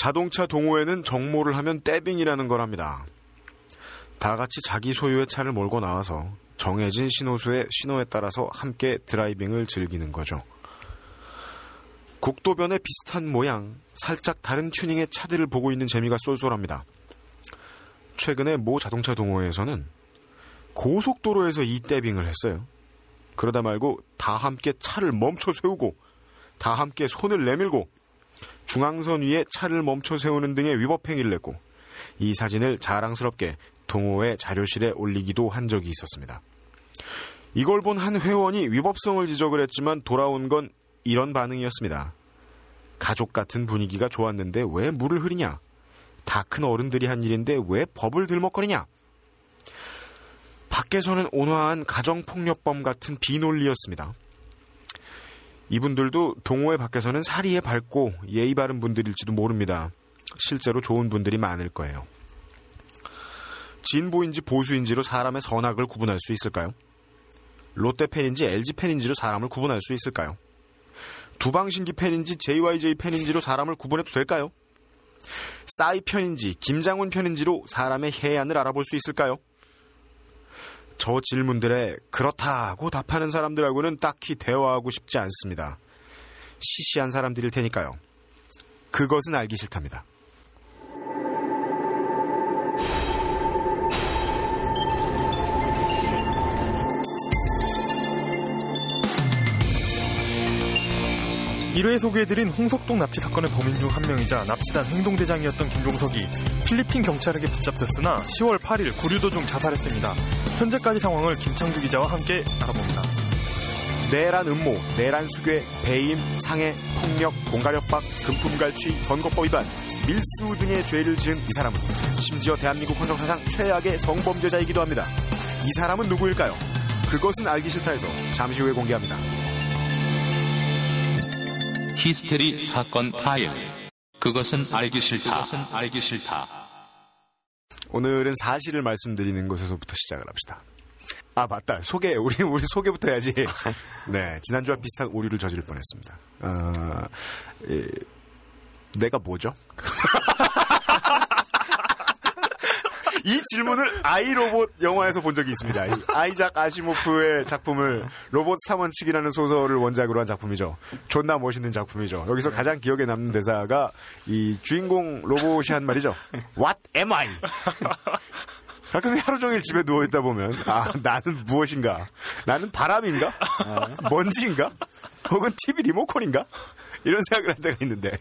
자동차 동호회는 정모를 하면 떼빙이라는 거랍니다. 다 같이 자기 소유의 차를 몰고 나와서 정해진 신호수의 신호에 따라서 함께 드라이빙을 즐기는 거죠. 국도변에 비슷한 모양, 살짝 다른 튜닝의 차들을 보고 있는 재미가 쏠쏠합니다. 최근에 모 자동차 동호회에서는 고속도로에서 이 떼빙을 했어요. 그러다 말고 다 함께 차를 멈춰 세우고 다 함께 손을 내밀고 중앙선 위에 차를 멈춰 세우는 등의 위법 행위를 했고 이 사진을 자랑스럽게 동호회 자료실에 올리기도 한 적이 있었습니다. 이걸 본 한 회원이 위법성을 지적을 했지만 돌아온 건 이런 반응이었습니다. 가족 같은 분위기가 좋았는데 왜 물을 흐리냐? 다 큰 어른들이 한 일인데 왜 법을 들먹거리냐? 밖에서는 온화한 가정폭력범 같은 비논리였습니다. 이분들도 동호회 밖에서는 사리에 밝고 예의 바른 분들일지도 모릅니다. 실제로 좋은 분들이 많을 거예요. 진보인지 보수인지로 사람의 선악을 구분할 수 있을까요? 롯데 팬인지 LG 팬인지로 사람을 구분할 수 있을까요? 두방신기 팬인지 JYJ 팬인지로 사람을 구분해도 될까요? 싸이 편인지 김장훈 편인지로 사람의 해안을 알아볼 수 있을까요? 저 질문들에 그렇다고 답하는 사람들하고는 딱히 대화하고 싶지 않습니다. 시시한 사람들일 테니까요. 그것은 알기 싫답니다. 일회 소개해드린 홍석동 납치 사건의 범인 중 한 명이자 납치단 행동대장이었던 김종석이 필리핀 경찰에게 붙잡혔으나 10월 8일 구류도 중 자살했습니다. 현재까지 상황을 김창규 기자와 함께 알아봅니다. 내란 음모, 내란 수괴, 배임, 상해, 폭력, 공갈협박, 금품갈취, 선거법 위반, 밀수 등의 죄를 지은 이 사람은 심지어 대한민국 헌정사상 최악의 성범죄자이기도 합니다. 이 사람은 누구일까요? 그것은 알기 싫다에서 잠시 후에 공개합니다. 히스테리 사건 파일. 그것은 알기 싫다. 그것은 알기 싫다. 오늘은 사실을 말씀드리는 것에서부터 시작을 합시다. 아 맞다 소개 우리 우리 소개부터 해야지. 네 지난주와 비슷한 오류를 저지를 뻔했습니다. 어, 에, 내가 뭐죠? 이 질문을 아이로봇 영화에서 본 적이 있습니다. 이 아이작 아시모프의 작품을 로봇 3원칙이라는 소설을 원작으로 한 작품이죠. 존나 멋있는 작품이죠. 여기서 가장 기억에 남는 대사가 이 주인공 로봇이 한 말이죠. What am I? 가끔 하루 종일 집에 누워 있다 보면, 아, 나는 무엇인가? 나는 바람인가? 먼지인가? 혹은 TV 리모컨인가? 이런 생각을 한 때가 있는데,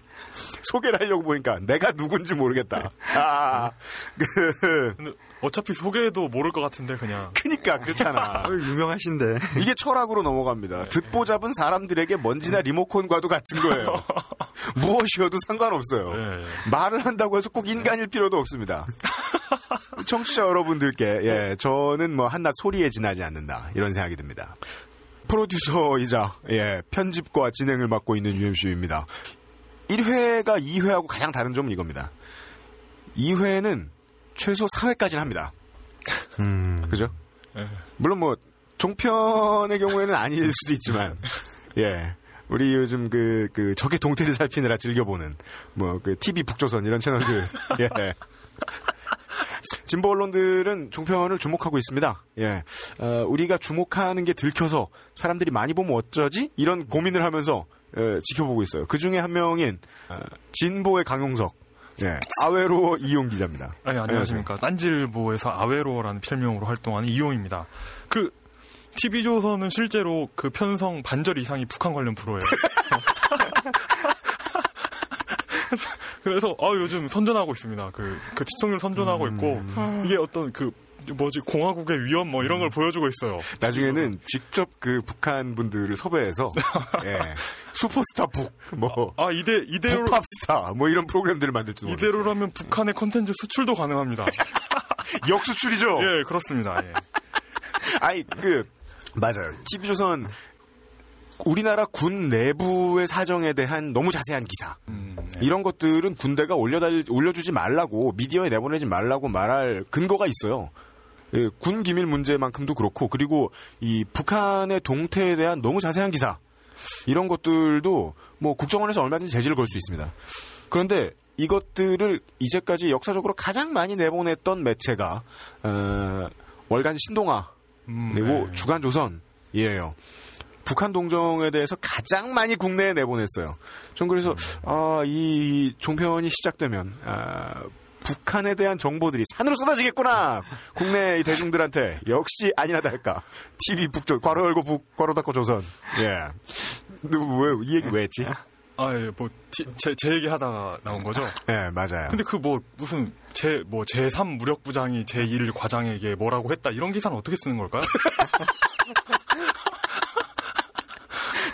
소개를 하려고 보니까 내가 누군지 모르겠다. 아, 그, 어차피 소개도 모를 것 같은데 그냥. 그니까, 그렇잖아. 유명하신데. 이게 철학으로 넘어갑니다. 듣보 잡은 사람들에게 먼지나 리모컨과도 같은 거예요. 무엇이어도 상관없어요. 네. 말을 한다고 해서 꼭 인간일 필요도 없습니다. 청취자 여러분들께, 예, 저는 뭐 한낱 소리에 지나지 않는다. 이런 생각이 듭니다. 프로듀서이자, 예, 편집과 진행을 맡고 있는 UMC입니다. 1회가 2회하고 가장 다른 점은 이겁니다. 2회는 최소 4회까지는 합니다. 그죠? 물론 뭐, 종편의 경우에는 아닐 수도 있지만, 예. 우리 요즘 그, 그, 적의 동태를 살피느라 즐겨보는, 뭐, 그, TV 북조선 이런 채널들, 예. 진보 언론들은 종편을 주목하고 있습니다. 예. 어, 우리가 주목하는 게 들켜서 사람들이 많이 보면 어쩌지? 이런 고민을 하면서, 예, 지켜보고 있어요. 그 중에 한 명인, 어, 진보의 강용석, 예. 아웨로 이용 기자입니다. 아니, 안녕하십니까. 딴질보에서 아웨로라는 필명으로 활동하는 이용입니다. 그, TV조선은 실제로 그 편성 반절 이상이 북한 관련 프로예요. 그래서, 아, 요즘 선전하고 있습니다. 그, 그 시청률 선전하고 있고, 이게 어떤 그, 뭐지, 공화국의 위험 뭐 이런 걸 보여주고 있어요. 나중에는 직접 그 북한 분들을 섭외해서 예. 슈퍼스타 북, 뭐 아, 이대, 이대로, 북팝스타 뭐 이런 프로그램들을 만들지 모르겠어요. 이대로라면 북한의 컨텐츠 수출도 가능합니다. 역수출이죠. 예, 그렇습니다. 예. 아니 그 맞아요. TV조선 우리나라 군 내부의 사정에 대한 너무 자세한 기사 음, 네. 이런 것들은 군대가 올려달 올려주지 말라고 미디어에 내보내지 말라고 말할 근거가 있어요. 예, 군 기밀 문제만큼도 그렇고 그리고 이 북한의 동태에 대한 너무 자세한 기사 이런 것들도 뭐 국정원에서 얼마든지 제지를 걸 수 있습니다. 그런데 이것들을 이제까지 역사적으로 가장 많이 내보냈던 매체가 어, 월간 신동아 음, 그리고 네. 주간 조선이에요. 북한 동정에 대해서 가장 많이 국내에 내보냈어요. 전 그래서 아, 이 종편이 시작되면 아, 북한에 대한 정보들이 산으로 쏟아지겠구나. 국내 이 대중들한테 역시 아니나 다를까. TV 북조 괄호 열고 북 괄호 닫고 조선. 예. 왜이 얘기 왜 했지? 아, 예, 뭐, 티- 제, 제 얘기 하다가 나온 거죠? 예, 맞아요. 근데 그 뭐, 무슨, 제, 뭐, 제3 무력부장이 제1 과장에게 뭐라고 했다, 이런 기사는 어떻게 쓰는 걸까요?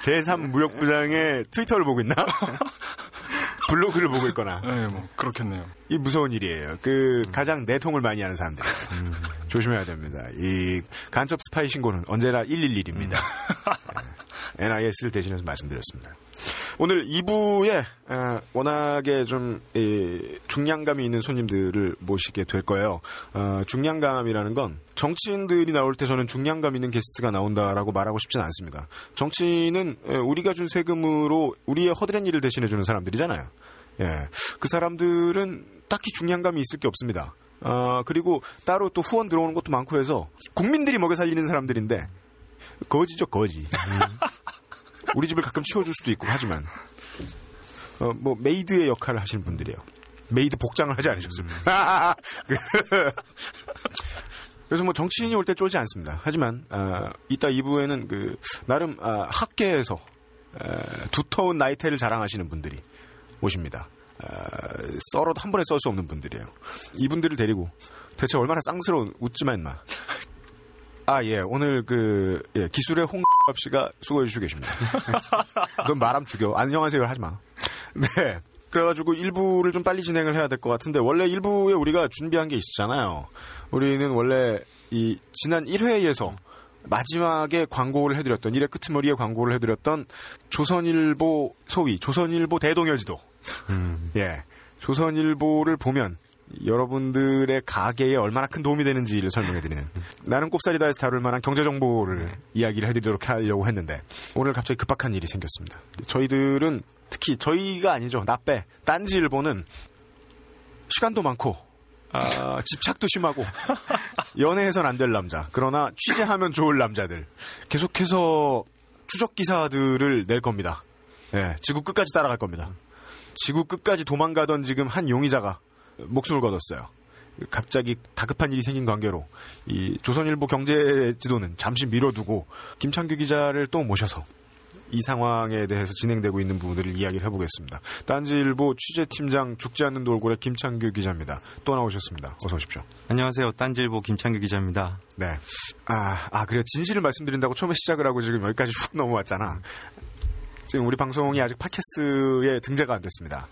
제3 무력부장의 트위터를 보고 있나? 블로그를 보고 있거나. 네, 뭐, 그렇겠네요. 이 무서운 일이에요. 그 가장 내통을 많이 하는 사람들 조심해야 됩니다. 이 간첩 스파이 신고는 언제나 111입니다. NIS를 대신해서 말씀드렸습니다. 오늘 2부에 어, 워낙에 좀 이, 중량감이 있는 손님들을 모시게 될 거예요. 어, 중량감이라는 건 정치인들이 나올 때 저는 중량감 있는 게스트가 나온다라고 말하고 싶진 않습니다. 정치인은 에, 우리가 준 세금으로 우리의 허드렛 일을 대신해 주는 사람들이잖아요. 예, 그 사람들은 딱히 중량감이 있을 게 없습니다. 아, 그리고 따로 또 후원 들어오는 것도 많고 해서 국민들이 먹여 살리는 사람들인데 거지죠 거지. 음. 우리 집을 가끔 치워줄 수도 있고 하지만 어, 뭐 maid의 역할을 하시는 분들이에요. 메이드 복장을 하지 않으셨습니다. 그래서 뭐 정치인이 올때 쫄지 않습니다. 하지만 아, 이따 2부에는 그 나름 아, 학계에서 에, 두터운 나이테를 자랑하시는 분들이 오십니다. 아, 썰어도 한 번에 썰 수 없는 분들이에요. 이분들을 데리고 대체 얼마나 쌍스러운 웃지마 임마. 아, 예. 오늘 그, 예, 기술의 홍 씨가 수고해 주시고 계십니다. 넌 말함 죽여. 안녕하세요. 하지 마. 네. 그래가지고 1부를 좀 빨리 진행을 해야 될 것 같은데, 원래 1부에 우리가 준비한 게 있었잖아요. 우리는 원래 이, 지난 1회에서 마지막에 광고를 해드렸던, 1회 끄트머리에 광고를 해드렸던 조선일보 소위, 조선일보 대동여지도. 예. 조선일보를 보면 여러분들의 가게에 얼마나 큰 도움이 되는지를 설명해드리는 나는 꼽사리다에서 다룰 만한 경제 정보를 이야기를 해드리도록 하려고 했는데 오늘 갑자기 급박한 일이 생겼습니다. 저희들은 특히 저희가 아니죠. 나빼 딴지일보는 시간도 많고 아, 집착도 심하고 연애해선 안 될 남자 그러나 취재하면 좋을 남자들 계속해서 추적 기사들을 낼 겁니다. 예, 지구 끝까지 따라갈 겁니다. 지구 끝까지 도망가던 지금 한 용의자가 목숨을 거뒀어요. 갑자기 다급한 일이 생긴 관계로 이 조선일보 경제 지도는 잠시 미뤄두고 김창규 기자를 또 모셔서 이 상황에 대해서 진행되고 있는 부분들을 이야기를 해보겠습니다. 딴지일보 취재팀장 죽지 않는 돌고래 김창규 기자입니다. 또 나오셨습니다. 어서 오십시오. 안녕하세요. 딴지일보 김창규 기자입니다. 네. 아, 아, 그래. 진실을 말씀드린다고 처음에 시작을 하고 지금 여기까지 훅 넘어왔잖아. 지금 우리 방송이 아직 팟캐스트에 등재가 안 됐습니다.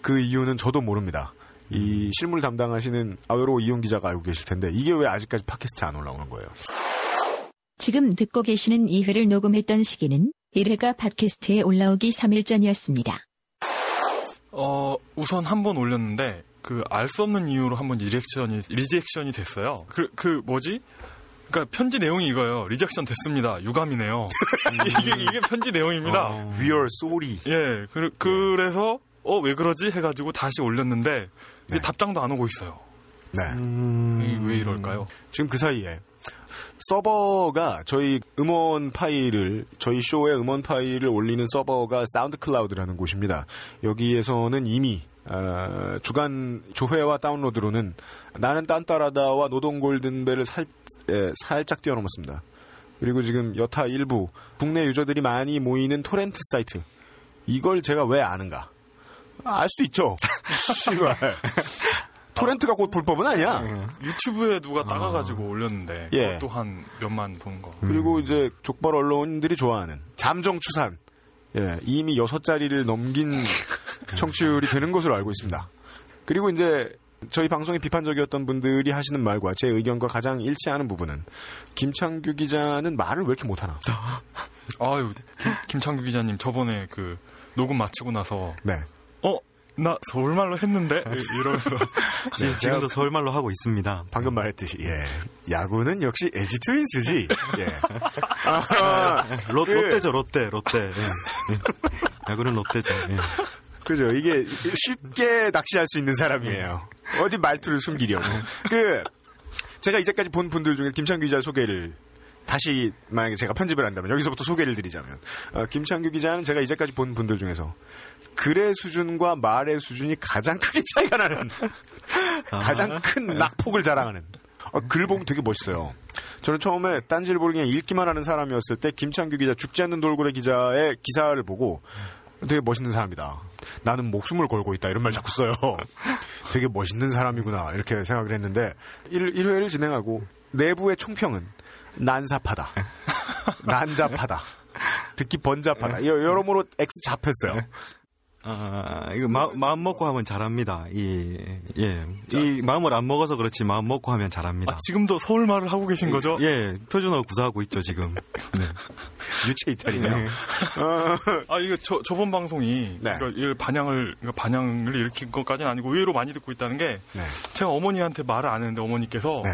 그 이유는 저도 모릅니다. 이 실물 담당하시는 아웨로 이용 기자가 알고 계실 텐데 이게 왜 아직까지 팟캐스트에 안 올라오는 거예요? 지금 듣고 계시는 2회를 녹음했던 시기는 1회가 팟캐스트에 올라오기 3일 전이었습니다. 어, 우선 한 번 올렸는데, 그, 알 수 없는 이유로 한 번 reaction이, rejection이 됐어요. 그, 그, 뭐지? 그니까 편지 내용이 이거예요. rejection 됐습니다. 유감이네요. 이게, 이게 편지 내용입니다. We are sorry. 예, 그, 그래서, 어, 왜 그러지? 해 가지고 다시 올렸는데, 이제 네. 답장도 안 오고 있어요. 네. 이게 왜 이럴까요? 지금 그 사이에 서버가 저희 음원 파일을 저희 쇼의 음원 파일을 올리는 서버가 사운드 클라우드라는 곳입니다. 여기에서는 이미 어, 주간 조회와 다운로드로는 나는 딴따라다와 노동 골든벨을 살, 에, 살짝 뛰어넘었습니다. 그리고 지금 여타 일부 국내 유저들이 많이 모이는 토렌트 사이트 이걸 제가 왜 아는가? 알 수도 있죠. 씨발. 토렌트가 곧 불법은 아니야. 유튜브에 누가 따가가지고 올렸는데, 예. 그것도 한 몇만 본 거. 그리고 이제 족발 언론들이 좋아하는 잠정추산 예, 이미 여섯 자리를 넘긴 청취율이 되는 것으로 알고 있습니다. 그리고 이제 저희 방송이 비판적이었던 분들이 하시는 말과 제 의견과 가장 일치하는 부분은 김창규 기자는 말을 왜 이렇게 못하나? 아유, 김, 김창규 기자님 저번에 그, 녹음 마치고 나서, 네. 어, 나 서울말로 했는데? 이- 이러면서. 지- 지금도 서울말로 하고 있습니다. 방금 말했듯이 예 야구는 역시 LG 트윈스지. 예. 아하, 롯, 그- 롯데죠, 롯데, 롯데. 예. 예. 야구는 롯데죠. 예. 그죠. 이게 쉽게 낚시할 수 있는 사람이에요. 어디 말투를 숨기려고. 그, 제가 이제까지 본 분들 중에 김창규 기자 소개를 다시 만약에 제가 편집을 한다면 여기서부터 소개를 드리자면 어, 김창규 기자는 제가 이제까지 본 분들 중에서 글의 수준과 말의 수준이 가장 크게 차이가 나는 가장 큰 낙폭을 자랑하는 어, 글 보면 되게 멋있어요. 저는 처음에 딴지일보를 그냥 읽기만 하는 사람이었을 때 김창규 기자 죽지 않는 돌고래 기자의 기사를 보고 되게 멋있는 사람이다. 나는 목숨을 걸고 있다. 이런 말 자꾸 써요. 되게 멋있는 사람이구나. 이렇게 생각을 했는데 1, 1회를 진행하고 내부의 총평은 난삽하다. 난잡하다. 듣기 번잡하다. 여- 여러모로 X 잡혔어요. 아, 이거 마, 마음 먹고 하면 잘합니다. 이, 예. 이 마음을 안 먹어서 그렇지 마음 먹고 하면 잘합니다. 아, 지금도 서울 말을 하고 계신 거죠? 예, 표준어 구사하고 있죠, 지금. 네. 유체 이탈이네요. 아, 이거 저, 저번 방송이 네. 이걸, 반향을, 이거 반향을 일으킨 것까지는 아니고 의외로 많이 듣고 있다는 게 네. 제가 어머니한테 말을 안 했는데 어머니께서 네.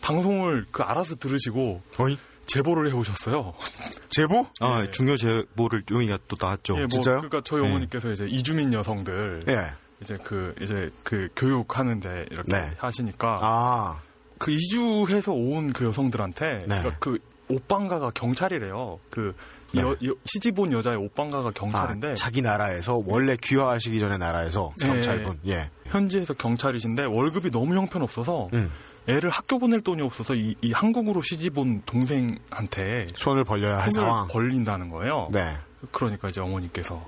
방송을 그 알아서 들으시고 어이? 제보를 해 오셨어요. 제보? 아, 중요 제보를 용이가 또 나왔죠. 예, 뭐 진짜요? 그러니까 저희 네. 어머니께서 이제 이주민 여성들 예. 이제 그 이제 그 교육하는데 이렇게 네. 하시니까 아, 그 이주해서 온 그 여성들한테 네. 그러니까 그 오빵가가 경찰이래요. 그 네. 여- 여- 시집 온 여자의 오빵가가 경찰인데 아, 자기 나라에서 원래 귀화하시기 전에 나라에서 네. 경찰분. 예. 현지에서 경찰이신데 월급이 너무 형편없어서 음. 애를 학교 보낼 돈이 없어서 이, 이 한국으로 시집 온 동생한테 손을 벌려야 할 상황. 벌린다는 거예요. 네. 그러니까 이제 어머니께서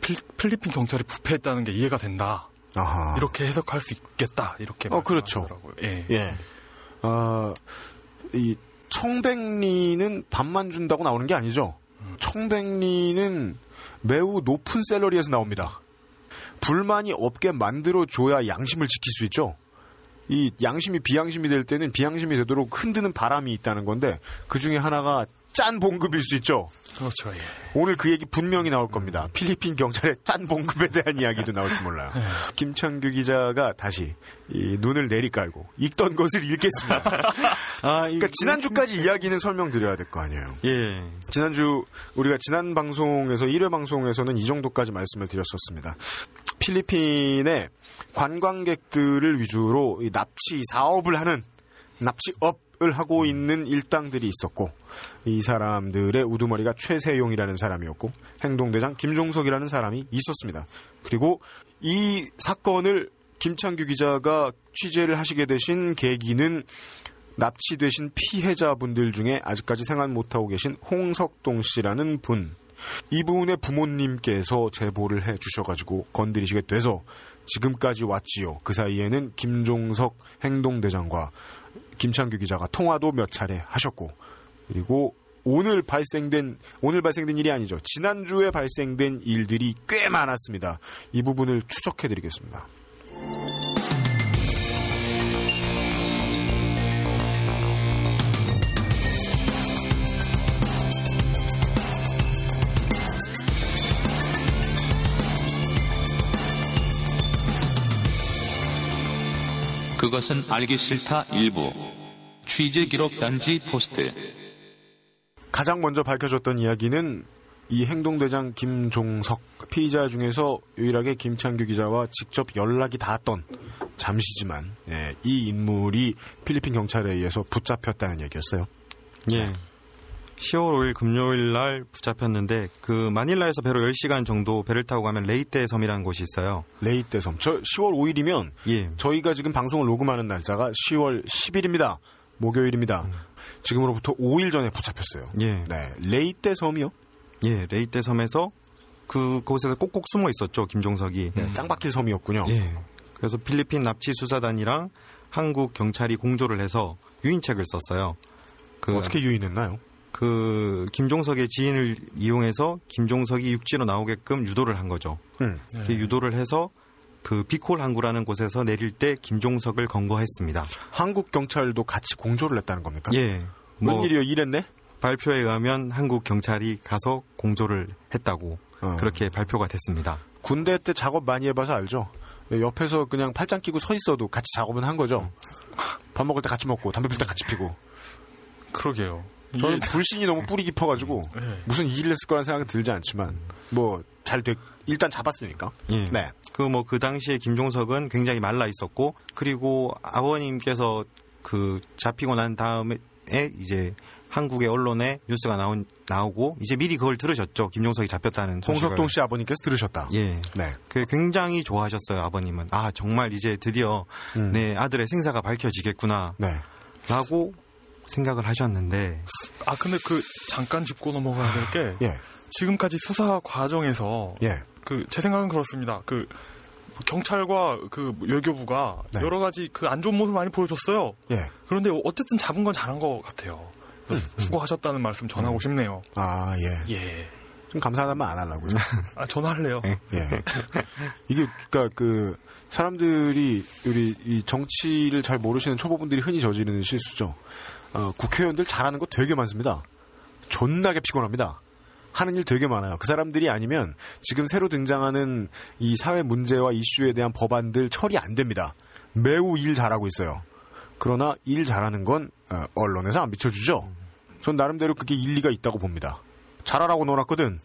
필, 필리핀 경찰이 부패했다는 게 이해가 된다. 아하. 이렇게 해석할 수 있겠다. 이렇게 어, 그렇죠. 예. 예. 어, 이 청백리는 밥만 준다고 나오는 게 아니죠. 청백리는 매우 높은 셀러리에서 나옵니다. 불만이 없게 만들어줘야 양심을 지킬 수 있죠. 이 양심이 비양심이 될 때는 비양심이 되도록 흔드는 바람이 있다는 건데 그 중에 하나가 짠 봉급일 수 있죠. 그렇죠. 예. 오늘 그 얘기 분명히 나올 겁니다. 필리핀 경찰의 짠 봉급에 대한 이야기도 나올지 몰라요. 김창규 기자가 다시 이 눈을 내리깔고 읽던 것을 읽겠습니다. 아, 이, 그러니까 지난주까지 이야기는 설명드려야 될 거 아니에요. 예. 지난주 우리가 지난 방송에서 1회 방송에서는 이 정도까지 말씀을 드렸었습니다. 필리핀의 관광객들을 위주로 이 납치 사업을 하는 납치업을 하고 있는 일당들이 있었고 이 사람들의 우두머리가 최세용이라는 사람이었고 행동대장 김종석이라는 사람이 있었습니다. 그리고 이 사건을 김창규 기자가 취재를 하시게 되신 계기는 납치되신 피해자분들 중에 아직까지 생활 못하고 계신 홍석동 씨라는 분. 이분의 부모님께서 제보를 해 주셔가지고 건드리시게 돼서 지금까지 왔지요. 그 사이에는 김종석 행동대장과 김창규 기자가 통화도 몇 차례 하셨고, 그리고 오늘 발생된, 오늘 발생된 일이 아니죠. 지난주에 발생된 일들이 꽤 많았습니다. 이 부분을 추적해 드리겠습니다. 그것은 알기 싫다 일부. 취재 기록 단지 포스트. 가장 먼저 밝혀졌던 이야기는 이 행동대장 김종석 피의자 중에서 유일하게 김창규 기자와 직접 연락이 닿았던 잠시지만 예, 이 인물이 필리핀 경찰에 의해서 붙잡혔다는 얘기였어요. 예. 10월 5일 금요일 날 붙잡혔는데 그 마닐라에서 배로 10시간 정도 배를 타고 가면 레이떼 섬이라는 곳이 있어요. 레이떼 섬. 저 10월 5일이면 예. 저희가 지금 방송을 녹음하는 날짜가 10월 10일입니다. 목요일입니다. 지금으로부터 5일 전에 붙잡혔어요. 예. 네, 레이떼 섬이요. 예, 레이떼 섬에서 그곳에서 꼭꼭 숨어 있었죠, 김종석이. 네, 짱박힐 섬이었군요. 예. 그래서 필리핀 납치 수사단이랑 한국 경찰이 공조를 해서 유인책을 썼어요. 그 어떻게 유인했나요? 그 김종석의 지인을 이용해서 김종석이 육지로 나오게끔 유도를 한 거죠. 음. 그 유도를 해서 그 비콜 항구라는 곳에서 내릴 때 김종석을 검거했습니다. 한국 경찰도 같이 공조를 했다는 겁니까? 예. 뭐 웬일이요? 이랬네? 발표에 의하면 한국 경찰이 가서 공조를 했다고 어. 그렇게 발표가 됐습니다. 군대 때 작업 많이 해봐서 알죠. 옆에서 그냥 팔짱 끼고 서 있어도 같이 작업은 한 거죠. 밥 먹을 때 같이 먹고 담배 필 때 같이 피고. 그러게요. 저는 불신이 너무 뿌리 깊어가지고 네. 무슨 일을 했을 거라는 생각은 들지 않지만 뭐잘 돼, 일단 잡았으니까. 예. 네. 그 뭐 그 당시에 김종석은 굉장히 말라 있었고 그리고 아버님께서 그 잡히고 난 다음에 이제 한국의 언론에 뉴스가 나온 나오고 이제 미리 그걸 들으셨죠. 김종석이 잡혔다는 소식을. 홍석동 씨 아버님께서 들으셨다. 예. 네. 그 굉장히 좋아하셨어요, 아버님은. 아, 정말 이제 드디어 음. 내 아들의 생사가 밝혀지겠구나. 네. 라고 생각을 하셨는데 아 근데 그 잠깐 짚고 넘어가야 될게 예. 지금까지 수사 과정에서 예. 그제 생각은 그렇습니다. 그 경찰과 그 외교부가 네. 여러 가지 그 안 좋은 모습 많이 보여줬어요. 예. 그런데 어쨌든 잡은 건 잘한 것 같아요. 그래서 수고하셨다는 말씀 전하고 싶네요. 아, 예. 예. 좀 감사하단 말안 하려고요. 아 전화할래요. 예. 예. 이게 그러니까 그 사람들이 우리 이 정치를 잘 모르시는 초보분들이 흔히 저지르는 실수죠. 어, 국회의원들 잘하는 거 되게 많습니다. 존나게 피곤합니다. 하는 일 되게 많아요. 그 사람들이 아니면 지금 새로 등장하는 이 사회 문제와 이슈에 대한 법안들 처리 안 됩니다. 매우 일 잘하고 있어요. 그러나 일 잘하는 건 어, 언론에서 안 비춰주죠. 전 나름대로 그게 일리가 있다고 봅니다. 잘하라고 넣어놨거든.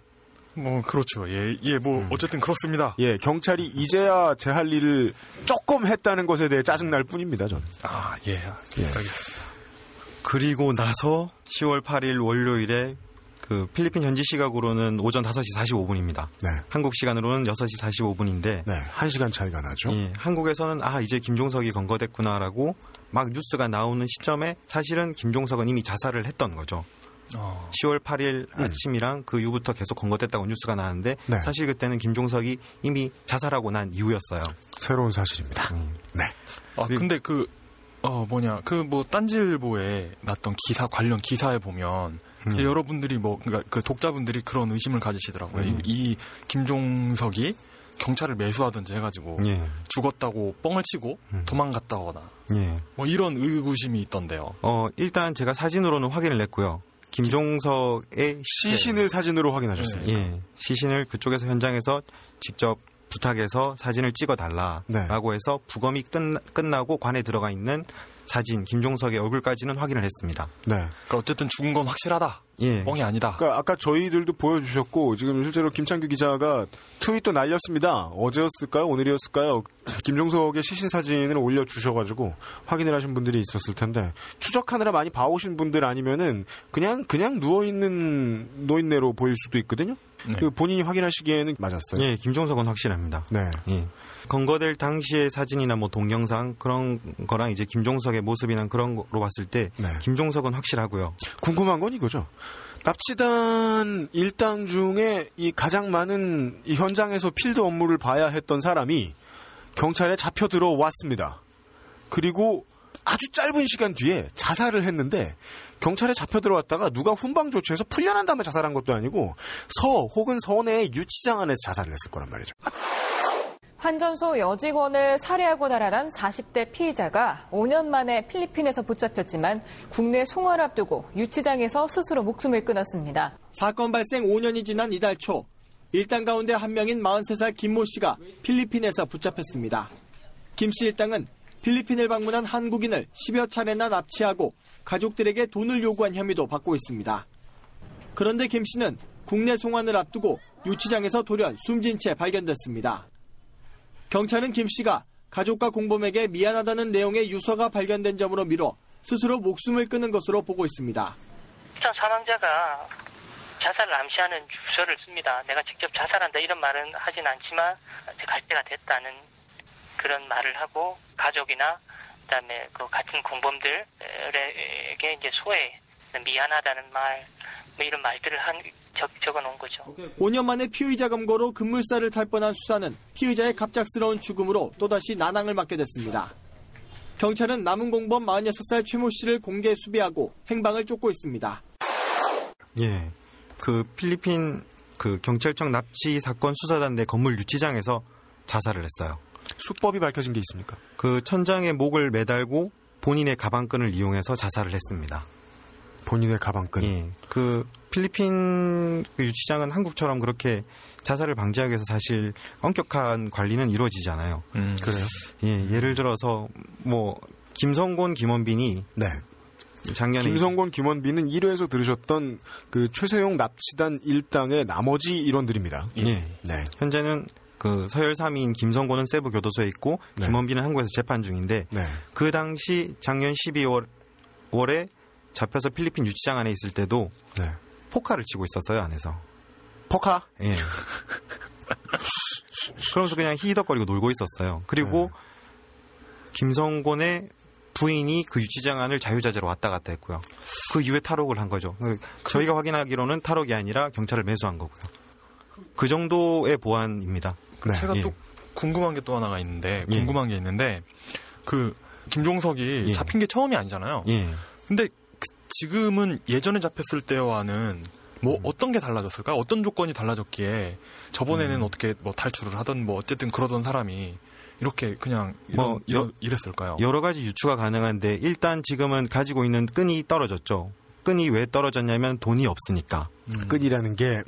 뭐 그렇죠. 예, 예, 뭐 어쨌든 그렇습니다. 예, 경찰이 이제야 제 할 일을 조금 했다는 것에 대해 짜증 날 뿐입니다, 전. 아, 예, 알겠습니다. 그리고 나서 10월 8일 월요일에 그 필리핀 현지 시각으로는 오전 5시 45분입니다. 네. 한국 시간으로는 6시 45분인데 네, 한 시간 차이가 나죠. 예, 한국에서는 아 이제 김종석이 건거됐구나라고 막 뉴스가 나오는 시점에 사실은 김종석은 이미 자살을 했던 거죠. 어, 10월 8일 아침이랑 그 이후부터 계속 건거됐다고 뉴스가 나왔는데 네. 사실 그때는 김종석이 이미 자살하고 난 이후였어요. 새로운 사실입니다. 네. 아, 근데 그, 어, 뭐냐, 그 뭐, 딴지일보에 났던 기사, 관련 기사에 보면, 음. 여러분들이 뭐, 그니까 그 독자분들이 그런 의심을 가지시더라고요. 이, 이 김종석이 경찰을 매수하든지 해가지고, 예, 죽었다고 뻥을 치고 도망갔다거나, 예. 뭐 이런 의구심이 있던데요. 어 일단 제가 사진으로는 확인을 했고요. 김종석의 시신을 사진으로 확인하셨습니다. 예, 시신을 그쪽에서 현장에서 직접 부탁해서 사진을 찍어 네. 달라라고 해서 부검이 끝, 끝나고 관에 들어가 있는 사진 김종석의 얼굴까지는 확인을 했습니다. 네. 그러니까 어쨌든 죽은 건 확실하다. 예. 뻥이 아니다. 그러니까 아까 저희들도 보여주셨고 지금 실제로 김창규 기자가 트윗도 날렸습니다. 어제였을까요? 오늘이었을까요? 김종석의 시신 사진을 올려주셔가지고 확인을 하신 분들이 있었을 텐데 추적하느라 많이 봐오신 분들 아니면은 그냥 그냥 누워 있는 노인네로 보일 수도 있거든요. 네. 그 본인이 확인하시기에는 맞았어요. 예, 김종석은 확실합니다. 네. 예. 건거될 당시의 사진이나 뭐 동영상 그런 거랑 이제 김종석의 모습이나 그런 거로 봤을 때 네. 김종석은 확실하고요. 궁금한 건 이거죠. 납치단 일당 중에 이 가장 많은 이 현장에서 필드 업무를 봐야 했던 사람이 경찰에 잡혀 들어왔습니다. 그리고 아주 짧은 시간 뒤에 자살을 했는데 경찰에 잡혀 들어왔다가 누가 훈방 조치해서 풀려난 다음에 자살한 것도 아니고 서 혹은 서내의 유치장 안에서 자살을 했을 거란 말이죠. 환전소 여직원을 살해하고 달아난 40대 피의자가 5년 만에 필리핀에서 붙잡혔지만 국내 송환을 앞두고 유치장에서 스스로 목숨을 끊었습니다. 사건 발생 5년이 지난 이달 초 일당 가운데 한 명인 43살 김 모 씨가 필리핀에서 붙잡혔습니다. 김 씨 일당은 필리핀을 방문한 한국인을 10여 차례나 납치하고 가족들에게 돈을 요구한 혐의도 받고 있습니다. 그런데 김 씨는 국내 송환을 앞두고 유치장에서 돌연 숨진 채 발견됐습니다. 경찰은 김 씨가 가족과 공범에게 미안하다는 내용의 유서가 발견된 점으로 미뤄 스스로 목숨을 끊은 것으로 보고 있습니다. 일단 사망자가 자살을 암시하는 주소를 씁니다. 내가 직접 자살한다 이런 말은 하진 않지만 갈 때가 됐다는 그런 말을 하고 가족이나 그다음에 그 같은 공범들에게 이제 소에 미안하다는 말, 뭐 이런 말들을 한 적, 적어놓은 거죠. 5년 만에 피의자 검거로 급물살을 탈 뻔한 수사는 피의자의 갑작스러운 죽음으로 또다시 난항을 맞게 됐습니다. 경찰은 남은 공범 46살 최모 씨를 공개 수배하고 행방을 쫓고 있습니다. 예. 그 필리핀 그 경찰청 납치 사건 수사단 내 건물 유치장에서 자살을 했어요. 수법이 밝혀진 게 있습니까? 그 천장에 목을 매달고 본인의 가방끈을 이용해서 자살을 했습니다. 본인의 가방끈. 예. 그 필리핀 그 유치장은 한국처럼 그렇게 자살을 방지하기 위해서 사실 엄격한 관리는 이루어지지 않아요. 그래요? 예, 예를 들어서 뭐 김성곤, 김원빈이 네. 작년에 김성곤, 김원빈은 1회에서 들으셨던 그 최세용 납치단 일당의 나머지 일원들입니다. 예. 네. 현재는 그 서열 3위인 김성곤은 세부 교도소에 있고 네. 김원빈은 한국에서 재판 중인데 네. 그 당시 작년 12월에 잡혀서 필리핀 유치장 안에 있을 때도 네. 포카를 치고 있었어요 안에서. 포카? 예. 그러면서 그냥 히덕거리고 놀고 있었어요. 그리고 김성곤의 부인이 그 유치장 안을 자유자재로 왔다 갔다 했고요. 그 이후에 탈옥을 한 거죠. 그 저희가 확인하기로는 탈옥이 아니라 경찰을 매수한 거고요. 그 정도의 보안입니다. 네. 제가 예. 또 궁금한 게 또 하나가 있는데 예. 궁금한 게 있는데 그 김종석이 예. 잡힌 게 처음이 아니잖아요. 예. 근데 그 지금은 예전에 잡혔을 때와는 뭐 음. 어떤 게 달라졌을까? 어떤 조건이 달라졌기에 저번에는 음. 어떻게 뭐 탈출을 하던 뭐 어쨌든 그러던 사람이 이렇게 그냥 이런, 뭐 이런- 여- 이랬을까요? 여러 가지 유추가 가능한데 일단 지금은 가지고 있는 끈이 떨어졌죠. 끈이 왜 떨어졌냐면 돈이 없으니까. 끈이라는 게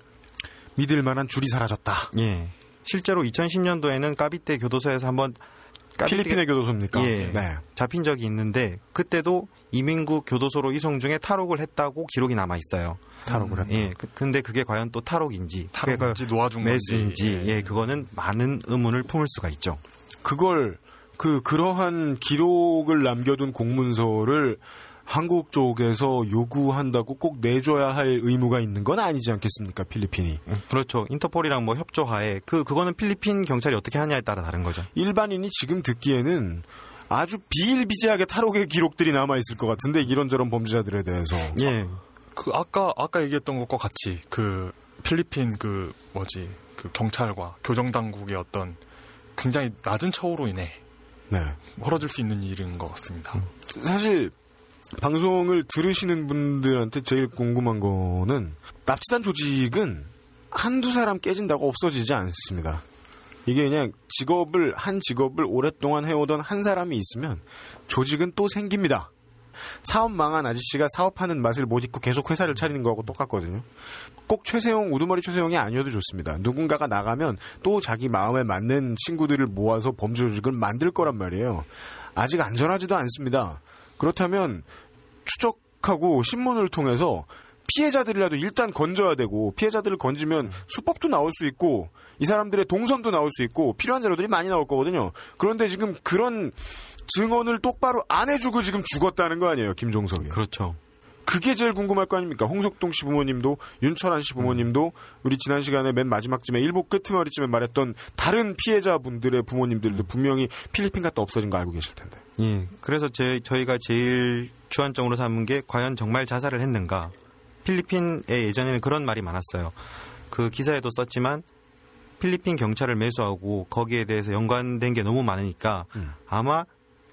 믿을 만한 줄이 사라졌다. 예. 실제로 2010년도에는 까비떼 교도소에서 한번 필리핀의 교도소입니까? 예. 네. 잡힌 적이 있는데 그때도 이민국 교도소로 이송 중에 탈옥을 했다고 기록이 남아 있어요. 탈옥을 했다. 예. 그- 근데 그게 과연 또 탈옥인지, 탈옥인지 건지. 매수인지, 예. 예. 그거는 많은 의문을 품을 수가 있죠. 그걸 그 그러한 기록을 남겨둔 공문서를 한국 쪽에서 요구한다고 꼭 내줘야 할 의무가 있는 건 아니지 않겠습니까? 필리핀이. 그렇죠. 인터폴이랑 뭐 협조하에 그 그거는 필리핀 경찰이 어떻게 하냐에 따라 다른 거죠. 일반인이 지금 듣기에는 아주 비일비재하게 탈옥의 기록들이 남아 있을 것 같은데 이런저런 범죄자들에 대해서 예. 그 아까 아까 얘기했던 것과 같이 그 필리핀 그 뭐지 그 경찰과 교정 당국의 어떤 굉장히 낮은 처우로 인해 네. 벌어질 수 있는 일인 것 같습니다. 사실 방송을 들으시는 분들한테 제일 궁금한 거는 납치단 조직은 한두 사람 깨진다고 없어지지 않습니다. 이게 그냥 직업을 한 직업을 오랫동안 해오던 한 사람이 있으면 조직은 또 생깁니다. 사업 망한 아저씨가 사업하는 맛을 못 잊고 계속 회사를 차리는 거하고 똑같거든요. 꼭 최세용 우두머리 최세용이 아니어도 좋습니다. 누군가가 나가면 또 자기 마음에 맞는 친구들을 모아서 범죄 조직을 만들 거란 말이에요. 아직 안전하지도 않습니다. 그렇다면 추적하고 신문을 통해서 피해자들이라도 일단 건져야 되고 피해자들을 건지면 수법도 나올 수 있고 이 사람들의 동선도 나올 수 있고 필요한 자료들이 많이 나올 거거든요. 그런데 지금 그런 증언을 똑바로 안 해주고 지금 죽었다는 거 아니에요, 김종석이. 그렇죠. 그게 제일 궁금할 거 아닙니까? 홍석동 씨 부모님도 윤철한 씨 부모님도 우리 지난 시간에 맨 마지막쯤에 일부 끄트머리쯤에 말했던 다른 피해자분들의 부모님들도 분명히 필리핀 갔다 없어진 거 알고 계실 텐데. 예. 그래서 제, 저희가 제일 주안점으로 삼은 게 과연 정말 자살을 했는가. 필리핀에 예전에는 그런 말이 많았어요. 그 기사에도 썼지만 필리핀 경찰을 매수하고 거기에 대해서 연관된 게 너무 많으니까 아마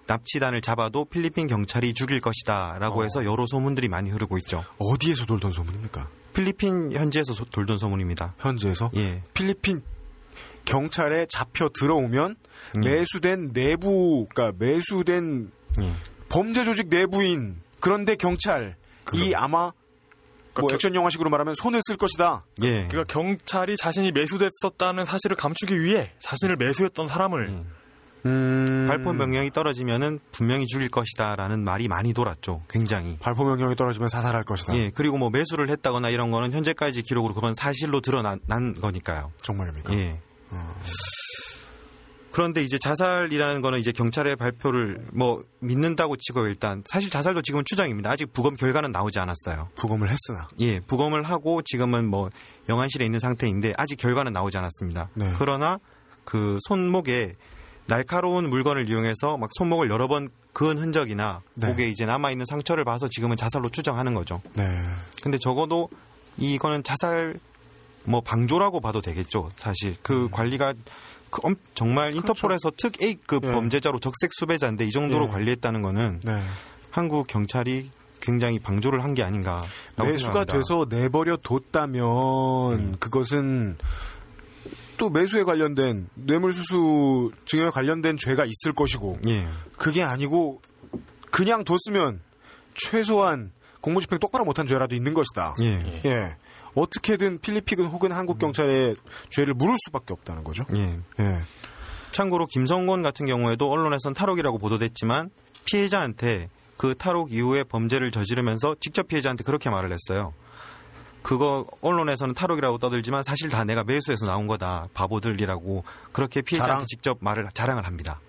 납치단을 잡아도 필리핀 경찰이 죽일 것이다 라고 해서 여러 소문들이 많이 흐르고 있죠. 어디에서 돌던 소문입니까? 필리핀 현지에서 소- 돌던 소문입니다. 현지에서 예. 필리핀 경찰에 잡혀 들어오면 매수된 내부, 그러니까 매수된 예. 범죄 조직 내부인 그런데 경찰 이 아마 뭐 그러니까 액션 영화식으로 말하면 손을 쓸 것이다. 예. 그러니까 경찰이 자신이 매수됐었다는 사실을 감추기 위해 자신을 매수했던 사람을 예. 음... 발포 명령이 떨어지면은 분명히 죽일 것이다라는 말이 많이 돌았죠. 굉장히. 발포 명령이 떨어지면 사살할 것이다. 예, 그리고 뭐 매수를 했다거나 이런 거는 현재까지 기록으로 그건 사실로 드러난 난 거니까요. 정말입니까? 예. 그런데 이제 자살이라는 거는 이제 경찰의 발표를 뭐 믿는다고 치고 일단 사실 자살도 지금은 추정입니다. 아직 부검 결과는 나오지 않았어요. 부검을 했으나 예, 부검을 하고 지금은 뭐 영안실에 있는 상태인데 아직 결과는 나오지 않았습니다. 네. 그러나 그 손목에 날카로운 물건을 이용해서 막 손목을 여러 번 그은 흔적이나 네. 목에 이제 남아 있는 상처를 봐서 지금은 자살로 추정하는 거죠. 네. 근데 적어도 이거는 자살 뭐 방조라고 봐도 되겠죠. 사실 그 관리가 그 엄- 정말 인터폴에서 특 A급 예. 범죄자로 적색 수배자인데 이 정도로 예. 관리했다는 거는 네. 한국 경찰이 굉장히 방조를 한 게 아닌가. 매수가 돼서 내버려 뒀다면 그것은 또 매수에 관련된 뇌물수수 증여에 관련된 죄가 있을 것이고 예. 그게 아니고 그냥 뒀으면 최소한 공무집행 똑바로 못한 죄라도 있는 것이다. 예. 예. 어떻게든 필리핀 혹은 한국 경찰의 죄를 물을 수밖에 없다는 거죠. 예. 예. 참고로 김성곤 같은 경우에도 언론에선 탈옥이라고 보도됐지만 피해자한테 그 탈옥 이후에 범죄를 저지르면서 직접 피해자한테 그렇게 말을 했어요. 그거 언론에서는 탈옥이라고 떠들지만 사실 다 내가 매수해서 나온 거다. 바보들이라고 그렇게 피해자한테 자랑. 직접 말을 자랑을 합니다.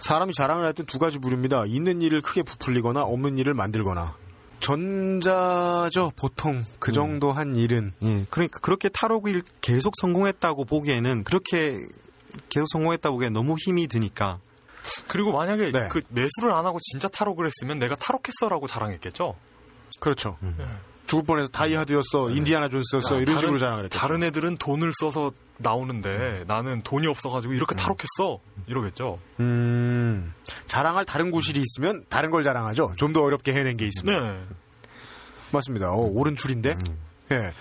사람이 자랑을 할땐두 가지 부류입니다. 있는 일을 크게 부풀리거나 없는 일을 만들거나. 전자죠, 보통. 그 정도 한 일은. 예, 그러니까 그렇게 탈옥을 계속 성공했다고 보기에는 그렇게 계속 성공했다고 보기엔 너무 힘이 드니까 그리고 만약에 네. 그 매수를 안 하고 진짜 탈옥을 했으면 내가 탈옥했어라고 자랑했겠죠. 그렇죠. 네. 죽을 뻔해서 다이하드였어, 인디아나 존스였어, 이런 다른- 식으로 자랑을 했죠. 다른 애들은 돈을 써서 나오는데 나는 돈이 없어가지고 이렇게 탈옥했어 이러겠죠. 음, 자랑할 다른 구실이 있으면 다른 걸 자랑하죠. 좀 더 어렵게 해낸 게 있으면. 네. 맞습니다. 어, 옳은 줄인데? 예.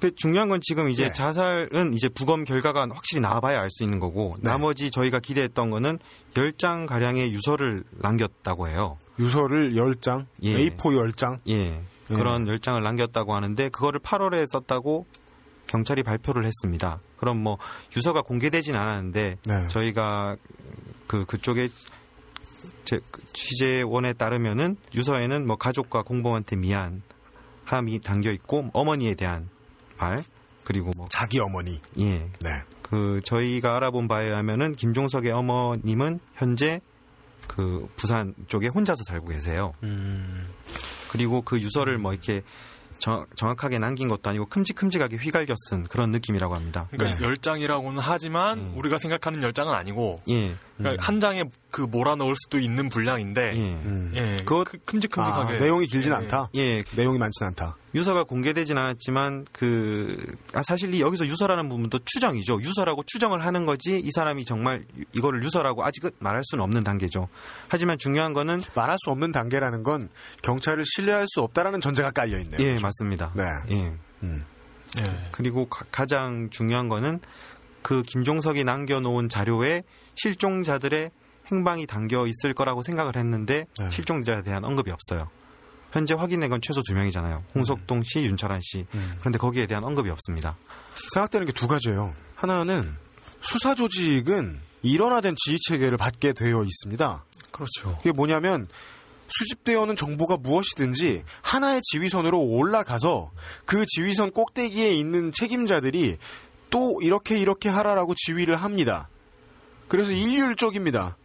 그 중요한 건 지금 이제 네. 자살은 이제 부검 결과가 확실히 나와봐야 알 수 있는 거고 네. 나머지 저희가 기대했던 거는 10장 가량의 유서를 남겼다고 해요. 유서를 10장, 예. A4 10장. 예. 그런 10장을 남겼다고 하는데 그거를 8월에 썼다고 경찰이 발표를 했습니다. 그럼 뭐 유서가 공개되진 않았는데 네. 저희가 그 그쪽에 제그 취재원에 따르면은 유서에는 뭐 가족과 공범한테 미안함이 담겨 있고 어머니에 대한 말 그리고 뭐 자기 어머니. 예. 네. 그 저희가 알아본 바에 하면은 김종석의 어머님은 현재 그 부산 쪽에 혼자서 살고 계세요. 그리고 그 유서를 뭐 이렇게 정, 정확하게 남긴 것도 아니고 큼직큼직하게 휘갈겨 쓴 그런 느낌이라고 합니다. 그러니까 네. 열 장이라고는 하지만 음. 우리가 생각하는 열 장은 아니고 예. 그러니까 한 장에 그 몰아 넣을 수도 있는 분량인데 예. 음. 예, 그것- 그 큼직큼직하게 아, 내용이 길진 예. 않다. 예. 내용이 많진 않다. 유서가 공개되진 않았지만 그 아, 사실 이 여기서 유서라는 부분도 추정이죠. 유서라고 추정을 하는 거지 이 사람이 정말 유- 이거를 유서라고 아직은 말할 수는 없는 단계죠. 하지만 중요한 거는 말할 수 없는 단계라는 건 경찰을 신뢰할 수 없다라는 전제가 깔려 있네요. 예 맞습니다. 네. 예. 예. 그리고 가, 장 중요한 거는 그 김종석이 남겨놓은 자료에 실종자들의 행방이 담겨 있을 거라고 생각을 했는데 네. 실종자에 대한 언급이 없어요. 현재 확인된 건 최소 두 명이잖아요. 홍석동 씨, 윤철한 씨. 그런데 거기에 대한 언급이 없습니다. 생각되는 게 두 가지예요. 하나는 수사 조직은 일원화된 지휘 체계를 받게 되어 있습니다. 그렇죠. 그게 뭐냐면 수집되어 오는 정보가 무엇이든지 하나의 지휘선으로 올라가서 그 지휘선 꼭대기에 있는 책임자들이 또 이렇게 이렇게 하라라고 지휘를 합니다. 그래서 일률적입니다.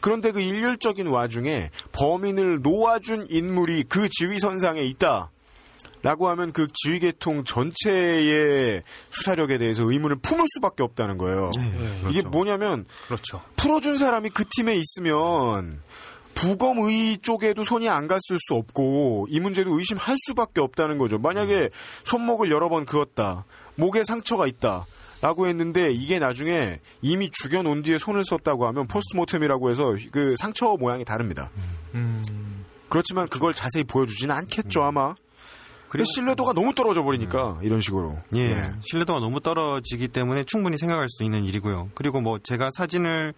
그런데 그 일률적인 와중에 범인을 놓아준 인물이 그 지휘선상에 있다. 라고 하면 그 지휘계통 전체의 수사력에 대해서 의문을 품을 수밖에 없다는 거예요. 이게 뭐냐면 그렇죠. 풀어준 사람이 그 팀에 있으면 부검의 쪽에도 손이 안 갔을 수 없고 이 문제도 의심할 수밖에 없다는 거죠. 만약에 손목을 여러 번 그었다. 목에 상처가 있다. 라고 했는데 이게 나중에 이미 죽여놓은 뒤에 손을 썼다고 하면 포스트모템이라고 해서 그 상처 모양이 다릅니다. 음. 그렇지만 그걸 자세히 보여주지는 않겠죠 아마. 그리고 신뢰도가 너무 떨어져 버리니까 이런 식으로. 예. 네. 신뢰도가 너무 떨어지기 때문에 충분히 생각할 수 있는 일이고요. 그리고 뭐 제가 사진을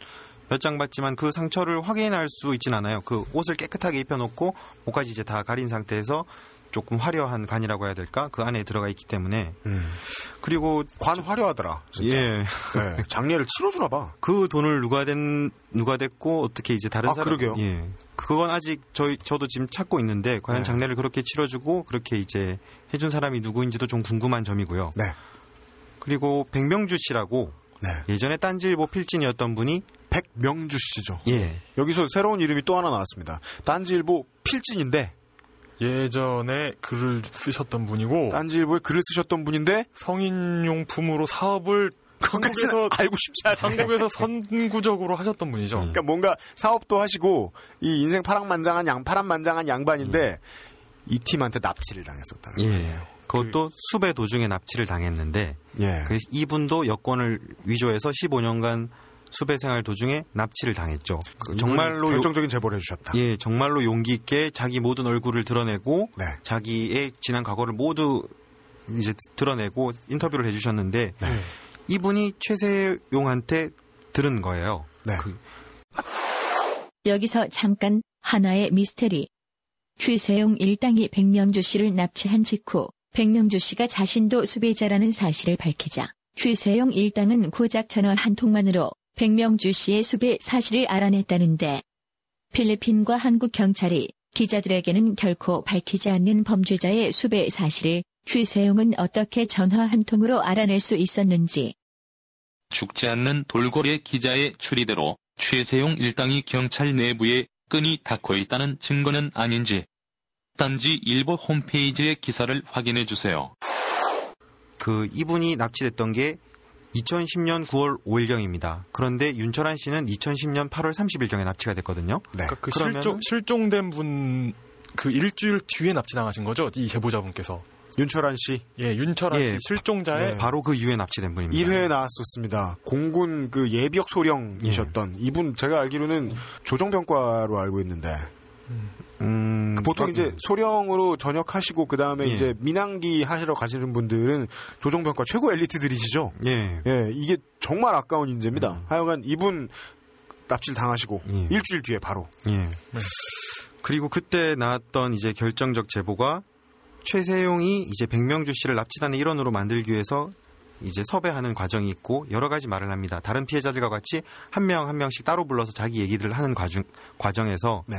몇 장 봤지만 그 상처를 확인할 수 있진 않아요. 그 옷을 깨끗하게 입혀놓고 목까지 이제 다 가린 상태에서 조금 화려한 간이라고 해야 될까? 그 안에 들어가 있기 때문에. 그리고 관 화려하더라. 진짜. 예. 네, 장례를 치러주나 봐. 그 돈을 누가 된 누가 됐고 어떻게 이제 다른 아, 사람 그러게요. 예. 그건 아직 저희 저도 지금 찾고 있는데 과연 네. 장례를 그렇게 치러주고 그렇게 이제 해준 사람이 누구인지도 좀 궁금한 점이고요. 네. 그리고 백명주 씨라고 네. 예전에 딴지일보 필진이었던 분이 백명주 씨죠. 예 여기서 새로운 이름이 또 하나 나왔습니다. 딴지일보 필진인데 예전에 글을 쓰셨던 분이고 딴지일보에 글을 쓰셨던 분인데 성인용품으로 사업을 한국에서 알고 싶지 않아요. 한국에서 선구적으로 하셨던 분이죠. 그러니까 뭔가 사업도 하시고 이 인생 파랑만장한 양 파란만장한 양반인데 이 팀한테 납치를 당했었다는 거예요. 예. 그것도 수배 도중에 납치를 당했는데 예. 그 이분도 여권을 위조해서 15년간 수배 생활 도중에 납치를 당했죠. 그 정말로 요- 결정적인 제보를 해주셨다. 예, 정말로 용기 있게 자기 모든 얼굴을 드러내고 네. 자기의 지난 과거를 모두 이제 드러내고 인터뷰를 해주셨는데 네. 이분이 최세용한테 들은 거예요. 네. 그 여기서 잠깐 하나의 미스테리. 최세용 일당이 백명주 씨를 납치한 직후 백명주 씨가 자신도 수배자라는 사실을 밝히자 최세용 일당은 고작 전화 한 통만으로 백명주 씨의 수배 사실을 알아냈다는데 필리핀과 한국 경찰이 기자들에게는 결코 밝히지 않는 범죄자의 수배 사실을 최세용은 어떻게 전화 한 통으로 알아낼 수 있었는지 죽지 않는 돌고래 기자의 추리대로 최세용 일당이 경찰 내부에 끈이 닿고 있다는 증거는 아닌지 딴지 일보 홈페이지의 기사를 확인해 주세요. 그 이분이 납치됐던 게 2010년 9월 5일경입니다. 그런데 윤철한 씨는 2010년 8월 30일경에 납치가 됐거든요. 네. 그러니까 그 실종, 실종된 분 그 일주일 뒤에 납치당하신 거죠? 이 제보자분께서. 윤철한 씨 예, 윤철한 예, 씨 실종자의 네. 바로 그 이후에 납치된 분입니다. 1회에 나왔었습니다. 공군 그 예비역 소령이셨던 이분 제가 알기로는 조정병과로 알고 있는데 음, 보통 어, 이제 소령으로 전역하시고 그 다음에 예. 이제 민항기 하시러 가시는 분들은 조정병과 최고 엘리트들이시죠. 예. 예, 이게 정말 아까운 인재입니다. 하여간 이분 납치를 당하시고 예. 일주일 뒤에 바로 예. 그리고 그때 나왔던 이제 결정적 제보가 최세용이 이제 백명주 씨를 납치단의 일원으로 만들기 위해서 이제 섭외하는 과정이 있고 여러 가지 말을 합니다. 다른 피해자들과 같이 한 명한 명씩 따로 불러서 자기 얘기들을 하는 과정, 과정에서 네.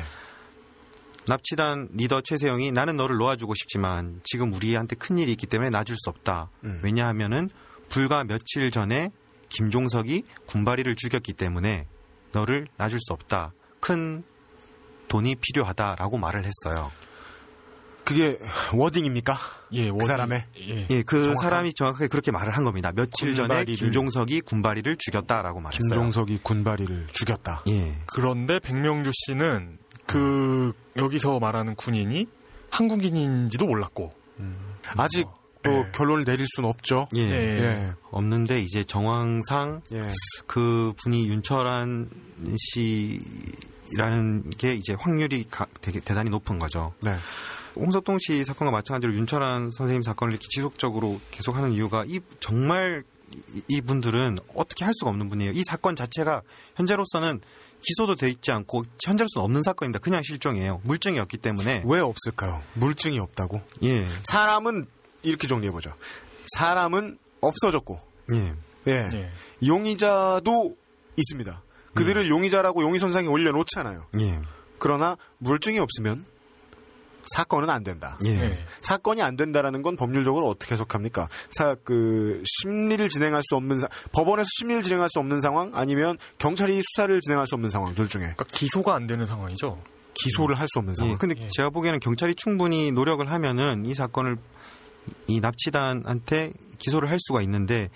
납치단 리더 최세용이 나는 너를 놓아주고 싶지만 지금 우리한테 큰 일이 있기 때문에 놔줄 수 없다. 음. 왜냐하면은 불과 며칠 전에 김종석이 군바리를 죽였기 때문에 너를 놔줄 수 없다. 큰 돈이 필요하다라고 말을 했어요. 그게 워딩입니까? 예, 그 워딩- 사람의? 예. 예, 그 정확한- 사람이 정확하게 그렇게 말을 한 겁니다. 며칠 전에 군바리를- 김종석이 군바리를 죽였다라고 말했어요. 김종석이 군바리를 죽였다. 예. 그런데 백명주 씨는 그 여기서 말하는 군인이 한국인인지도 몰랐고 아직 또 예. 결론을 내릴 수는 없죠. 예. 예. 예. 없는데 이제 정황상 예. 그 분이 윤철한 씨라는 게 이제 확률이 가- 되게 대단히 높은 거죠. 네. 홍석동 씨 사건과 마찬가지로 윤철한 선생님 사건을 이렇게 지속적으로 계속하는 이유가 이 정말 이- 이분들은 어떻게 할 수가 없는 분이에요. 이 사건 자체가 현재로서는 기소도 돼 있지 않고 현재로서는 없는 사건입니다. 그냥 실종이에요. 물증이 없기 때문에 왜 없을까요? 물증이 없다고? 예, 사람은 이렇게 정리해 보죠. 사람은 없어졌고, 예, 예. 예. 용의자도 있습니다. 그들을 용의자라고 용의 선상에 올려놓잖아요. 예, 그러나 물증이 없으면 사건은 안 된다. 예, 예. 사건이 안 된다라는 건 법률적으로 어떻게 해석합니까? 사, 그, 심리를 진행할 수 없는, 사- 법원에서 심리를 진행할 수 없는 상황, 아니면 경찰이 수사를 진행할 수 없는 상황, 둘 중에. 그러니까 기소가 안 되는 상황이죠. 기소를 할 수 없는 예. 상황. 근데 예. 제가 보기에는 경찰이 충분히 노력을 하면은 이 사건을 이 납치단한테 기소를 할 수가 있는데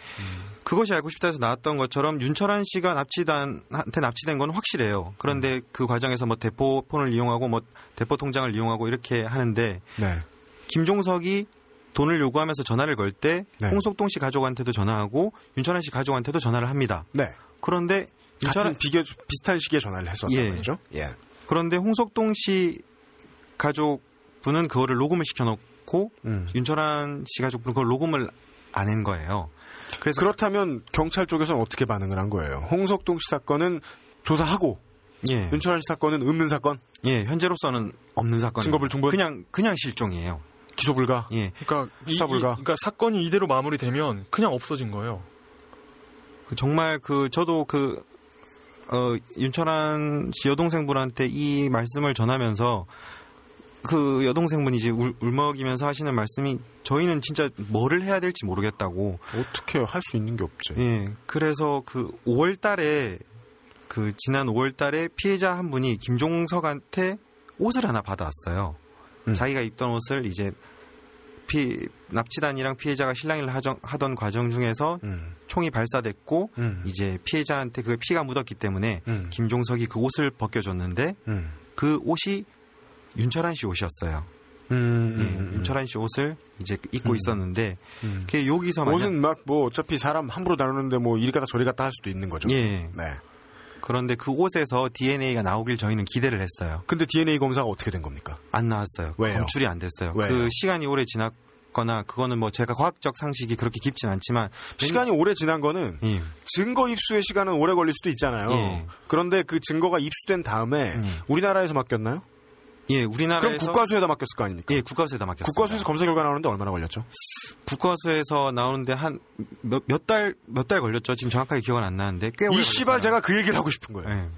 그것이 알고 싶다 해서 나왔던 것처럼 윤철한 씨가 납치단한테 납치된 건 확실해요. 그런데 그 과정에서 뭐 대포폰을 이용하고 뭐 대포 통장을 이용하고 이렇게 하는데 네. 김종석이 돈을 요구하면서 전화를 걸때 네. 홍석동 씨 가족한테도 전화하고 윤철한 씨 가족한테도 전화를 합니다. 네. 그런데 윤철한 같은 비교, 비슷한 시기에 전화를 했었단 예. 예. 그런데 홍석동 씨 가족분은 그거를 녹음을 시켜놓고 음. 윤철한 씨 가족분은 그걸 녹음을 안 한 거예요. 그래서 그렇다면 경찰 쪽에서는 어떻게 반응을 한 거예요? 홍석동 씨 사건은 조사하고 예, 윤철한 씨 사건은 없는 사건, 예, 현재로서는 없는 사건. 증거 불충분? 그냥 그냥 실종이에요. 기소 불가. 예, 그러니까 이, 수사 불가. 이- 그러니까 사건이 이대로 마무리되면 그냥 없어진 거예요. 그 정말 그 저도 그 어, 윤철한 씨 여동생분한테 이 말씀을 전하면서 그 여동생분이 이제 울, 울먹이면서 하시는 말씀이 저희는 진짜 뭐를 해야 될지 모르겠다고 어떻게 할 수 있는 게 없지. 예, 그래서 그 5월 달에 그 지난 5월 달에 피해자 한 분이 김종석한테 옷을 하나 받아왔어요. 음. 자기가 입던 옷을 이제 피, 납치단이랑 피해자가 실랑이를 하정, 하던 과정 중에서 음. 총이 발사됐고 음. 이제 피해자한테 그 피가 묻었기 때문에 음. 김종석이 그 옷을 벗겨줬는데 음. 그 옷이 윤철한 씨 옷이었어요. 음. 예, 음. 윤철한 씨 옷을 이제 입고 있었는데 음. 그게 여기서 옷은 막 뭐 어차피 사람 함부로 다루는데 뭐 이리 갔다 저리 갔다 할 수도 있는 거죠. 예. 네. 그런데 그 옷에서 DNA가 나오길 저희는 기대를 했어요. 근데 DNA 검사가 어떻게 된 겁니까? 안 나왔어요. 왜요? 검출이 안 됐어요. 왜요? 그 시간이 오래 지났거나 그거는 뭐 제가 과학적 상식이 그렇게 깊진 않지만 시간이 오래 지난 거는 예. 증거 입수의 시간은 오래 걸릴 수도 있잖아요. 예. 그런데 그 증거가 입수된 다음에 음. 우리나라에서 맡겼나요? 예, 그럼 우리나라에서 국과수에다 맡겼을 거 아닙니까? 예, 국과수에다 맡겼어요. 국과수에서 검사 결과 나오는데 얼마나 걸렸죠? 국과수에서 나오는데 한 몇 달 몇 달 걸렸죠. 지금 정확하게 기억은 안 나는데 꽤 오래 이 씨발 걸렸어요. 제가 그 얘기를 하고 싶은 거예요. 예.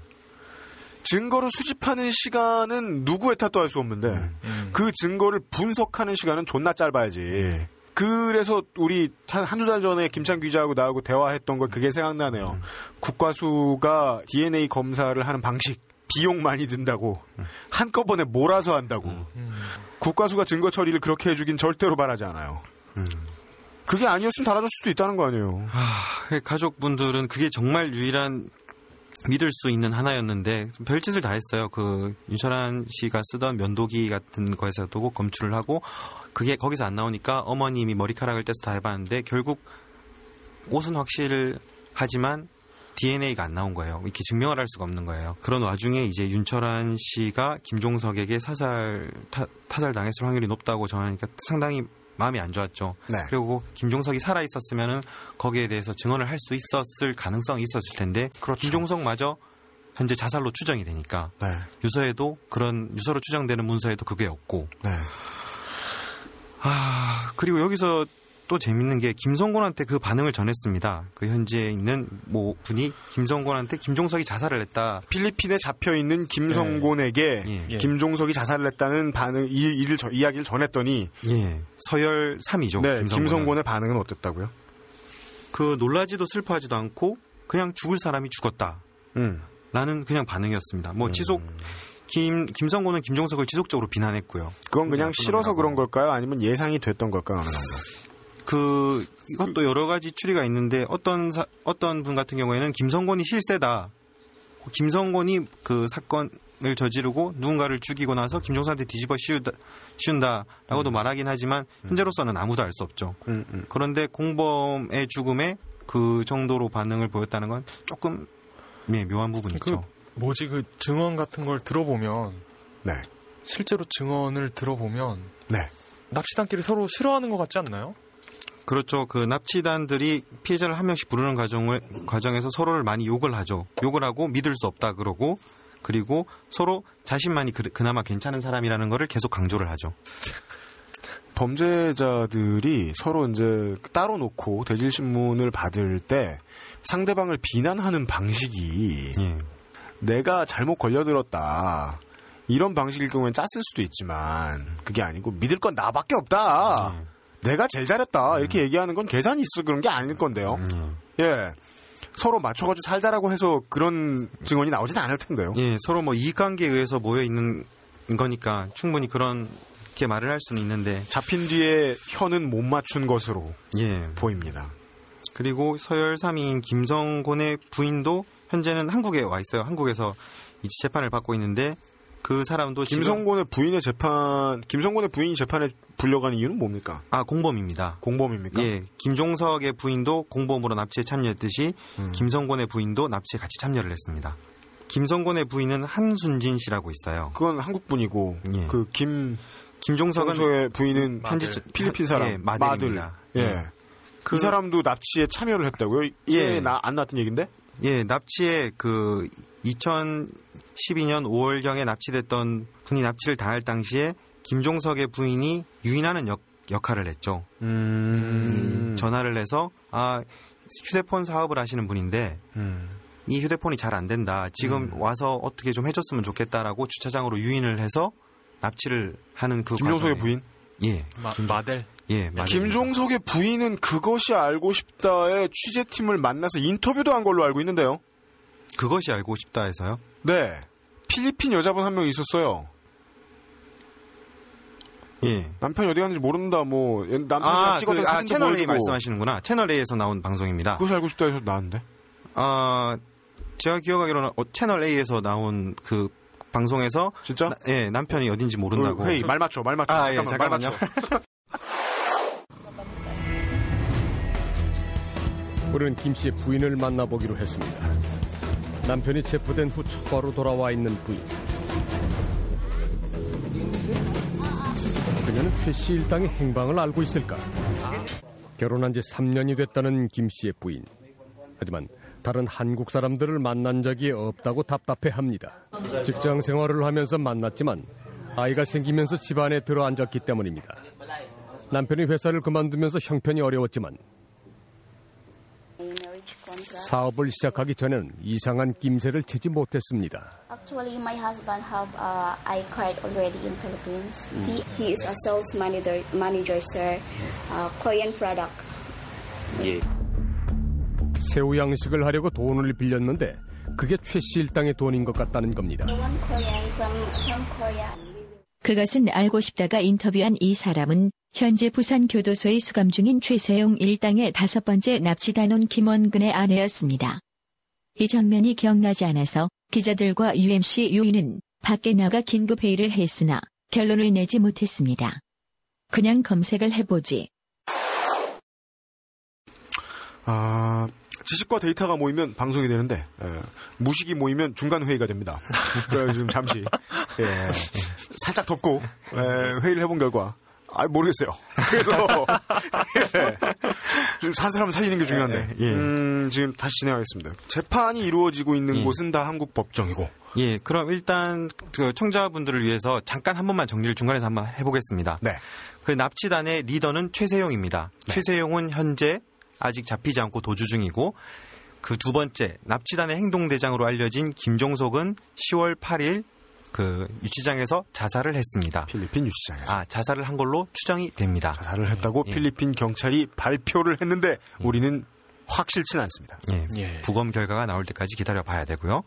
증거를 수집하는 시간은 누구의 탓도 할 수 없는데 음. 그 증거를 분석하는 시간은 존나 짧아야지. 그래서 우리 한 한두 달 전에 김창 기자하고 나하고 대화했던 거 그게 생각나네요. 국과수가 DNA 검사를 하는 방식 비용 많이 든다고 한꺼번에 몰아서 한다고. 국과수가 증거 처리를 그렇게 해주긴 절대로 바라지 않아요. 그게 아니었으면 달아줄 수도 있다는 거 아니에요. 그 가족분들은 그게 정말 유일한 믿을 수 있는 하나였는데 별짓을 다 했어요. 그 윤철한 씨가 쓰던 면도기 같은 거에서도 검출을 하고 그게 거기서 안 나오니까 어머님이 머리카락을 떼서 다 해봤는데 결국 옷은 확실하지만 DNA가 안 나온 거예요. 이렇게 증명을 할 수가 없는 거예요. 그런 와중에 이제 윤철한 씨가 김종석에게 사살 타, 타살 당했을 확률이 높다고 전하니까 상당히 마음이 안 좋았죠. 네. 그리고 김종석이 살아 있었으면은 거기에 대해서 증언을 할 수 있었을 가능성이 있었을 텐데 김종석마저 현재 자살로 추정이 되니까 네. 유서에도 그런 유서로 추정되는 문서에도 그게 없고 네. 아 그리고 여기서 또 재밌는 게 김성곤한테 그 반응을 전했습니다. 그 현재 있는 뭐 분이 김성곤한테 김종석이 자살을 했다. 필리핀에 잡혀 있는 김성곤에게 예. 김종석이 자살을 했다는 반응 이 일을 저- 이야기를 전했더니 예 서열 3위죠. 네, 김성곤의 반응은 어땠다고요? 그 놀라지도 슬퍼하지도 않고 그냥 죽을 사람이 죽었다. 음. 라는 그냥 반응이었습니다. 뭐 지속 김 김성곤은 김종석을 지속적으로 비난했고요. 그건 그냥 싫어서. 그런 걸까요? 아니면 예상이 됐던 걸까요? 그 이것도 여러 가지 추리가 있는데 어떤 사- 어떤 분 같은 경우에는 김성곤이 실세다. 김성곤이 그 사건을 저지르고 누군가를 죽이고 나서 김종석한테 뒤집어 씌우다, 씌운다라고도 말하긴 하지만 현재로서는 아무도 알 수 없죠. 음, 음. 그런데 공범의 죽음에 그 정도로 반응을 보였다는 건 조금 예, 묘한 부분이 그 있죠. 뭐지 그 증언 같은 걸 들어보면 네. 실제로 증언을 들어보면 네. 납치단끼리 서로 싫어하는 것 같지 않나요? 그렇죠. 그 납치단들이 피해자를 한 명씩 부르는 과정을 과정에서 서로를 많이 욕을 하죠. 욕을 하고 믿을 수 없다 그러고 그리고 서로 자신만이 그, 그나마 괜찮은 사람이라는 거를 계속 강조를 하죠. 범죄자들이 서로 이제 따로 놓고 대질 신문을 받을 때 상대방을 비난하는 방식이 예. 내가 잘못 걸려들었다. 이런 방식일 경우엔 짰을 수도 있지만 그게 아니고 믿을 건 나밖에 없다. 내가 제일 잘했다. 이렇게 얘기하는 건 계산이 있어 그런 게 아닐 건데요. 예. 서로 맞춰가지고 살자라고 해서 그런 증언이 나오진 않을 텐데요. 예, 서로 뭐 이익관계에 의해서 모여 있는 거니까 충분히 그렇게 말을 할 수는 있는데 잡힌 뒤에 혀는 못 맞춘 것으로 예. 보입니다. 그리고 서열 3위인 김성곤의 부인도 현재는 한국에 와 있어요. 한국에서 이 재판을 받고 있는데 그 사람도 김성곤의 부인의 재판, 김성곤의 부인이 재판에 불려가는 이유는 뭡니까? 아 공범입니다. 공범입니까? 예, 김종석의 부인도 공범으로 납치에 참여했듯이 음. 김성곤의 부인도 납치에 같이 참여를 했습니다. 김성곤의 부인은 한순진 씨라고 있어요. 그건 한국 분이고 예. 그김 김종석은 부인은 현지. 필리핀 사람 예, 마들입니다. 마들. 예. 예. 그 사람도 납치에 참여를 했다고요? 예. 예, 나, 안 나왔던 얘긴데? 예, 납치에 그 2012년 5월경에 납치됐던 분이 납치를 당할 당시에 김종석의 부인이 유인하는 역, 역할을 했죠. 음. 전화를 해서 아 휴대폰 사업을 하시는 분인데 음. 이 휴대폰이 잘 안 된다. 지금 와서 어떻게 좀 해줬으면 좋겠다라고 주차장으로 유인을 해서 납치를 하는 그 김종석의 과정에- 부인? 예, 마, 마델. 예, 맞아요. 김종석의 부인은 그것이 알고 싶다의 취재팀을 만나서 인터뷰도 한 걸로 알고 있는데요. 그것이 알고 싶다 해서요. 네. 필리핀 여자분 한 명 있었어요. 예. 남편이 어디 갔는지 모른다, 뭐, 남편이 아, 찍었던 그, 아, 채널 A. 말씀하시는구나. 채널 A에서 나온 방송입니다. 그것이 알고 싶다 해서 나왔는데. 아, 제가 기억하기로는 어, 채널 A에서 나온 그 방송에서 진짜? 나- 예, 남편이 어딘지 모른다고. 어, 회의, 말 맞춰, 말 맞춰. 아, 예, 잠깐만, 말 잠깐만요. 맞춰. 우리는 김 씨의 부인을 만나보기로 했습니다. 남편이 체포된 후 처바로 돌아와 있는 부인. 그녀는 최 씨 일당의 행방을 알고 있을까? 결혼한 지 3년이 됐다는 김 씨의 부인. 하지만 다른 한국 사람들을 만난 적이 없다고 답답해 합니다. 직장 생활을 하면서 만났지만 아이가 생기면서 집안에 들어앉았기 때문입니다. 남편이 회사를 그만두면서 형편이 어려웠지만 사업을 시작하기 전에는 이상한 낌새를 채지 못했습니다. Actually, my husband have uh, I card already in Philippines. He, he is a sales manager, manager sir, uh, Korean product. 새우 양식을 하려고 돈을 빌렸는데 그게 최씨 일당의 돈인 것 같다는 겁니다. One Korean from from Korea. 그것은 알고 싶다가 인터뷰한 이 사람은 현재 부산 교도소에 수감 중인 최세용 일당의 다섯 번째 납치단원 김원근의 아내였습니다. 이 장면이 기억나지 않아서 기자들과 UMC 유이는 밖에 나가 긴급 회의를 했으나 결론을 내지 못했습니다. 그냥 검색을 해보지. 아, 지식과 데이터가 모이면 방송이 되는데 에, 무식이 모이면 중간 회의가 됩니다. 지금 잠시 예, 살짝 덮고 에, 회의를 해본 결과 아 모르겠어요. 그래서 예, 좀산 사람 살리는 게 중요한데 예. 음, 지금 다시 진행하겠습니다. 재판이 이루어지고 있는 예. 곳은 다 한국 법정이고 예, 그럼 일단 그 청자분들을 위해서 잠깐 한 번만 정리를 중간에서 한번 해보겠습니다. 네. 그 납치단의 리더는 최세용입니다. 최세용은 현재 아직 잡히지 않고 도주 중이고 그 두 번째 납치단의 행동대장으로 알려진 김종석은 10월 8일 그 유치장에서 자살을 했습니다. 필리핀 유치장에서 아 자살을 한 걸로 추정이 됩니다. 자살을 했다고 예. 필리핀 경찰이 발표를 했는데 우리는 확실치는 않습니다. 예. 예. 부검 결과가 나올 때까지 기다려 봐야 되고요.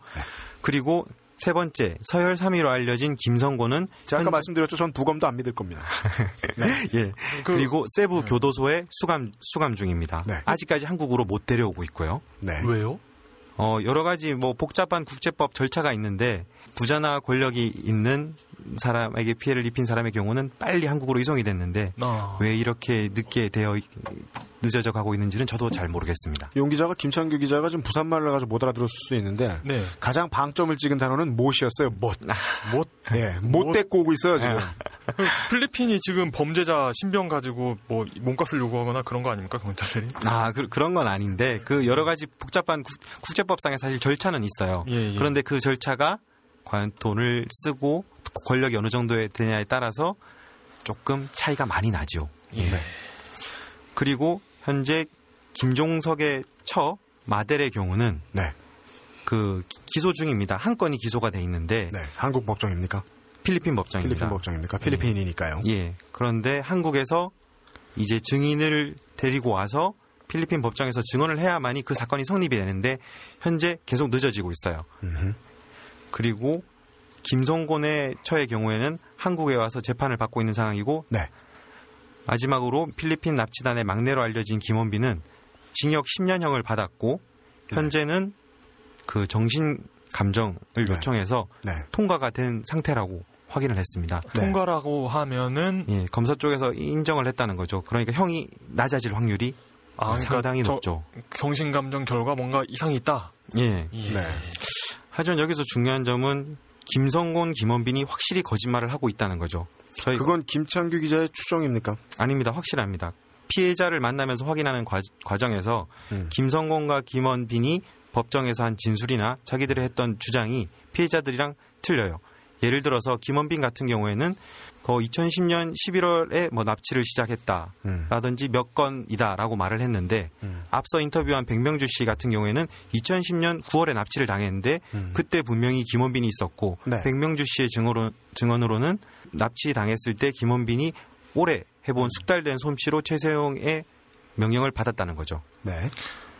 그리고 세 번째 서열 3위로 알려진 김성곤은 제가 아까 말씀드렸죠. 전 부검도 안 믿을 겁니다. 예. 그, 리고 세부 교도소에 수감 수감 중입니다. 네. 아직까지 한국으로 못 데려오고 있고요. 네. 왜요? 어, 여러 가지 뭐 복잡한 국제법 절차가 있는데 부자나 권력이 있는 사람에게 피해를 입힌 사람의 경우는 빨리 한국으로 이송이 됐는데 아. 왜 이렇게 늦게 되어 늦어져 가고 있는지는 저도 잘 모르겠습니다. 용 기자가 김창규 기자가 좀 부산 말을 가지고 못 알아들었을 수도 있는데 네. 가장 방점을 찍은 단어는 못이었어요. 못. 못. 예. 못 데리고 오고 있어요 지금. 그 필리핀이 지금 범죄자 신병 가지고 뭐 몸값을 요구하거나 그런 거 아닙니까 경찰들이? 아, 그, 런건 아닌데 그 여러 가지 복잡한 국, 국제법상의 사실 절차는 있어요. 예, 예. 그런데 그 절차가 과연 돈을 쓰고 권력이 어느 정도에 되냐에 따라서 조금 차이가 많이 나죠. 예. 그리고 현재 김종석의 처 마델의 경우는 네. 그 기- 기소 중입니다. 한 건이 기소가 돼 있는데 네. 한국 법정입니까? 필리핀 법정입니다. 필리핀 법정입니까? 필리핀이니까요. 예. 그런데 한국에서 이제 증인을 데리고 와서 필리핀 법정에서 증언을 해야만이 그 사건이 성립이 되는데 현재 계속 늦어지고 있어요. 음흠. 그리고 김성곤의 처의 경우에는 한국에 와서 재판을 받고 있는 상황이고 네. 마지막으로 필리핀 납치단의 막내로 알려진 김원빈은 징역 10년형을 받았고 현재는 그 정신 감정을 네. 요청해서 네. 통과가 된 상태라고 확인을 했습니다. 네. 통과라고 하면은 예, 검사 쪽에서 인정을 했다는 거죠. 그러니까 형이 낮아질 확률이 아, 그러니까 상당히 저- 높죠. 정신 감정 결과 뭔가 이상이 있다. 예. 예. 네. 하지만 여기서 중요한 점은 김성곤, 김원빈이 확실히 거짓말을 하고 있다는 거죠. 저희 그건 김창규 기자의 추정입니까? 아닙니다. 확실합니다. 피해자를 만나면서 확인하는 과, 정에서 음. 김성곤과 김원빈이 법정에서 한 진술이나 자기들이 했던 주장이 피해자들이랑 틀려요. 예를 들어서 김원빈 같은 경우에는 그 2010년 11월에 뭐 납치를 시작했다라든지 몇 건이다라고 말을 했는데 음. 앞서 인터뷰한 백명주 씨 같은 경우에는 2010년 9월에 납치를 당했는데 그때 분명히 김원빈이 있었고 음. 네. 백명주 씨의 증언으로, 증언으로는 납치 당했을 때 김원빈이 오래 해본 숙달된 솜씨로 최세용의 명령을 받았다는 거죠. 네.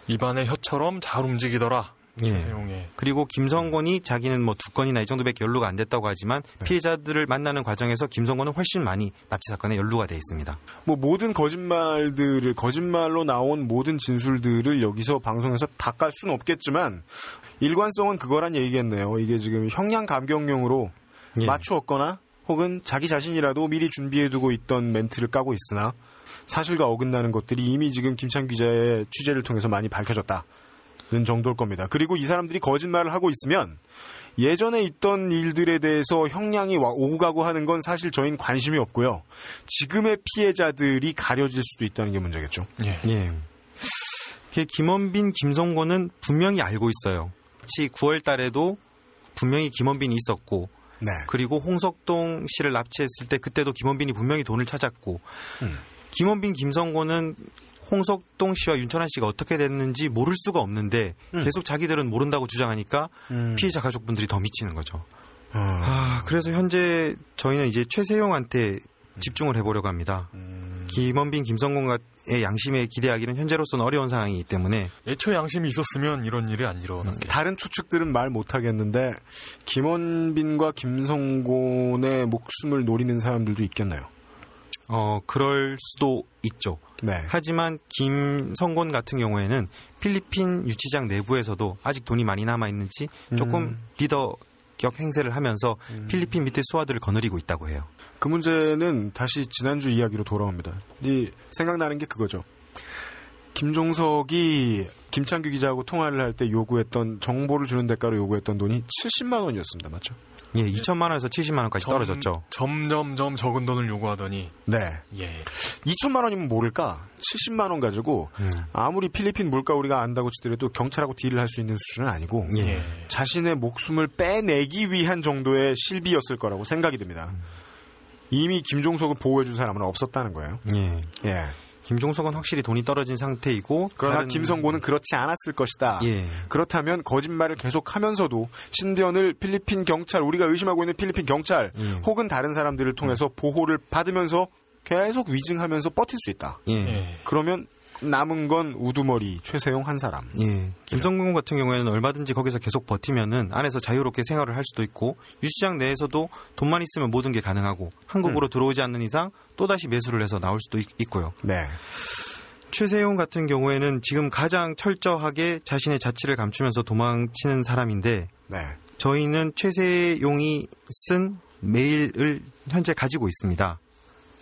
입안의 혀처럼 잘 움직이더라. 예. 그리고 김성곤이 자기는 뭐 두 건이나 이 정도밖에 연루가 안 됐다고 하지만 네. 피해자들을 만나는 과정에서 김성곤은 훨씬 많이 납치 사건에 연루가 돼 있습니다. 뭐 모든 거짓말들을 거짓말로 나온 모든 진술들을 여기서 방송에서 다 깔 수는 없겠지만 일관성은 그거란 얘기겠네요. 이게 지금 형량 감경용으로 예. 맞추었거나 혹은 자기 자신이라도 미리 준비해두고 있던 멘트를 까고 있으나 사실과 어긋나는 것들이 이미 지금 김창 기자의 취재를 통해서 많이 밝혀졌다는 정도일 겁니다. 그리고 이 사람들이 거짓말을 하고 있으면 예전에 있던 일들에 대해서 형량이 와- 오고 가고 하는 건 사실 저희는 관심이 없고요. 지금의 피해자들이 가려질 수도 있다는 게 문제겠죠. 예. 예. 그 김원빈, 김성곤은 분명히 알고 있어요. 같이 9월 달에도 분명히 김원빈이 있었고 네. 그리고 홍석동 씨를 납치했을 때 그때도 김원빈이 분명히 돈을 찾았고 김원빈, 김성곤은 홍석동 씨와 윤천한 씨가 어떻게 됐는지 모를 수가 없는데 음. 계속 자기들은 모른다고 주장하니까 피해자 가족분들이 더 미치는 거죠. 아, 그래서 현재 저희는 이제 최세용한테 집중을 해보려고 합니다. 김원빈, 김성곤의 양심에 기대하기는 현재로서는 어려운 상황이기 때문에 애초에 양심이 있었으면 이런 일이 안 일어났겠죠. 다른 추측들은 말 못하겠는데 김원빈과 김성곤의 목숨을 노리는 사람들도 있겠나요? 어 그럴 수도 있죠. 네. 하지만 김성곤 같은 경우에는 필리핀 유치장 내부에서도 아직 돈이 많이 남아 있는지 조금 음. 리더 격 행세를 하면서 필리핀 밑에 수하들을 거느리고 있다고 해요. 그 문제는 다시 지난주 이야기로 돌아옵니다. 이 생각나는 게 그거죠. 김종석이 김창규 기자하고 통화를 할 때 요구했던 정보를 주는 대가로 요구했던 돈이 70만 원이었습니다. 맞죠? 예, 2천만 원에서 70만 원까지 떨어졌죠. 점점점 적은 돈을 요구하더니 네. 예. 2천만 원이면 모를까? 70만 원 가지고 아무리 필리핀 물가 우리가 안다고 치더라도 경찰하고 딜을 할 수 있는 수준은 아니고 예. 자신의 목숨을 빼내기 위한 정도의 실비였을 거라고 생각이 듭니다. 이미 김종석을 보호해준 사람은 없었다는 거예요. 예. 예. 김종석은 확실히 돈이 떨어진 상태이고 그러나 다른- 김성곤은 그렇지 않았을 것이다. 예. 그렇다면 거짓말을 계속하면서도 신대현을 필리핀 경찰 우리가 의심하고 있는 필리핀 경찰 예. 혹은 다른 사람들을 통해서 보호를 받으면서 계속 위증하면서 버틸 수 있다. 예. 예. 그러면 남은 건 우두머리 최세용 한 사람. 예. 김성곤 같은 경우에는 얼마든지 거기서 계속 버티면은 안에서 자유롭게 생활을 할 수도 있고 유시장 내에서도 돈만 있으면 모든 게 가능하고 한국으로 들어오지 않는 이상 또 다시 매수를 해서 나올 수도 있, 있고요. 네. 최세용 같은 경우에는 지금 가장 철저하게 자신의 자취를 감추면서 도망치는 사람인데 네. 저희는 최세용이 쓴 메일을 현재 가지고 있습니다.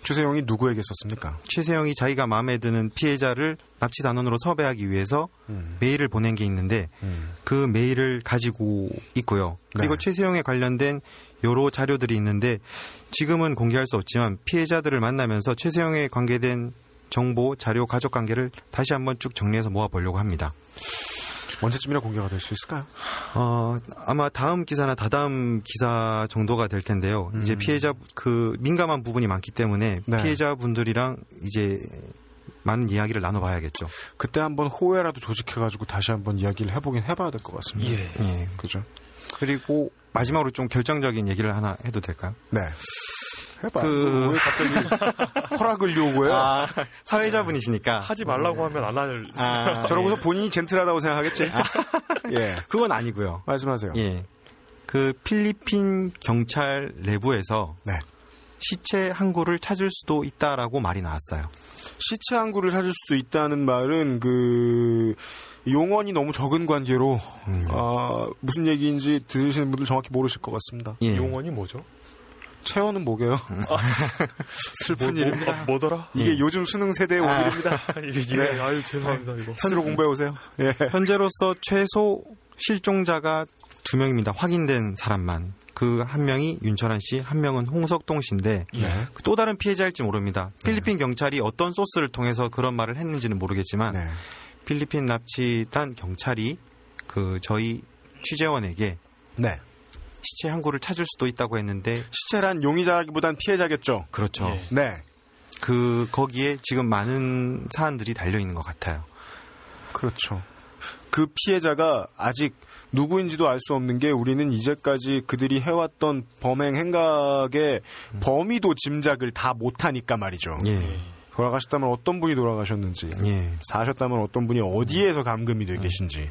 최세용이 누구에게 썼습니까? 최세용이 자기가 마음에 드는 피해자를 납치 단원으로 섭외하기 위해서 메일을 보낸 게 있는데 그 메일을 가지고 있고요. 그리고 네. 최세용에 관련된 여러 자료들이 있는데 지금은 공개할 수 없지만 피해자들을 만나면서 최세용에 관계된 정보, 자료, 가족 관계를 다시 한번 쭉 정리해서 모아보려고 합니다. 언제쯤이나 공개가 될 수 있을까요? 어, 아마 다음 기사나 다다음 기사 정도가 될 텐데요. 이제 피해자 그 민감한 부분이 많기 때문에 음. 네. 피해자분들이랑 이제 많은 이야기를 나눠봐야겠죠. 그때 한번 호회라도 조직해가지고 다시 한번 이야기를 해보긴 해봐야 될 것 같습니다. 예. 예. 그죠? 그리고 마지막으로 좀 결정적인 얘기를 하나 해도 될까요? 네. 해봐. 그- 왜 갑자기 허락을 요구해요? 아, 사회자분이시니까 하지 말라고 하면 안 할. 아, 저러고서 본인이 젠틀하다고 생각하겠지? 예. 그건 아니고요. 말씀하세요. 예. 그 필리핀 경찰 내부에서 네. 시체 한 구를 찾을 수도 있다라고 말이 나왔어요. 시체 한 구를 찾을 수도 있다는 말은 그 용언이 너무 적은 관계로 아, 무슨 얘기인지 들으시는 분들 정확히 모르실 것 같습니다. 예. 용언이 뭐죠? 체어는 뭐게요? 슬픈 뭐, 일입니다. 뭐, 뭐더라? 이게 요즘 수능 세대의 오늘입니다. 이게, 이게 아유 죄송합니다 이거. 스스로 공부해 오세요. 예. 현재로서 최소 실종자가 두 명입니다. 확인된 사람만. 그 한 명이 윤철한 씨, 한 명은 홍석동 씨인데 네. 그또 다른 피해자일지 모릅니다. 필리핀 경찰이 어떤 소스를 통해서 그런 말을 했는지는 모르겠지만 네. 필리핀 납치단 경찰이 그 저희 취재원에게 네. 시체 한 구를 찾을 수도 있다고 했는데 시체란 용의자라기보단 피해자겠죠. 그렇죠. 예. 네. 그 거기에 지금 많은 사안들이 달려 있는 것 같아요. 그렇죠. 그 피해자가 아직 누구인지도 알 수 없는 게 우리는 이제까지 그들이 해왔던 범행 행각의 범위도 짐작을 다 못하니까 말이죠. 예. 돌아가셨다면 어떤 분이 돌아가셨는지, 예. 사셨다면 어떤 분이 어디에서 감금이 되어 계신지.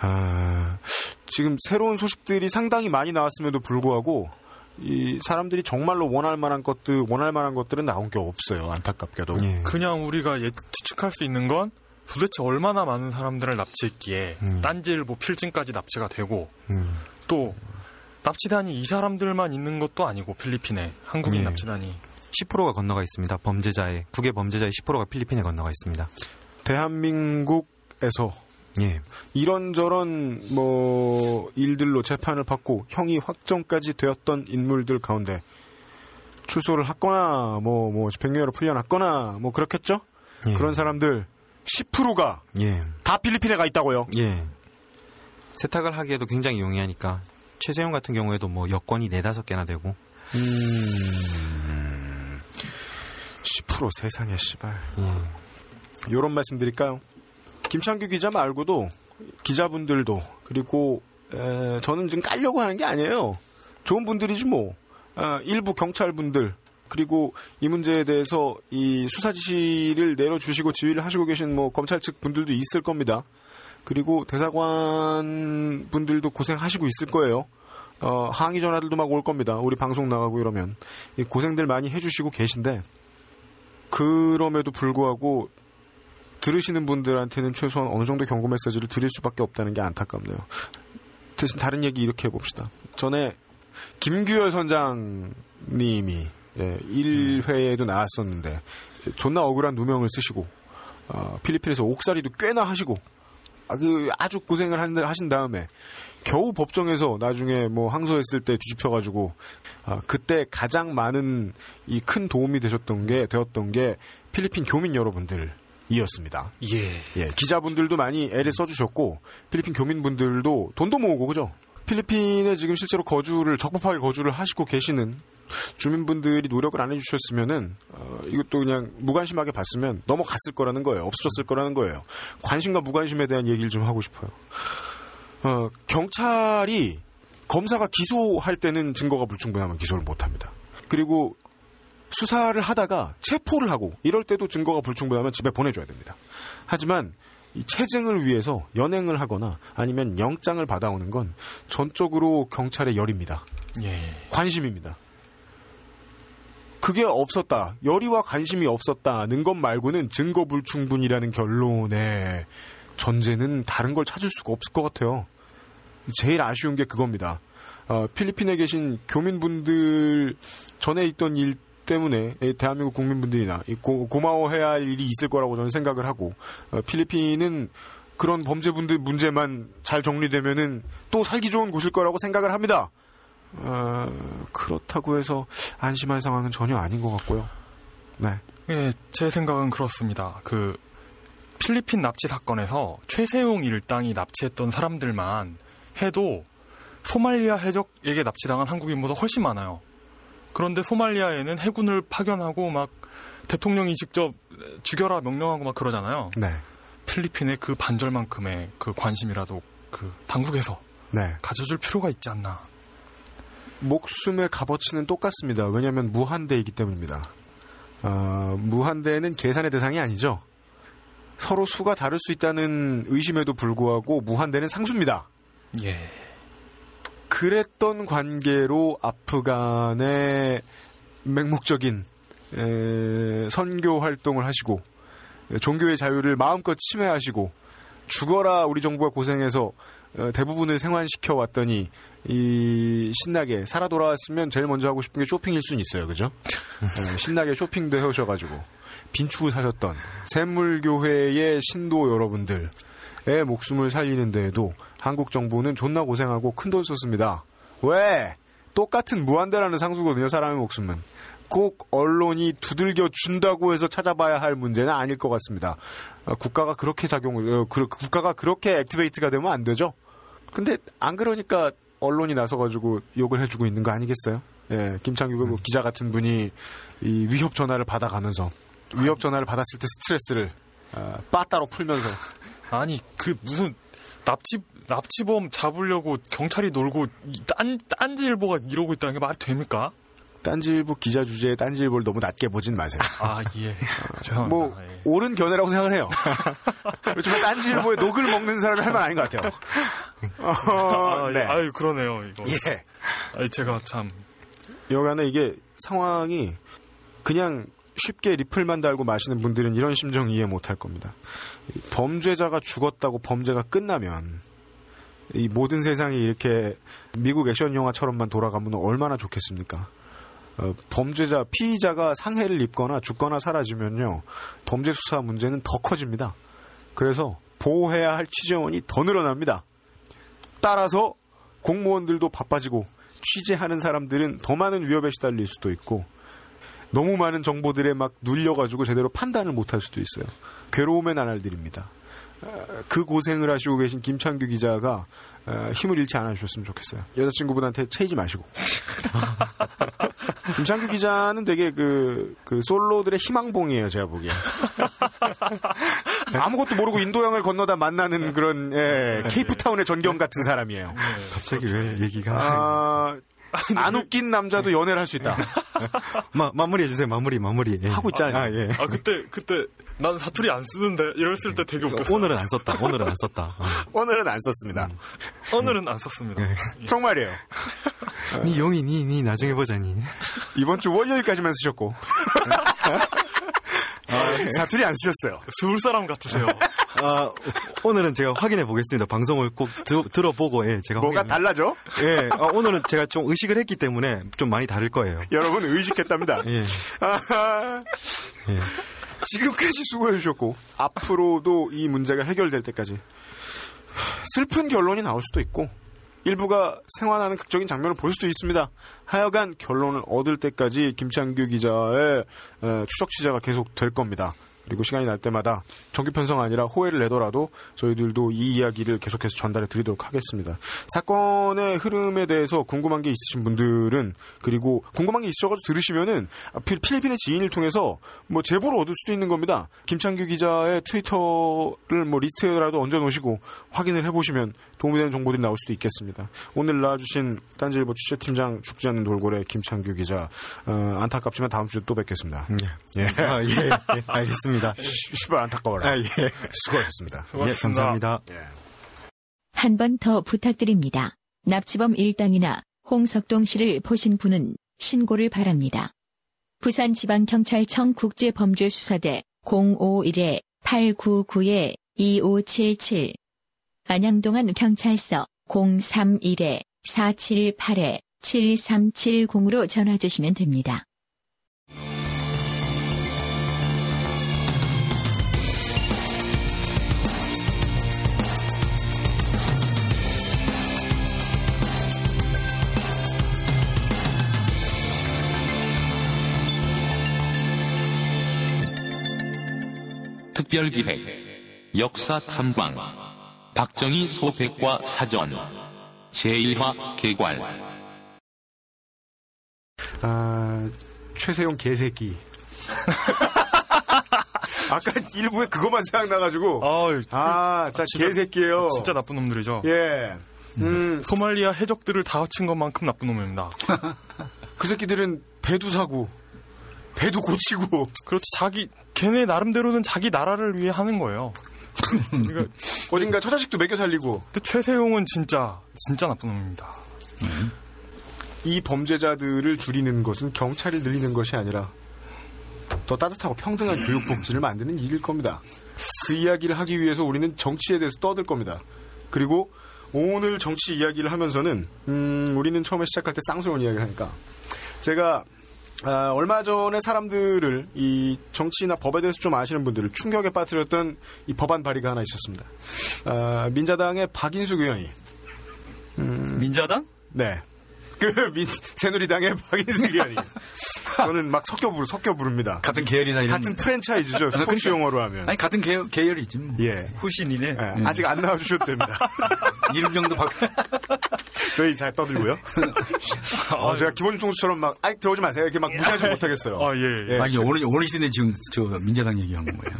아, 지금 새로운 소식들이 상당히 많이 나왔음에도 불구하고 이 사람들이 정말로 원할 만한 것들, 원할 만한 것들은 나온 게 없어요. 안타깝게도. 예. 그냥 우리가 예, 추측할 수 있는 건 도대체 얼마나 많은 사람들을 납치했기에 딴지일보 필진까지 납치가 되고 음. 또 납치단이 이 사람들만 있는 것도 아니고 필리핀에 한국인 예. 납치단이 10%가 건너가 있습니다. 범죄자의 국외 범죄자의 10%가 필리핀에 건너가 있습니다. 대한민국에서 예. 이런저런 뭐 일들로 재판을 받고 형이 확정까지 되었던 인물들 가운데 출소를 했거나 뭐뭐 집행유예로 풀려났거나 뭐 그렇겠죠? 예. 그런 사람들 10%가 예. 다 필리핀에 가 있다고요. 예. 세탁을 하기에도 굉장히 용이하니까 최세용 같은 경우에도 뭐 여권이 네다섯 개나 되고 10% 세상에 씨발. 요런 말씀 드릴까요? 김창규 기자 말고도 기자분들도 그리고 에, 저는 지금 깔려고 하는 게 아니에요. 좋은 분들이지 뭐. 아, 일부 경찰분들 그리고 이 문제에 대해서 이 수사 지시를 내려주시고 지휘를 하시고 계신 뭐 검찰 측 분들도 있을 겁니다. 그리고 대사관 분들도 고생하시고 있을 거예요. 어, 항의 전화들도 막 올 겁니다. 우리 방송 나가고 이러면 이 고생들 많이 해주시고 계신데 그럼에도 불구하고 들으시는 분들한테는 최소한 어느 정도 경고 메시지를 드릴 수밖에 없다는 게 안타깝네요. 대신 다른 얘기 이렇게 해봅시다. 전에 김규열 선장님이 예, 1회에도 나왔었는데 존나 억울한 누명을 쓰시고 어, 필리핀에서 옥살이도 꽤나 하시고 아, 그 아주 고생을 한- 하신 다음에 겨우 법정에서 나중에 뭐 항소했을 때 뒤집혀가지고 아, 그때 가장 많은 이 큰 도움이 되셨던 게 되었던 게 필리핀 교민 여러분들 이었습니다. 예. 예, 기자분들도 많이 애를 써주셨고 필리핀 교민분들도 돈도 모으고 그죠? 필리핀에 지금 실제로 거주를 적법하게 거주를 하시고 계시는 주민분들이 노력을 안 해주셨으면은 어, 이것도 그냥 무관심하게 봤으면 넘어갔을 거라는 거예요. 없어졌을 거라는 거예요. 관심과 무관심에 대한 얘기를 좀 하고 싶어요. 어, 경찰이 검사가 기소할 때는 증거가 불충분하면 기소를 못합니다. 그리고 수사를 하다가 체포를 하고 이럴 때도 증거가 불충분하면 집에 보내줘야 됩니다. 하지만 이 체증을 위해서 연행을 하거나 아니면 영장을 받아오는 건 전적으로 경찰의 열입니다. 예. 관심입니다. 그게 없었다. 열의와 관심이 없었다는 것 말고는 증거 불충분이라는 결론에 전제는 다른 걸 찾을 수가 없을 것 같아요. 제일 아쉬운 게 그겁니다. 어, 필리핀에 계신 교민분들 전에 있던 일 때문에 이 대한민국 국민분들이나 이 고, 고마워해야 할 일이 있을 거라고 저는 생각을 하고 어, 필리핀은 그런 범죄분들 문제만 잘 정리되면은 또 살기 좋은 곳일 거라고 생각을 합니다. 어, 그렇다고 해서 안심할 상황은 전혀 아닌 것 같고요. 네. 예, 제 생각은 그렇습니다. 그 필리핀 납치 사건에서 최세용 일당이 납치했던 사람들만 해도 소말리아 해적에게 납치당한 한국인보다 훨씬 많아요. 그런데 소말리아에는 해군을 파견하고 막 대통령이 직접 죽여라 명령하고 막 그러잖아요. 네. 필리핀의 그 반절만큼의 그 관심이라도 그 당국에서 네. 가져줄 필요가 있지 않나. 목숨의 값어치는 똑같습니다. 왜냐하면 무한대이기 때문입니다. 어, 무한대는 계산의 대상이 아니죠. 서로 수가 다를 수 있다는 의심에도 불구하고 무한대는 상수입니다. 예. 그랬던 관계로 아프간의 맹목적인 에, 선교 활동을 하시고 종교의 자유를 마음껏 침해하시고 죽어라 우리 정부가 고생해서 어, 대부분을 생환시켜 왔더니 이 신나게 살아 돌아왔으면 제일 먼저 하고 싶은 게 쇼핑일 수는 있어요, 그죠? 에, 신나게 쇼핑도 해오셔가지고 빈축을 사셨던 샘물교회의 신도 여러분들의 목숨을 살리는 데에도 한국 정부는 존나 고생하고 큰 돈 썼습니다. 왜? 똑같은 무한대라는 상수거든요, 사람의 목숨은. 꼭 언론이 두들겨 준다고 해서 찾아봐야 할 문제는 아닐 것 같습니다. 어, 국가가 그렇게 작용을, 어, 그, 국가가 그렇게 액티베이트가 되면 안 되죠? 근데 안 그러니까 언론이 나서가지고 욕을 해주고 있는 거 아니겠어요? 예, 김창규 그 기자 같은 분이 이 위협 전화를 받아가면서 위협 전화를 받았을 때 스트레스를 어, 빠따로 풀면서 아니 그 무슨 납치 납치범 잡으려고 경찰이 놀고 이딴 딴지일보가 이러고 있다는 게 말이 됩니까? 딴지일보 기자 주제에 딴지일보를 너무 낮게 보진 마세요. 아 예. 죄송합니다. 뭐 예. 옳은 견해라고 생각을 해요. 그렇지만 딴지일보에 녹을 먹는 사람이 할 말 아닌 것 같아요. 어, 아, 네. 예. 아유 그러네요 이거. 예. 아니 제가 참 여간에 이게 상황이 그냥 쉽게 리플만 달고 마시는 분들은 이런 심정 이해 못할 겁니다. 이 범죄자가 죽었다고 범죄가 끝나면 이 모든 세상이 이렇게 미국 액션 영화처럼만 돌아가면 얼마나 좋겠습니까? 어, 범죄자, 피의자가 상해를 입거나 죽거나 사라지면요, 범죄 수사 문제는 더 커집니다. 그래서 보호해야 할 취재원이 더 늘어납니다. 따라서 공무원들도 바빠지고 취재하는 사람들은 더 많은 위협에 시달릴 수도 있고 너무 많은 정보들에 막 눌려가지고 제대로 판단을 못할 수도 있어요. 괴로움의 나날들입니다. 어, 그 고생을 하시고 계신 김창규 기자가 어, 힘을 잃지 않아 주셨으면 좋겠어요. 여자친구분한테 채이지 마시고. 김창규 기자는 되게 그, 그 솔로들의 희망봉이에요, 제가 보기에. 아무것도 모르고 인도양을 건너다 만나는 그런, 예, 케이프타운의 전경 같은 사람이에요. 갑자기 왜 얘기가 아, 안 웃긴 남자도 연애를 할 수 있다. 마, 마무리해 주세요. 마무리 마무리. 예. 하고 있잖아요. 아, 예. 아 그때 그때 난 사투리 안 쓰는데 이랬을 때 되게 웃겼어. 오늘은 안 썼다. 오늘은 안 썼다. 어. 오늘은 안 썼습니다. 오늘은 안 썼습니다. 정말이에요. 니 용이 니, 니 나중에 보자니. 이번 주 월요일까지만 쓰셨고. 아, 사투리 안 쓰셨어요. 서울 사람 같으세요. 아, 오늘은 제가 확인해 보겠습니다. 방송을 꼭 드, 들어보고, 예, 제가. 뭐가 확인- 달라져? 예, 아, 오늘은 제가 좀 의식을 했기 때문에 좀 많이 다를 거예요. 여러분 의식했답니다. 예. 아하. 예. 지금까지 수고해 주셨고 앞으로도 이 문제가 해결될 때까지 슬픈 결론이 나올 수도 있고 일부가 생활하는 극적인 장면을 볼 수도 있습니다. 하여간 결론을 얻을 때까지 김창규 기자의 에, 추적 취재가 계속 될 겁니다. 그리고 시간이 날 때마다 정규 편성 아니라 호외를 내더라도 저희들도 이 이야기를 계속해서 전달해 드리도록 하겠습니다. 사건의 흐름에 대해서 궁금한 게 있으신 분들은 그리고 궁금한 게 있으셔가지고 들으시면은 아, 필- 필리핀의 지인을 통해서 뭐 제보를 얻을 수도 있는 겁니다. 김창규 기자의 트위터를 뭐 리스트에라도 얹어 놓으시고 확인을 해보시면 도움이 되는 정보들이 나올 수도 있겠습니다. 오늘 나와주신 딴지일보 취재팀장 죽지 않는 돌고래 김창규 기자 어, 안타깝지만 다음 주에 또 뵙겠습니다. 예. 아, 예, 예, 알겠습니다. 시발 안타까워라. 아, 예. 수고하셨습니다. 예, 감사합니다. 한번 더 부탁드립니다. 납치범 일당이나 홍석동 씨를 보신 분은 신고를 바랍니다. 부산지방경찰청 국제범죄수사대 051-899-2577 안양동안 경찰서 031-478-7370으로 전화 주시면 됩니다. 특별기획 역사 탐방 박정희 소백과 사전 제1화 개괄 아, 최세용 개새끼. 아까 일부에 그것만 생각나가지고. 아, 아, 자, 진짜- 개새끼예요 진짜 나쁜 놈들이죠. 예. 음, 소말리아 해적들을 다 합친 것만큼 나쁜 놈입니다. 그 새끼들은 배도 사고, 배도 고치고, 그렇지 자기 걔네 나름대로는 자기 나라를 위해 하는 거예요. 그러니까 어딘가 처자식도 먹여 살리고, 근데 최세용은 진짜 진짜 나쁜 놈입니다. 이 범죄자들을 줄이는 것은 경찰이 늘리는 것이 아니라 더 따뜻하고 평등한 교육 복지를 만드는 일일 겁니다. 그 이야기를 하기 위해서 우리는 정치에 대해서 떠들 겁니다. 그리고 오늘 정치 이야기를 하면서는 음, 우리는 처음에 시작할 때 쌍소연 이야기를 하니까 제가 아, 얼마 전에 사람들을 이 정치나 법에 대해서 좀 아시는 분들을 충격에 빠뜨렸던 이 법안 발의가 하나 있었습니다. 아, 민자당의 박인숙 의원이 민자당? 네. 그, 민, 새누리당의 의원이. 저는 막 섞여 부르, 섞여 부릅니다. 같은 계열이나 이런. 같은 프랜차이즈죠. 스포츠 그러니까. 용어로 하면. 아니 같은 계열, 계열이지. 뭐. 예. 후신이네. 예, 예. 아직 안 나와 주셔도 됩니다. 이름 정도 바 저희 잘 떠들고요. 어, 제가 기본 총수처럼 막, 아이, 들어오지 마세요. 이렇게 막 무시하지 못하겠어요. 아 예. 예. 아니 어느 어느 시대에 지금 저 민자당 얘기한 거예요.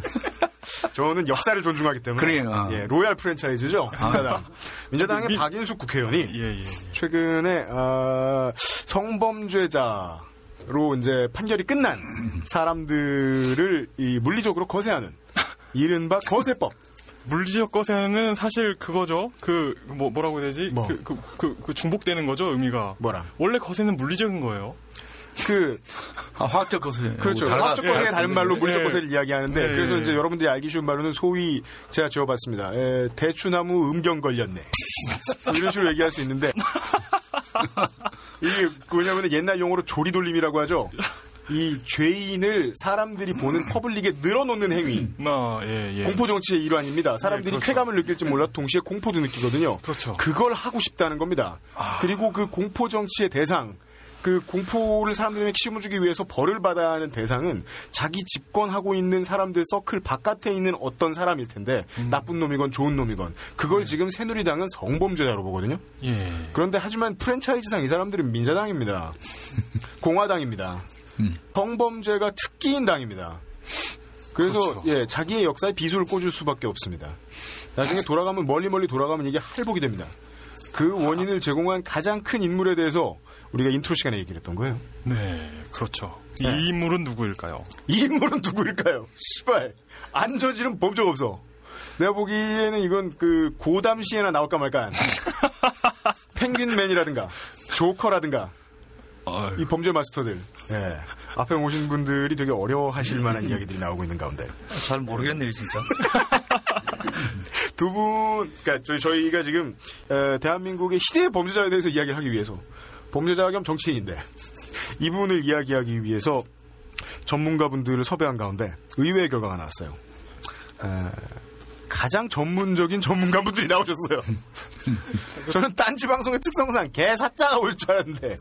저는 역사를 존중하기 때문에. 그래요, 아. 예, 로얄 프랜차이즈죠. 민자당. 민자당의 민- 박인숙 국회의원이 예, 예. 최근에 어, 성범죄자 로 이제 판결이 끝난 사람들을 이 물리적으로 거세하는 이른바 거세법. 물리적 거세는 사실 그거죠. 그 뭐 뭐라고 해야 되지? 뭐? 그, 그, 그, 그 중복되는 거죠, 의미가. 뭐라? 원래 거세는 물리적인 거예요. 그 아, 화학적 것에. 그렇죠. 다르다- 화학적 거세의 다른 말로 예. 거세를 이야기하는데 예. 그래서 이제 여러분들이 알기 쉬운 말로는 소위 제가 지어봤습니다. 에, 대추나무 음경 걸렸네. 이런 식으로 얘기할 수 있는데 이게 뭐냐면 옛날 용어로 조리돌림이라고 하죠. 이 죄인을 사람들이 보는 퍼블릭에 늘어놓는 행위. 나, 예, 예. 공포 정치의 일환입니다. 사람들이 네, 그렇죠. 쾌감을 느낄지 몰라 동시에 공포도 느끼거든요. 그렇죠. 그걸 하고 싶다는 겁니다. 그리고 그 공포 정치의 대상 그 공포를 사람들에게 심어주기 위해서 벌을 받아야 하는 대상은 자기 집권하고 있는 사람들 서클 바깥에 있는 어떤 사람일 텐데 나쁜 놈이건 좋은 놈이건 그걸 지금 새누리당은 성범죄자로 보거든요. 예. 그런데 하지만 프랜차이즈상 이 사람들은 민자당입니다. 공화당입니다. 성범죄가 특기인 당입니다. 그래서 예 자기의 역사에 비수를 꽂을 수밖에 없습니다. 나중에 돌아가면 멀리 멀리 돌아가면 이게 할복이 됩니다. 그 원인을 제공한 가장 큰 인물에 대해서 우리가 인트로 시간에 얘기를 했던 거예요. 네, 그렇죠. 네. 이 인물은 누구일까요? 이 인물은 누구일까요? 씨발 안 저지른 범죄가 없어. 내가 보기에는 이건 그 고담 시에나 나올까 말까 한 펭귄맨이라든가 조커라든가 이 범죄 마스터들 예. 앞에 오신 분들이 되게 어려워하실 만한 이야기들이 나오고 있는 가운데 잘 모르겠네요, 진짜. 두 분, 그러니까 저희, 저희가 지금 에, 대한민국의 희대의 범죄자에 대해서 이야기를 하기 위해서 범죄자 겸 정치인인데 이분을 이야기하기 위해서 전문가분들을 섭외한 가운데 의외의 결과가 나왔어요. 에, 가장 전문적인 전문가분들이 나오셨어요. 저는 딴지 방송의 특성상 개사자가 올 줄 알았는데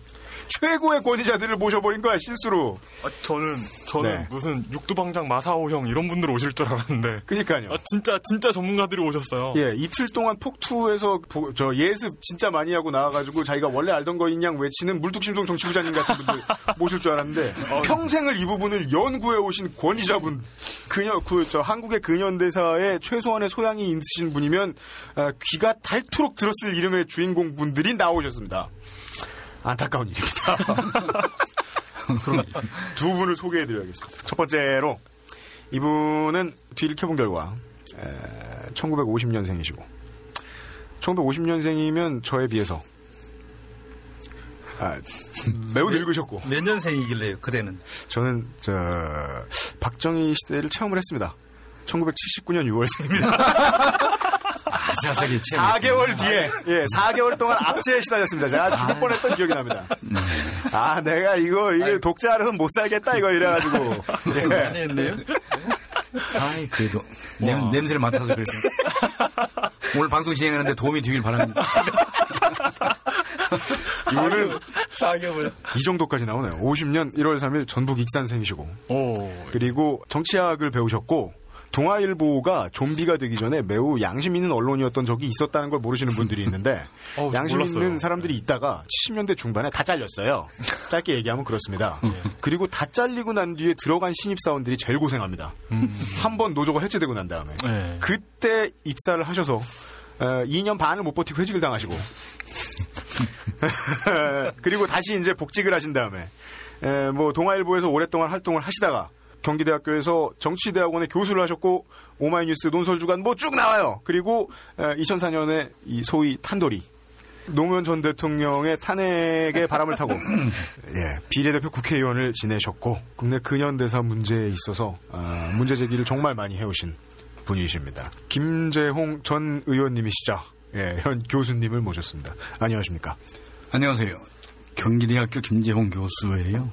최고의 권위자들을 모셔버린 거야 실수로. 아, 저는 저는 네. 무슨 육두방장 마사오 형 이런 분들 오실 줄 알았는데. 그니까요. 아, 진짜 진짜 전문가들이 오셨어요. 예, 이틀 동안 폭투에서 보- 저 예습 진짜 많이 하고 나와가지고 자기가 원래 알던 거인 양 외치는 물뚝심송 정치부장님 같은 분들 모실 줄 알았는데 평생을 이 부분을 연구해 오신 권위자분 그녀 그 저 한국의 근현대사에 최소한의 소양이 있으신 분이면 아, 귀가 닳도록 들었을 이름의 주인공 분들이 나오셨습니다. 안타까운 일입니다. 그럼 두 분을 소개해드려야겠습니다. 첫 번째로 이분은 뒤를 켜본 결과 1950년생이시고 1950년생이면 저에 비해서 아, 매우 늙으셨고 몇 년생이길래요, 그대는? 저는 저 박정희 시대를 체험을 했습니다. 1979년 6월생입니다. 아삭하게 4개월 뒤에, 예, 4개월 동안 압제에 시달렸습니다. 제가 죽을 뻔했던 기억이 납니다. 아, 내가 이거, 이거 독자 안에서 못 살겠다, 이거 이래 가지고. 예. 했네요. 아이, 그래도 냄, 냄새를 맡아서 그래도. 오늘 방송 진행하는데 도움이 되길 바랍니다. 이분은 4개월. 이 정도까지 나오네요. 50년 1월 3일 전북 익산생이시고. 오. 그리고 정치학을 배우셨고, 동아일보가 좀비가 되기 전에 매우 양심 있는 언론이었던 적이 있었다는 걸 모르시는 분들이 있는데 저 양심 몰랐어요. 있는 사람들이 있다가 70년대 중반에 다 잘렸어요. 짧게 얘기하면 그렇습니다. 그리고 다 잘리고 난 뒤에 들어간 신입 사원들이 제일 고생합니다. 한 번 노조가 해체되고 난 다음에 네. 그때 입사를 하셔서 어, 2년 반을 못 버티고 회직을 당하시고 그리고 다시 이제 복직을 하신 다음에 에, 뭐 동아일보에서 오랫동안 활동을 하시다가 경기대학교에서 정치대학원에 교수를 하셨고 오마이뉴스 논설주간 뭐 쭉 나와요. 그리고 2004년에 이 소위 탄도리 노무현 전 대통령의 탄핵의 바람을 타고 예, 비례대표 국회의원을 지내셨고 국내 근현대사 문제에 있어서 아, 문제 제기를 정말 많이 해오신 분이십니다. 김재홍 전 의원님이시죠. 예, 현 교수님을 모셨습니다. 안녕하십니까? 안녕하세요. 경기대학교 김재홍 교수예요.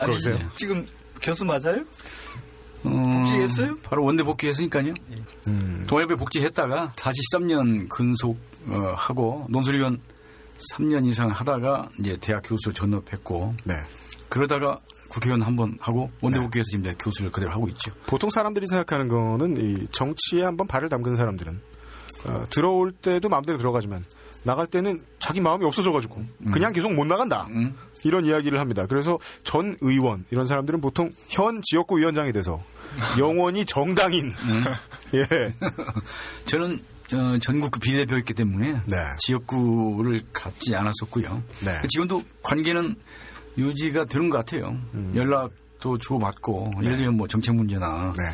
그러세요? 지금 교수 맞아요? 음, 복지했어요? 바로 원대 복귀했으니까요. 음, 동아일보에 복지했다가 다시 13년 근속 어, 하고 논술위원 3년 이상 하다가 이제 대학 교수 전업했고 네. 그러다가 국회의원 한 번 하고 원대 네. 복귀해서 지금 교수를 그대로 하고 있죠. 보통 사람들이 생각하는 거는 이 정치에 한번 발을 담근 사람들은 어, 들어올 때도 마음대로 들어가지만 나갈 때는 자기 마음이 없어져가지고 그냥 계속 못 나간다 음. 이런 이야기를 합니다. 그래서 전 의원 이런 사람들은 보통 현 지역구 위원장이 돼서 영원히 정당인 예 저는 어, 전국구 비례대표였기 때문에 네. 지역구를 갖지 않았었고요. 네. 지금도 관계는 유지가 되는 것 같아요. 연락도 주고받고 예를 들면 뭐 정책 문제나 네.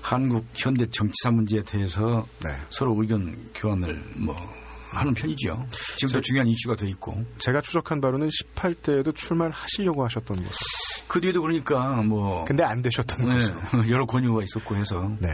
한국 현대 정치사 문제에 대해서 네. 서로 의견 교환을 뭐 하는 편이죠. 지금도 중요한 이슈가 돼 있고. 제가 추적한 바로는 18대에도 출마를 하시려고 하셨던 것으로 그 뒤에도 그러니까 뭐 근데 안 되셨던 네, 것으로 여러 권유가 있었고 해서. 네.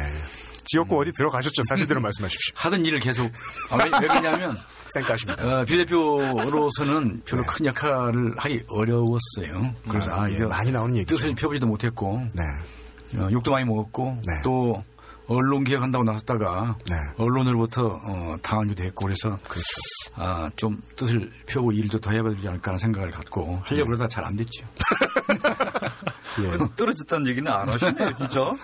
지역구 어디 들어가셨죠? 사실대로 말씀하십시오. 하던 일을 계속. 아, 왜, 왜 그러냐면 쌩까십니다. 어, 비대표로서는 별로 큰 역할을 하기 어려웠어요. 그래서 아, 예, 이거 많이 나오는 얘기죠. 뜻을 펴보지도 못했고 네. 어, 욕도 많이 먹었고 네. 또 언론 개혁한다고 나섰다가 네. 언론으로부터 어, 당하기도 했고 그래서 그렇죠. 아, 좀 뜻을 펴고 일도 더 해야 되지 않을까 하는 생각을 갖고 네. 하려고 그러다 잘 안 됐죠. 예. 떨어졌다는 얘기는 안 하시네요, 진짜.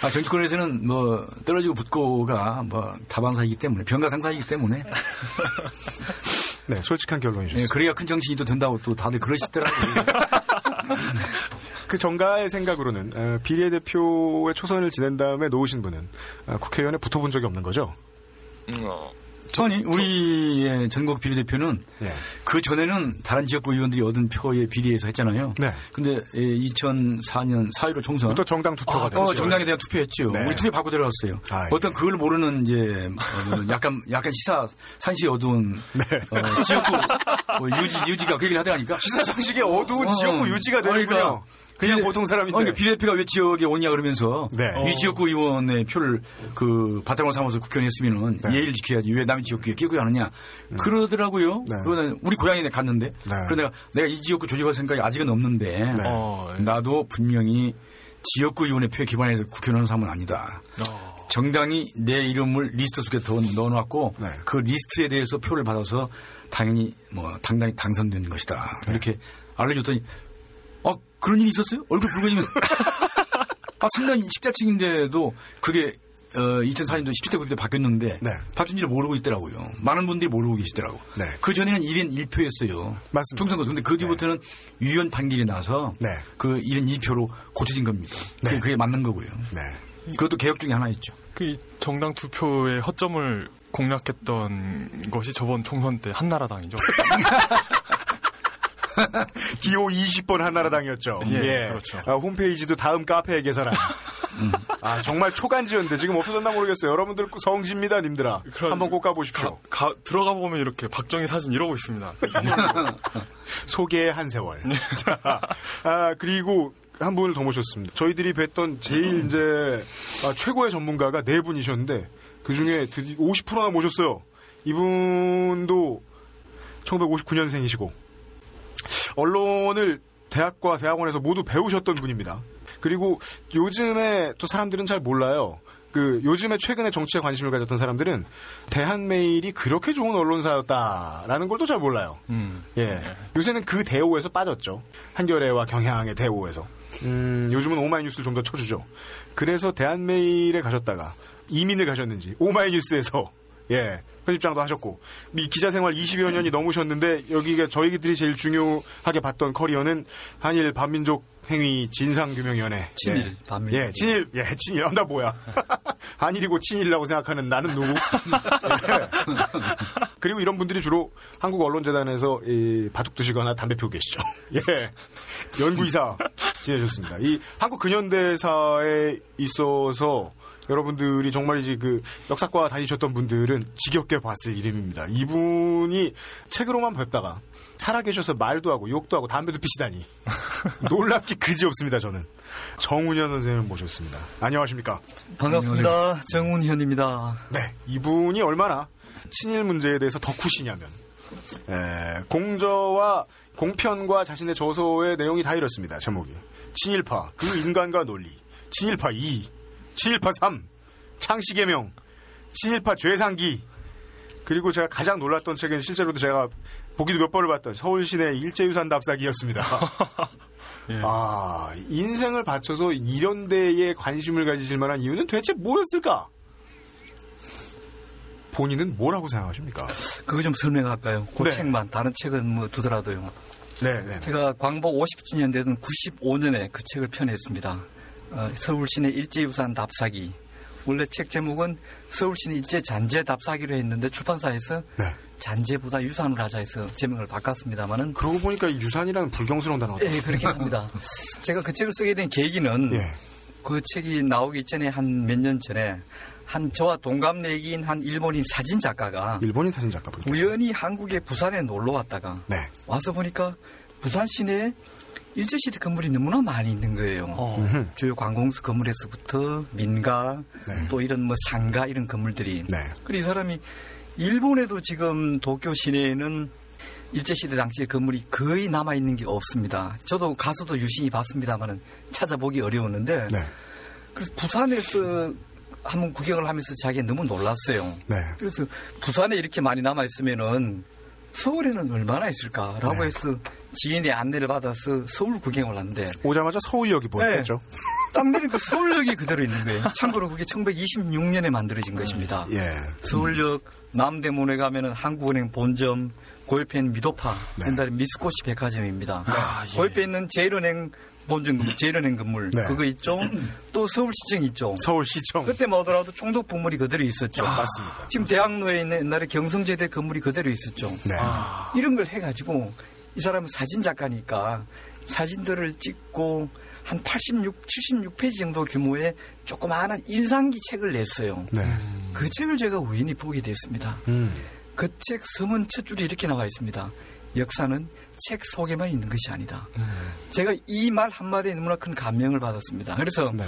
아, 정치권에서는 뭐 떨어지고 붙고가 뭐 다반사이기 때문에 병가상사이기 때문에 네, 솔직한 결론이셨어요. 예, 그래야 큰 정치인이 또 된다고 또 다들 그러시더라고요. 그 정가의 생각으로는 어, 비례대표의 초선을 지낸 다음에 놓으신 분은 어, 국회의원에 붙어본 적이 없는 거죠? 아니 우리의 전국 비례대표는 예. 그 전에는 다른 지역구 의원들이 얻은 표에 비례해서 했잖아요. 네. 근데 2004년 4.15 총선 또 정당 투표가 아, 됐죠. 어, 정당에 대한 투표했죠. 네. 우리 투표 받고 들어갔어요. 아, 예. 어떤 그걸 모르는 이제 어, 약간 약간 시사 산시 어두운 네. 어, 지역구 뭐 유지 유지가 그 얘기를 하더라니까. 시사상식의 어두운 어, 지역구 유지가 되는군요. 그러니까. 그냥 비례- 보통 사람인데. 어, 그러니까 비례대표가 왜 지역에 오냐 그러면서 네. 이 지역구 의원의 표를 그 바탕으로 삼아서 국회의원 했으면은 네. 음. 예의를 지켜야지 왜 남의 지역구에 끼고 하느냐 그러더라고요. 네. 그러다 우리 고향에 갔는데 네. 그래서 내가 내가 이 지역구 조직할 생각이 아직은 없는데 네. 어, 예. 나도 분명히 지역구 의원의 표에 기반해서 국회의원 하는 사람은 아니다. 어. 정당이 내 이름을 리스트 속에 더 넣어놨고 네. 그 리스트에 대해서 표를 받아서 당연히 뭐 당당히 당선된 것이다. 네. 이렇게 알려줬더니 아 그런 일이 있었어요? 얼굴 붉어지면서 아 상당히 식자층인데도 그게 어, 2004년도 17대 국회 때 바뀌었는데 네. 바뀐 지를 모르고 있더라고요. 많은 분들이 모르고 계시더라고. 네. 그 전에는 1인 1표였어요. 맞습니다. 총선거. 근데 그 뒤부터는 유연 판결이 나서 네. 그 1인 2표로 고쳐진 겁니다. 네. 그게, 그게 맞는 거고요. 네. 그것도 개혁 중에 하나였죠. 그 정당 투표의 허점을 공략했던 것이 저번 총선 때 한나라당이죠. 기호 20번 한나라당이었죠. 예, 그렇죠. 아, 홈페이지도 다음 카페에 개설한. 아, 정말 초간지였는데 지금 없어졌나 모르겠어요. 여러분들 성지입니다, 님들아. 한번 꼭 가보십시오. 가- 들어가 보면 이렇게 박정희 사진 이러고 있습니다. 소개의 한 세월. 자, 아, 그리고 한 분을 더 모셨습니다. 저희들이 뵀던 제일 이제 아, 최고의 전문가가 네 분이셨는데 그 중에 드디 50%나 모셨어요. 이분도 1959년생이시고 언론을 대학과 대학원에서 모두 배우셨던 분입니다. 그리고 요즘에 또 사람들은 잘 몰라요. 그 요즘에 최근에 정치에 관심을 가졌던 사람들은 대한메일이 그렇게 좋은 언론사였다라는 걸 또 잘 몰라요. 음. 예. 요새는 그 대오에서 빠졌죠. 한겨레와 경향의 대오에서. 음, 요즘은 오마이뉴스를 좀 더 쳐주죠. 그래서 대한메일에 가셨다가 이민을 가셨는지 오마이뉴스에서 예 편집장도 하셨고 이 기자 생활 20여 년이 넘으셨는데 여기가 저희들이 제일 중요하게 봤던 커리어는 한일 반민족 행위 진상규명위원회. 친일, 예. 반민족. 예 친일. 예 친일. 아, 나 뭐야. 한일이고 친일이라고 생각하는 나는 누구? 예. 그리고 이런 분들이 주로 한국 언론재단에서 이 바둑 두시거나 담배 피우고 계시죠. 예. 연구이사 지내셨습니다. 이 한국 근현대사에 있어서 여러분들이 정말이지 그 역사과 다니셨던 분들은 지겹게 봤을 이름입니다. 이분이 책으로만 뵙다가 살아계셔서 말도 하고 욕도 하고 담배도 피시다니 놀랍기 그지 없습니다. 저는 정운현 선생님을 모셨습니다. 안녕하십니까? 반갑습니다. 정운현입니다. 네, 이분이 얼마나 친일 문제에 대해서 덕후시냐면 에, 공저와 공편과 자신의 저서의 내용이 다 이렇습니다. 제목이 친일파 그 인간과 논리 친일파 2 친일파 3 창시개명 친일파 죄상기 그리고 제가 가장 놀랐던 책은 실제로도 제가 보기도 몇 번을 봤던 서울시내 일제유산 답사기였습니다. 예. 아 인생을 바쳐서 이런 데에 관심을 가지실 만한 이유는 대체 뭐였을까? 본인은 뭐라고 생각하십니까? 그거 좀 설명할까요? 그 네. 책만 다른 책은 뭐 두더라도요. 네, 네. 제가 광복 50주년 되던 95년에 그 책을 펴냈습니다. 어, 서울시내 일제유산 답사기. 원래 책 제목은 서울시내 일제 잔재 답사기로 했는데 출판사에서 네. 잔재보다 유산으로 하자 해서 제목을 바꿨습니다만은 그러고 보니까 이 유산이라는 불경스러운 단어가 예, 그렇긴 합니다. 제가 그 책을 쓰게 된 계기는 예. 그 책이 나오기 전에 한 몇 년 전에 한 저와 동갑내기인 한 일본인 사진 작가가 일본인 사진 작가분. 우연히 한국에 부산에 놀러 왔다가 네. 와서 보니까 부산 시내에 일제시대 건물이 너무나 많이 있는 거예요. 음흠. 주요 관공서 건물에서부터 민가 네. 또 이런 뭐 상가 이런 건물들이. 네. 그리고 이 사람이 일본에도 지금 도쿄 시내에는 일제시대 당시의 건물이 거의 남아있는 게 없습니다. 저도 가서도 유심히 봤습니다만은 찾아보기 어려웠는데 네. 그래서 부산에서 한번 구경을 하면서 자기가 너무 놀랐어요. 네. 그래서 부산에 이렇게 많이 남아 있으면은 서울에는 얼마나 있을까라고 네. 해서 지인의 안내를 받아서 서울 구경을 왔는데 오자마자 서울역이 보였겠죠. 딱 내리니까 서울역이 그대로 있는 거예요. 참고로 그게 1926년에 만들어진 것입니다. 예. 서울역 남대문에 가면은 한국은행 본점 그 옆에 있는 미도파 네. 옛날에 미스코시 백화점입니다. 그 옆에 있는 제일은행 건물, 제일은행 건물 네. 그거 있죠. 또 서울시청 있죠. 서울시청. 그때만 하더라도 총독 건물이 그대로 있었죠. 맞습니다. 지금 대학로에 있는 옛날에 경성제대 건물이 그대로 있었죠. 네. 이런 걸 해가지고 이 사람은 사진 작가니까 사진들을 찍고 한 86, 76페이지 정도 규모의 조그마한 일상기 책을 냈어요. 네. 그 책을 제가 우연히 보게 됐습니다. 음. 그책 서문 첫 줄이 이렇게 나와 있습니다. 역사는 책 속에만 있는 것이 아니다. 제가 이 말 한마디에 너무나 큰 감명을 받았습니다. 그래서 네.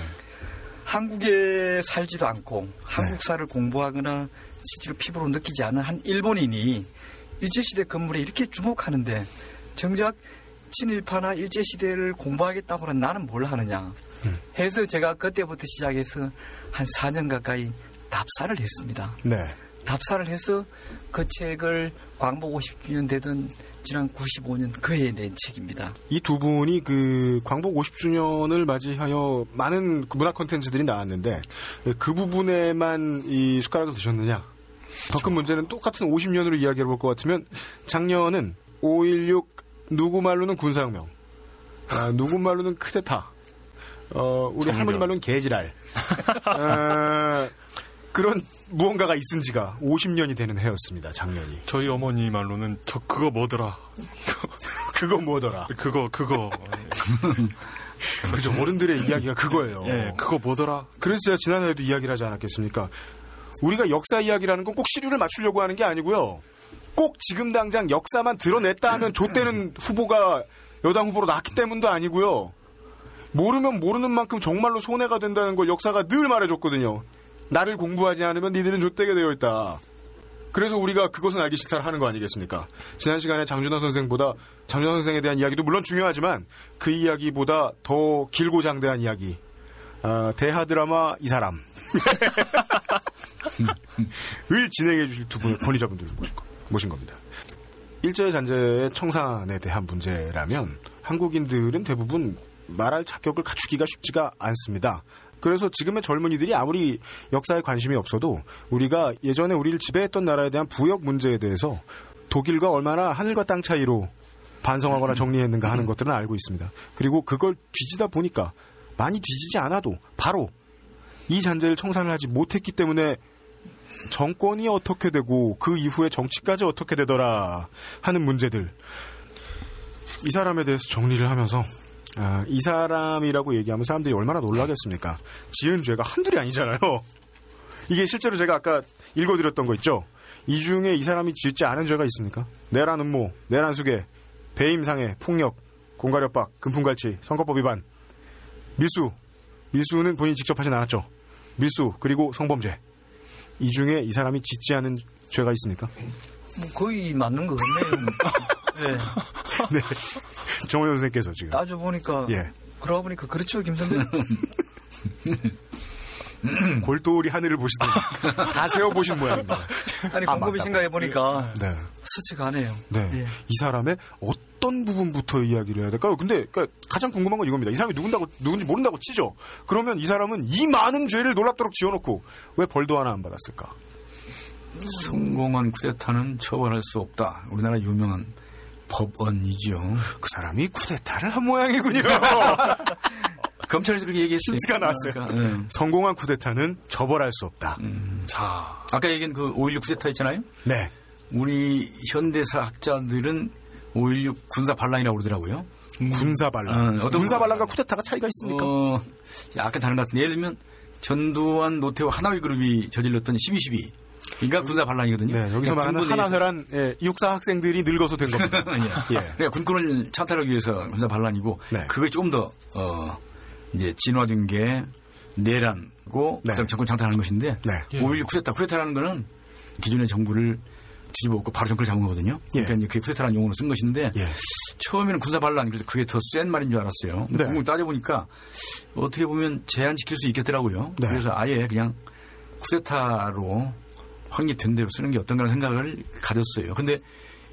한국에 살지도 않고 한국사를 공부하거나 실제로 피부로 느끼지 않은 한 일본인이 일제시대 건물에 이렇게 주목하는데 정작 친일파나 일제시대를 공부하겠다고 하는 나는 뭘 하느냐 해서 제가 그때부터 시작해서 한 4년 가까이 답사를 했습니다. 네. 답사를 해서 그 책을 광복 50주년 되던 지난 95년 그 해에 낸 책입니다. 이 두 분이 그 광복 50주년을 맞이하여 많은 그 문화 콘텐츠들이 나왔는데 그 부분에만 이 숟가락을 드셨느냐? 더 큰 문제는 똑같은 50년으로 이야기해 볼 것 같으면 작년은 5.16 누구 말로는 군사혁명, 아, 누구 말로는 크데타, 어, 우리 할머니 말로는 개지랄. 아, 그런 무언가가 있은 지가 50년이 되는 해였습니다, 작년이. 저희 어머니 말로는 저 그거 뭐더라. 그거 뭐더라. 그거 그거. 그죠. 어른들의 이야기가 그거예요. 예, 그거 뭐더라. 그래서 제가 지난해에도 이야기를 하지 않았겠습니까? 우리가 역사 이야기라는 건 꼭 시류를 맞추려고 하는 게 아니고요. 꼭 지금 당장 역사만 드러냈다 하면 좆되는 후보가 여당 후보로 나왔기 때문도 아니고요. 모르면 모르는 만큼 정말로 손해가 된다는 걸 역사가 늘 말해줬거든요. 나를 공부하지 않으면 니들은 좆되게 되어 있다. 그래서 우리가 그것은 알기 싫다를 하는 거 아니겠습니까? 지난 시간에 장준하 선생보다 장준하 선생에 대한 이야기도 물론 중요하지만 그 이야기보다 더 길고 장대한 이야기. 아, 대하 드라마 이 사람. 을 진행해 주실 두 분의 권위자분들을 모신, 거- 모신 겁니다. 일제 잔재의 청산에 대한 문제라면 한국인들은 대부분 말할 자격을 갖추기가 쉽지가 않습니다. 그래서 지금의 젊은이들이 아무리 역사에 관심이 없어도 우리가 예전에 우리를 지배했던 나라에 대한 부역 문제에 대해서 독일과 얼마나 하늘과 땅 차이로 반성하거나 정리했는가 하는 것들은 알고 있습니다. 그리고 그걸 뒤지다 보니까 많이 뒤지지 않아도 바로 이 잔재를 청산을 하지 못했기 때문에 정권이 어떻게 되고 그 이후에 정치까지 어떻게 되더라 하는 문제들 이 사람에 대해서 정리를 하면서 아, 이 사람이라고 얘기하면 사람들이 얼마나 놀라겠습니까? 지은 죄가 한둘이 아니잖아요. 이게 실제로 제가 아까 읽어드렸던 거 있죠? 이 중에 이 사람이 짓지 않은 죄가 있습니까? 내란 음모, 내란 수괴, 배임상해, 폭력, 공갈협박, 금품갈취, 선거법 위반, 밀수, 밀수는 본인이 직접 하진 않았죠. 밀수, 그리고 성범죄. 이 중에 이 사람이 짓지 않은 죄가 있습니까? 뭐 거의 맞는 것 같네요. 네. 네. 정원 선생님께서 지금. 따져 보니까 예. 그러고 보니까 그렇죠 김 선배. 골똘히 하늘을 보시더니 다 세어보신 모양입니다. 아니 아, 곰곰이 맞다. 생각해 보니까 네. 스치가네요. 네. 예. 이 사람의 어떤 부분부터 이야기를 해야 될까요? 근데 그러니까 가장 궁금한 건 이겁니다. 이 사람이 누군다고 누군지 모른다고 치죠. 그러면 이 사람은 이 많은 죄를 놀랍도록 지어놓고 왜 벌도 하나 안 받았을까? 성공한 쿠데타는 처벌할 수 없다. 우리나라 유명한 법언이죠. 그 사람이 쿠데타를 한 모양이군요. 검찰에서 그렇게 얘기했어요. 힌트가 나왔어요. 그러니까, 예. 성공한 쿠데타는 처벌할 수 없다. 자, 아까 얘기한 그 5.16 쿠데타 있잖아요. 네. 우리 현대사 학자들은 5.16 군사 반란이라고 그러더라고요. 군사 반란. 어, 어떤 군사 반란과 쿠데타가 차이가 있습니까? 어, 약간 다른 것 같은데 예를 들면 전두환, 노태우, 하나위 그룹이 저질렀던 12.12. 그러니까 군사 반란이거든요. 네, 여기서 그러니까 말하는 하나회란 예, 육사 학생들이 늙어서 된 겁니다. 예. 예. 그러니까 군권을 찬탈하기 위해서 군사 반란이고 네. 그게 조금 더 어, 이제 진화된 게 내란고 네. 그다음 정권 창탈하는 것인데 네. 5.16 쿠데타 쿠데타라는 거는 기존의 정부를 뒤집어 엎고 바로 정권을 잡은 거거든요. 예. 그러니까 이제 그게 쿠데타라는 용어로 쓴 것인데 처음에는 군사 반란 그래서 그게 더 센 말인 줄 알았어요. 근데 네. 궁금을 따져보니까 어떻게 보면 제한시킬 수 있겠더라고요. 네. 그래서 아예 그냥 쿠데타로 확립된 대로 쓰는 게 어떤가라는 생각을 가졌어요. 근데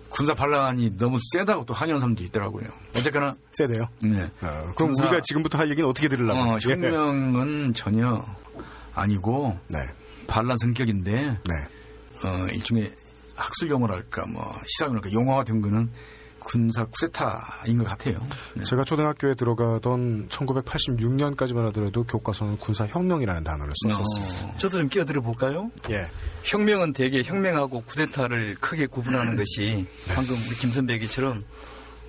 군사 반란이 너무 세다고 또 항의하는 사람도 있더라고요. 어쨌거나 세대요. 네. 그럼 군사- 우리가 지금부터 할 얘기는 어떻게 들으려고? 어, 예. 혁명은 전혀 아니고 네. 반란 성격인데 어, 일종의 학술 용어랄까 뭐 시사 용어랄까 용어가 된 거는 군사 쿠데타인 것 같아요. 네. 제가 초등학교에 들어가던 1986년까지만 하더라도 교과서는 군사 혁명이라는 단어를 썼었습니다. 저도 좀 끼어들어 볼까요? 예. 혁명은 대개 혁명하고 쿠데타를 크게 구분하는 것이 방금 우리 김 선배 얘기처럼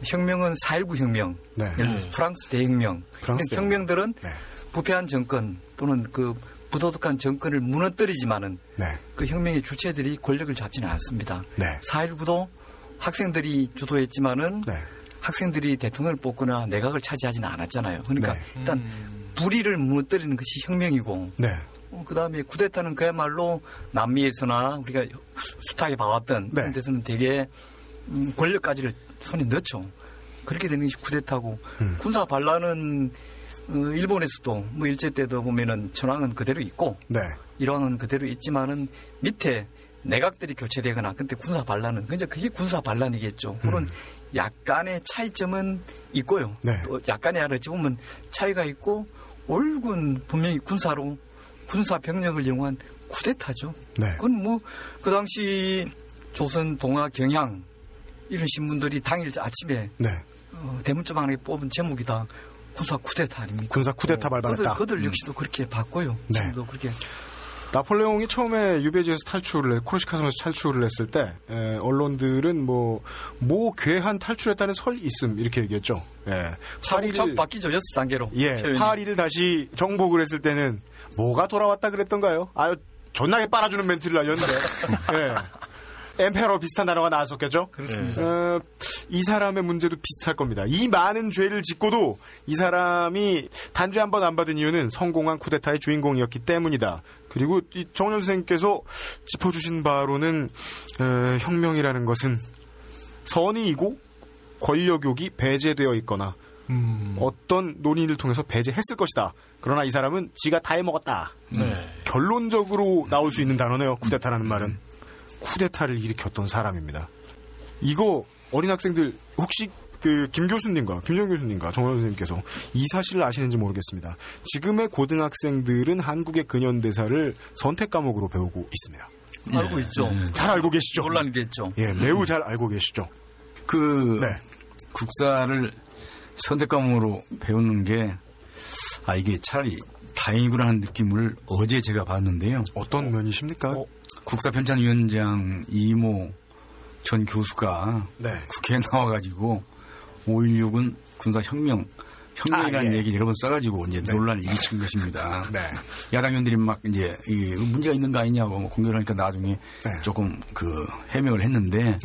혁명은 4.19 혁명, 네. 예를 들어서 프랑스 대혁명, 프랑스 혁명들은 네. 부패한 정권 또는 그 부도덕한 정권을 무너뜨리지만은 네. 그 혁명의 주체들이 권력을 잡지는 않습니다. 네. 4.19도 학생들이 주도했지만은 네. 학생들이 대통령을 뽑거나 내각을 차지하지는 않았잖아요. 그러니까 네. 일단 불의를 무너뜨리는 것이 혁명이고 네. 그 다음에 쿠데타는 그야말로 남미에서나 우리가 숱하게 봐왔던 네. 그런 데서는 되게 음, 권력까지를 손에 넣죠. 그렇게 되는 것이 쿠데타고 음. 군사 반란은 어, 일본에서도 뭐 일제 때도 보면은 천황은 그대로 있고 네. 일왕은 그대로 있지만은 밑에 내각들이 교체되거나 근데 군사 반란은 근데 그게 군사 반란이겠죠. 그런 약간의 차이점은 있고요. 음. 네. 또 약간의 어찌 보면 차이가 있고 올군 분명히 군사로 군사 병력을 이용한 쿠데타죠. 네. 그건 뭐 그 당시 조선 동아 경향 이런 신문들이 당일 아침에 네. 어, 대문점 안에 뽑은 제목이다. 군사 쿠데타 아닙니까? 군사 쿠데타 발발했다. 그들, 그들 역시도 그렇게 봤고요. 네. 지금도 그렇게 나폴레옹이 처음에 유배지에서 탈출을 해, 코르시카 섬에서 탈출을 했을 때, 에, 언론들은 뭐, 모 괴한 탈출했다는 설 있음, 이렇게 얘기했죠. 예. 차곡차곡 바뀌죠. 여섯 단계로. 예. 표현이. 파리를 다시 정복을 했을 때는, 뭐가 돌아왔다 그랬던가요? 아유, 존나게 빨아주는 멘트를 날렸는데, 예. 엠페러 비슷한 단어가 나왔었겠죠? 그렇습니다. 어, 이 사람의 문제도 비슷할 겁니다. 이 많은 죄를 짓고도 이 사람이 단죄 한 번 안 받은 이유는 성공한 쿠데타의 주인공이었기 때문이다. 그리고 이 정원 선생님께서 짚어주신 바로는 에, 혁명이라는 것은 선의이고 권력욕이 배제되어 있거나 어떤 논의를 통해서 배제했을 것이다. 그러나 이 사람은 지가 다 해먹었다. 네. 결론적으로 나올 수 있는 단어네요. 쿠데타라는 말은. 쿠데타를 일으켰던 사람입니다. 이거 어린 학생들 혹시 그 김 교수님과 김정 교수님과 정원 선생님께서 이 사실을 아시는지 모르겠습니다. 지금의 고등학생들은 한국의 근현대사를 선택 과목으로 배우고 있습니다. 알고 있죠. 잘 알고 계시죠? 논란이 됐죠. 예, 매우 잘 알고 계시죠. 그 네. 국사를 선택 과목으로 배우는 게 아 이게 차라리 다행이구나 하는 느낌을 어제 제가 봤는데요. 어떤 면이십니까? 국사 편찬위원장 이모 전 교수가 네. 국회에 나와가지고 5.16은 군사 혁명 혁명이라는 아, 예. 얘기를 여러 번 써가지고 이제 논란을 일으킨 것입니다. 네. 야당 의원들이 막 이제 이 문제가 있는 거 아니냐고 뭐 공격을 하니까 나중에 네. 조금 그 해명을 했는데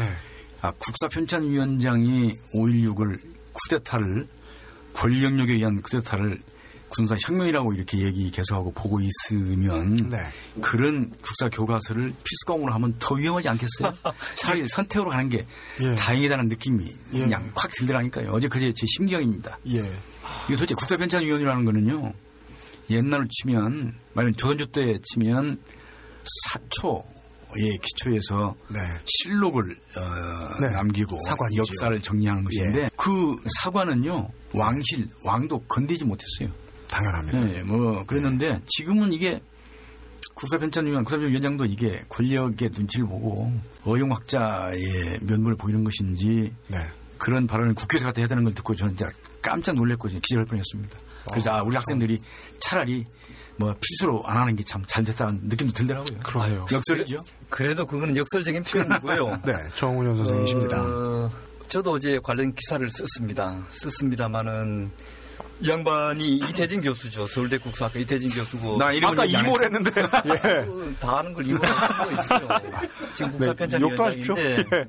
아, 국사 편찬위원장이 5.16을 쿠데타를 권력력에 의한 쿠데타를 군사 혁명이라고 이렇게 얘기 계속하고 보고 있으면 네. 그런 국사 교과서를 필수 과목으로 하면 더 위험하지 않겠어요? 차라리 선택으로 가는 게 예. 다행이다는 느낌이 예. 그냥 확 들더라니까요. 어제 그제 제 심경입니다. 예. 이거 도대체 국사편찬위원회라는 거는요. 옛날로 치면 말하면 조선조 때 치면 사초의 기초에서 네. 실록을 어, 네. 남기고 사관이지요. 역사를 정리하는 것인데 예. 그 사관은요 왕실 왕도 건드리지 못했어요. 당연합니다. 네, 뭐 그랬는데 지금은 이게 국사편찬위원, 국사편위원장도 이게 권력의 눈치를 보고 어용학자의 면모를 보이는 것인지 네. 그런 발언을 국회에서 갖다 해야 되는 걸 듣고 저는 진짜 깜짝 놀랐고 기절할 뻔했습니다. 그래서 아, 우리 학생들이 차라리 뭐 필수로 안 하는 게 참 잘 됐다는 느낌도 들더라고요. 그러네요. 역설이죠. 그래도 그거는 역설적인 표현이고요. 네, 정훈현 선생님이십니다. 어, 저도 어제 관련 기사를 썼습니다. 썼습니다마는 이 양반이 이태진 교수죠. 서울대 국사학과 이태진 교수고. 나 아까 이모를. 했는데. 예. 어, 다 아는 걸 이모로 하고 있어요. 지금 네, 국사 편찬위원장인데 욕도 예.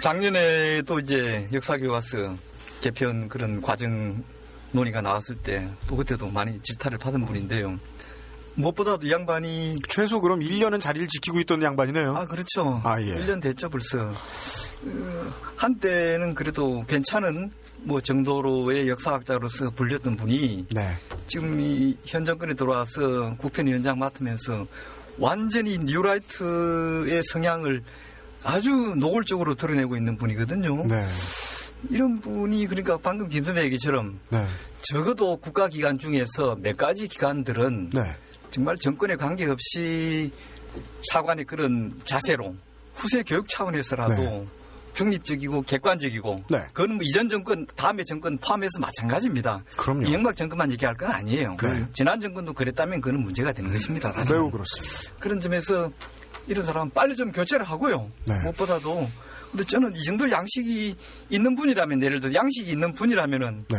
작년에도 이제 역사교과서 개편 그런 과정 논의가 나왔을 때 또 그때도 많이 질타를 받은 분인데요. 무엇보다도 이 양반이 최소 그럼 1년은 자리를 지키고 있던 양반이네요. 아 그렇죠. 아, 예. 1년 됐죠 벌써. 어, 한때는 그래도 괜찮은 뭐 정도로의 역사학자로서 불렸던 분이 네. 지금 이 현 정권에 들어와서 국편위원장 맡으면서 완전히 뉴라이트의 성향을 아주 노골적으로 드러내고 있는 분이거든요. 네. 이런 분이 그러니까 방금 김선배 얘기처럼 네. 적어도 국가기관 중에서 몇 가지 기관들은 네. 정말 정권에 관계없이 사관의 그런 자세로 후세 교육 차원에서라도 네. 중립적이고 객관적이고 그건 뭐 이전 정권 다음의 정권 포함해서 마찬가지입니다. 그럼요. 이명박 정권만 얘기할 건 아니에요. 그 네. 지난 정권도 그랬다면 그는 문제가 되는 것입니다. 사실은. 매우 그렇습니다. 그런 점에서 이런 사람은 빨리 좀 교체를 하고요. 네. 무엇보다도 근데 저는 이 정도 양식이 있는 분이라면 예를 들어 양식이 있는 분이라면은 네.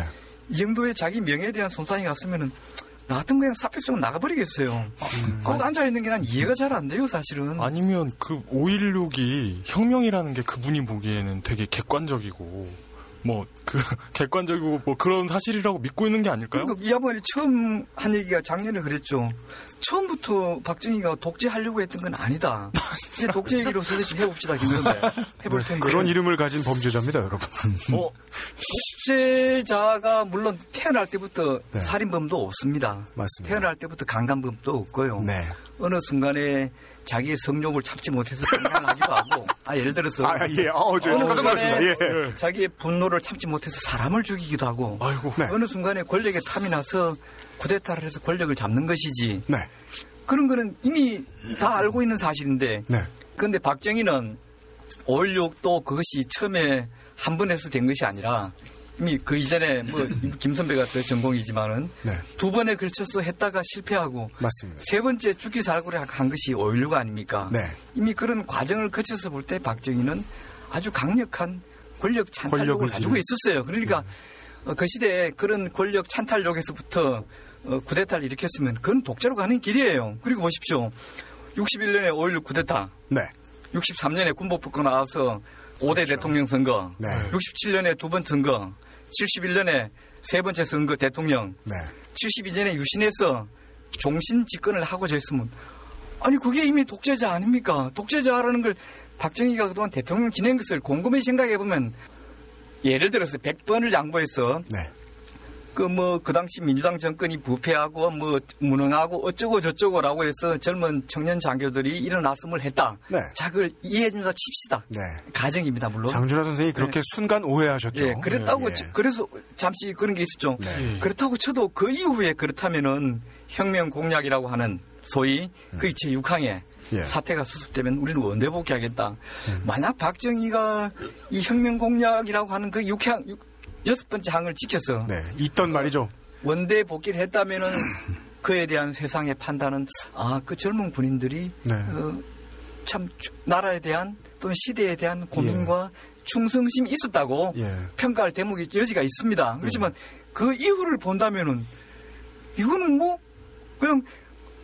이 정도의 자기 명예에 대한 손상이 갔으면은 나 같은 그냥 사표 쓰고 나가버리겠어요. 음. 거기 앉아 있는 게 난 이해가 잘 안 돼요, 사실은. 아니면 그 5.16이 혁명이라는 게 그분이 보기에는 되게 객관적이고 뭐 그 객관적이고 뭐 그런 사실이라고 믿고 있는 게 아닐까요? 그러니까 이 양반이 처음 한 얘기가 작년에 그랬죠. 처음부터 박정희가 독재하려고 했던 건 아니다. 이제 독재 얘기로 도대체 해봅시다, 김선배. 해볼 텐데. 네, 그런 이름을 가진 범죄자입니다, 여러분. 어? 독재자가 물론 태어날 때부터 네. 살인범도 없습니다. 맞습니다. 태어날 때부터 강간범도 없고요. 네. 어느 순간에 자기의 성욕을 참지 못해서 강간하기도 하고, 아 예를 들어서 아, 예. 어, 저 어느 깜짝 놀랐습니다. 순간에 예. 자기의 분노를 참지 못해서 사람을 죽이기도 하고, 아이고. 네. 어느 순간에 권력에 탐이 나서 쿠데타를 해서 권력을 잡는 것이지. 네. 그런 거는 이미 다 알고 있는 사실인데, 네. 그런데 박정희는 5.16도 그것이 처음에 한 번에서 된 것이 아니라 이미 그 이전에 뭐 김선배가 더 전공이지만은 네. 두 번에 걸쳐서 했다가 실패하고 맞습니다. 세 번째 죽기 살고를 한 것이 5.16 아닙니까? 네. 이미 그런 과정을 거쳐서 볼 때 박정희는 아주 강력한 권력 찬탈력을 가지고. 있었어요. 그러니까 어, 그 시대에 그런 권력 찬탈력에서부터 어, 쿠데타를 일으켰으면 그건 독재로 가는 길이에요. 그리고 보십시오. 61년에 5.16 쿠데타, 네. 63년에 군복 벗고 나와서 5대 대통령 선거, 네. 67년에 두 번 선거, 71년에 세 번째 선거 대통령, 네. 72년에 유신해서 종신 집권을 하고자 했으면 아니 그게 이미 독재자 아닙니까? 독재자라는 걸 박정희가 그동안 대통령 지낸 것을 곰곰이 생각해 보면 예를 들어서 100번을 양보해서 네. 그 뭐 그 당시 민주당 정권이 부패하고 뭐 무능하고 어쩌고 저쩌고라고 해서 젊은 청년 장교들이 일어났음을 했다. 네. 자 그걸 이해해 준다 칩시다. 네. 가정입니다 물론. 장준하 선생이 그렇게 순간 오해하셨죠. 예, 그랬다고 예. 치- 그래서 잠시 그런 게 있었죠. 네. 그렇다고 쳐도 그 이후에 그렇다면은 혁명 공약이라고 하는 소위 그 제 6항에 예. 사태가 수습되면 우리는 원대 복귀하겠다. 만약 박정희가 이 혁명 공약이라고 하는 그 6항 육- 여섯 번째 항을 지켜서 네. 있던 말이죠. 원대 복귀를 했다면은 그에 대한 세상의 판단은 아 그 젊은 군인들이 네. 어, 참 주- 나라에 대한 또는 시대에 대한 고민과 충성심이 있었다고 예. 평가할 대목이 여지가 있습니다. 그렇지만 그 이후를 본다면은 이거는 뭐 그냥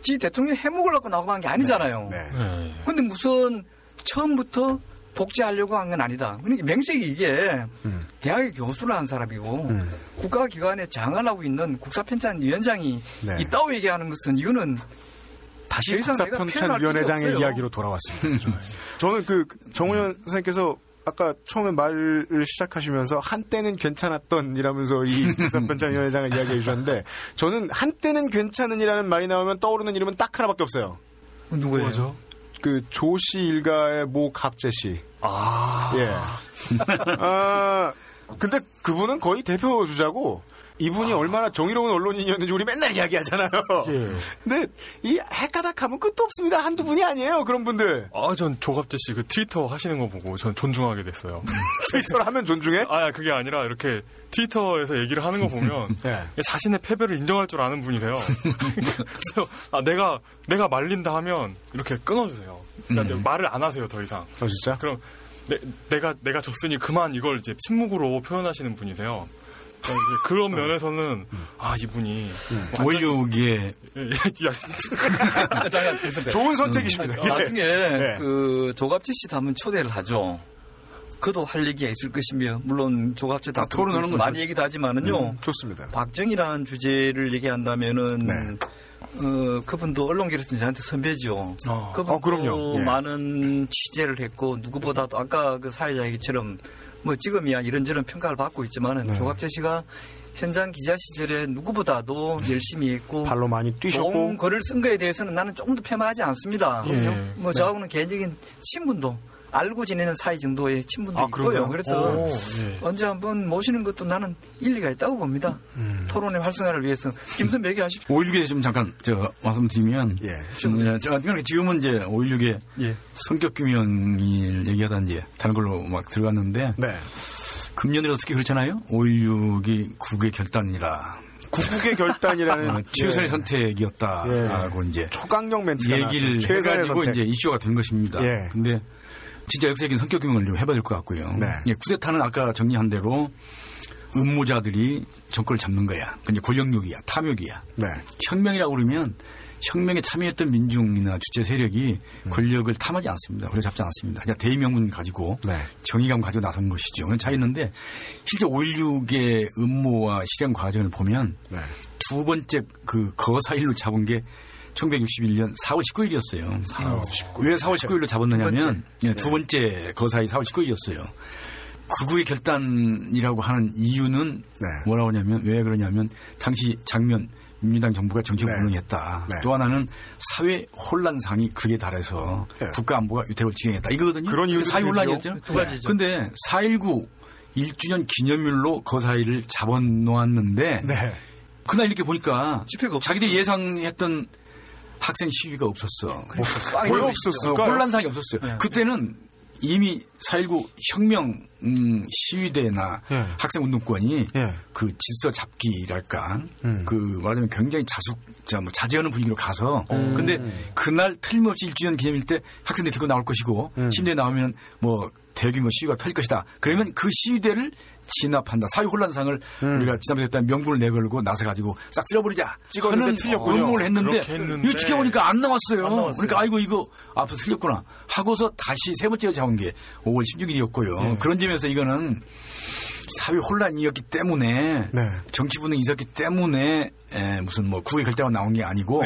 지 대통령 해먹으려고 나간 게 아니잖아요. 네. 네. 근데 무슨 처음부터 독재하려고 한 건 아니다. 그러니까 명색이 이게 음. 대학의 교수를 한 사람이고 음. 국가기관에 장관하고 있는 국사편찬위원장이 네. 있다고 얘기하는 것은 이거는 다시 국사편찬위원회장의 이야기로 돌아왔습니다. 저는 그 정우현 선생님께서 아까 처음에 말을 시작하시면서 한때는 괜찮았던 이라면서 이 국사편찬위원회장을 이야기해 주셨는데 저는 한때는 괜찮은이라는 말이 나오면 떠오르는 이름은 딱 하나밖에 없어요. 누구예요? 그 조씨 일가의 모 갑재 씨. 아. 예. 아, 근데 그분은 거의 대표 주자고 이분이 얼마나 정의로운 언론인이었는지 우리 맨날 이야기하잖아요. 예. 근데 이 해가닥하면 끝도 없습니다. 한두 분이 아니에요. 그런 분들. 아, 전 조갑재 씨 그 트위터 하시는 거 보고 전 존중하게 됐어요. 트위터를 하면 존중해? 아, 그게 아니라 이렇게 트위터에서 얘기를 하는 거 보면 예. 자신의 패배를 인정할 줄 아는 분이세요. 그래서 아, 내가 내가 말린다 하면 이렇게 끊어주세요. 그러니까 말을 안 하세요 더 이상. 어, 진짜? 그럼 내, 내가 내가 졌으니 그만 이걸 이제 침묵으로 표현하시는 분이세요. 그런 면에서는 아 이분이 원료기에 좋은 선택이십니다. 예. 나중에 네. 그 조갑지 씨 다음은 초대를 하죠. 그도 할 얘기가 있을 것이며 물론 조갑제 다 토론하는 건 많이. 얘기도 하지만은요. 음, 좋습니다. 박정희라는 주제를 얘기한다면은 네. 어, 그분도 언론계로서 저한테 선배죠. 그분도 어, 그럼요. 예. 많은 취재를 했고 누구보다도 아까 그 사회자 얘기처럼 뭐 지금이야 이런저런 평가를 받고 있지만은 네. 조갑재 씨가 현장 기자 시절에 누구보다도 열심히 했고 발로 많이 뛰셨고. 좋은 글을 쓴 거에 대해서는 나는 조금 더 폄하하지 않습니다. 예. 뭐 저하고는 개인적인 친분도 알고 지내는 사이 정도의 친분도 아, 있고요. 그래서 오, 예. 언제 한번 모시는 것도 나는 일리가 있다고 봅니다. 음. 토론의 활성화를 위해서 김선배 얘기하십시오. 5.16에 좀 잠깐 저 말씀드리면 좀, 예, 저, 그러니까 지금은 이제 5.16의 예. 성격 규명을 얘기하다 이제 다른 걸로 막 들어갔는데 네. 금년이라서 특히 그렇잖아요. 5.16이 국의 결단이라 국국의 결단이라는 어, 최선의 예. 선택이었다라고 이제 초강력 멘트가 얘기를 해가지고 선택. 이제 이슈가 된 것입니다. 예. 근데 진짜 역사적인 성격 규명을 좀 해봐야 될 것 같고요. 네. 예, 쿠데타는 아까 정리한 대로 음모자들이 정권을 잡는 거야. 근데 권력욕이야, 탐욕이야. 네. 혁명이라고 그러면 혁명에 참여했던 민중이나 주체 세력이 음. 권력을 탐하지 않습니다. 권력 잡지 않습니다. 그냥 대의명분 가지고 네. 정의감 가지고 나선 것이죠. 그런 차이 있는데 실제 5.16의 음모와 실행 과정을 보면 네. 두 번째 그 거사일로 잡은 게 1961년 4월 19일이었어요. 4월 19일. 왜 4월 19일로 잡았느냐면 두 번째. 예, 두 번째 거사일 4월 19일이었어요. 극우의 결단이라고 하는 이유는 네. 뭐라고 하냐면 왜 그러냐면 당시 장면 민주당 정부가 정책 네. 불능했다. 네. 또 하나는 사회 혼란 상이 극에 달해서 네. 국가 안보가 위태로울 지경했다. 이거거든요. 그런 이유도 사회. 혼란이었죠. 두 가지죠. 근데 4.19 1주년 기념일로 거사일을 잡아놓았는데 네. 그날 이렇게 보니까. 자기들이 예상했던 학생 시위가 없었어. 왜 없었을까요? 혼란상이 없었어요. 그때는 이미 4.19 혁명 음, 시위대나 예. 학생 운동권이 예. 그 질서 잡기랄까 음. 그 말하자면 굉장히 자숙 자, 뭐 자제하는 분위기로 가서 근데 그날 틀림없이 1주년 기념일 때 학생들이 들고 나올 것이고 음. 심지어 나오면 뭐 대규모 시위가 터질 것이다. 그러면 그 시위대를 진압한다. 사회 혼란상을 우리가 지난번에 했던 명분을 내걸고 나서 가지고 싹 쓸어버리자. 음. 찍었는데 하는 틀렸군요. 음모를 했는데, 했는데. 이거 지켜보니까 안 나왔어요. 안 나왔어요. 그러니까 아이고 이거 앞서 틀렸구나 하고서 다시 세 번째 잡은 게 5월 16일이었고요. 네. 그런 점에서 이거는 사회 혼란이었기 때문에 네. 정치 분능이 있었기 때문에 에, 무슨 뭐 국외 결정가 나온 게 아니고.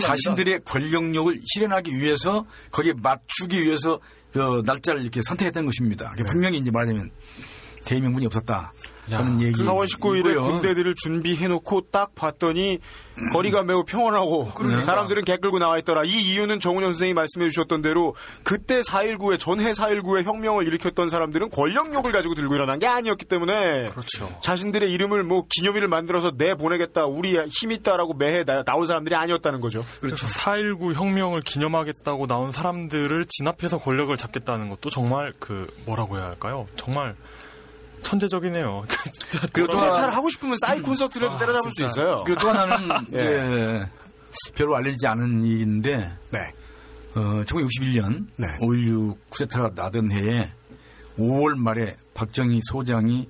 자신들의 권력력을 실현하기 위해서 거기에 맞추기 위해서 그 날짜를 이렇게 선택했던 것입니다. 네. 분명히 이제 말하자면 대의명분이 없었다 하는 얘기. 4월 19일에 이고요. 군대들을 준비해놓고 딱 봤더니 거리가 매우 평온하고 사람들은 개 끌고 나와 있더라. 이 이유는 정운영 선생님이 말씀해 주셨던 대로 그때 4.19의 전해 4.19의 혁명을 일으켰던 사람들은 권력욕을 가지고 들고 일어난 게 아니었기 때문에 그렇죠. 자신들의 이름을 뭐 기념일을 만들어서 내 보내겠다 우리 힘 있다라고 매해 나- 나온 사람들이 아니었다는 거죠. 그렇죠. 4.19 혁명을 기념하겠다고 나온 사람들을 진압해서 권력을 잡겠다는 것도 정말 그 뭐라고 해야 할까요? 정말 천재적이네요. 그리고 또 하나, 하고 싶으면 싸이 콘서트라도 때려잡을 수 있어요. 그리고 또 하나는 예. 이제 별로 알려지지 않은 일인데 네. 어, 1961년 네. 5.16 쿠데타가 나던 해에 5월 말에 박정희 소장이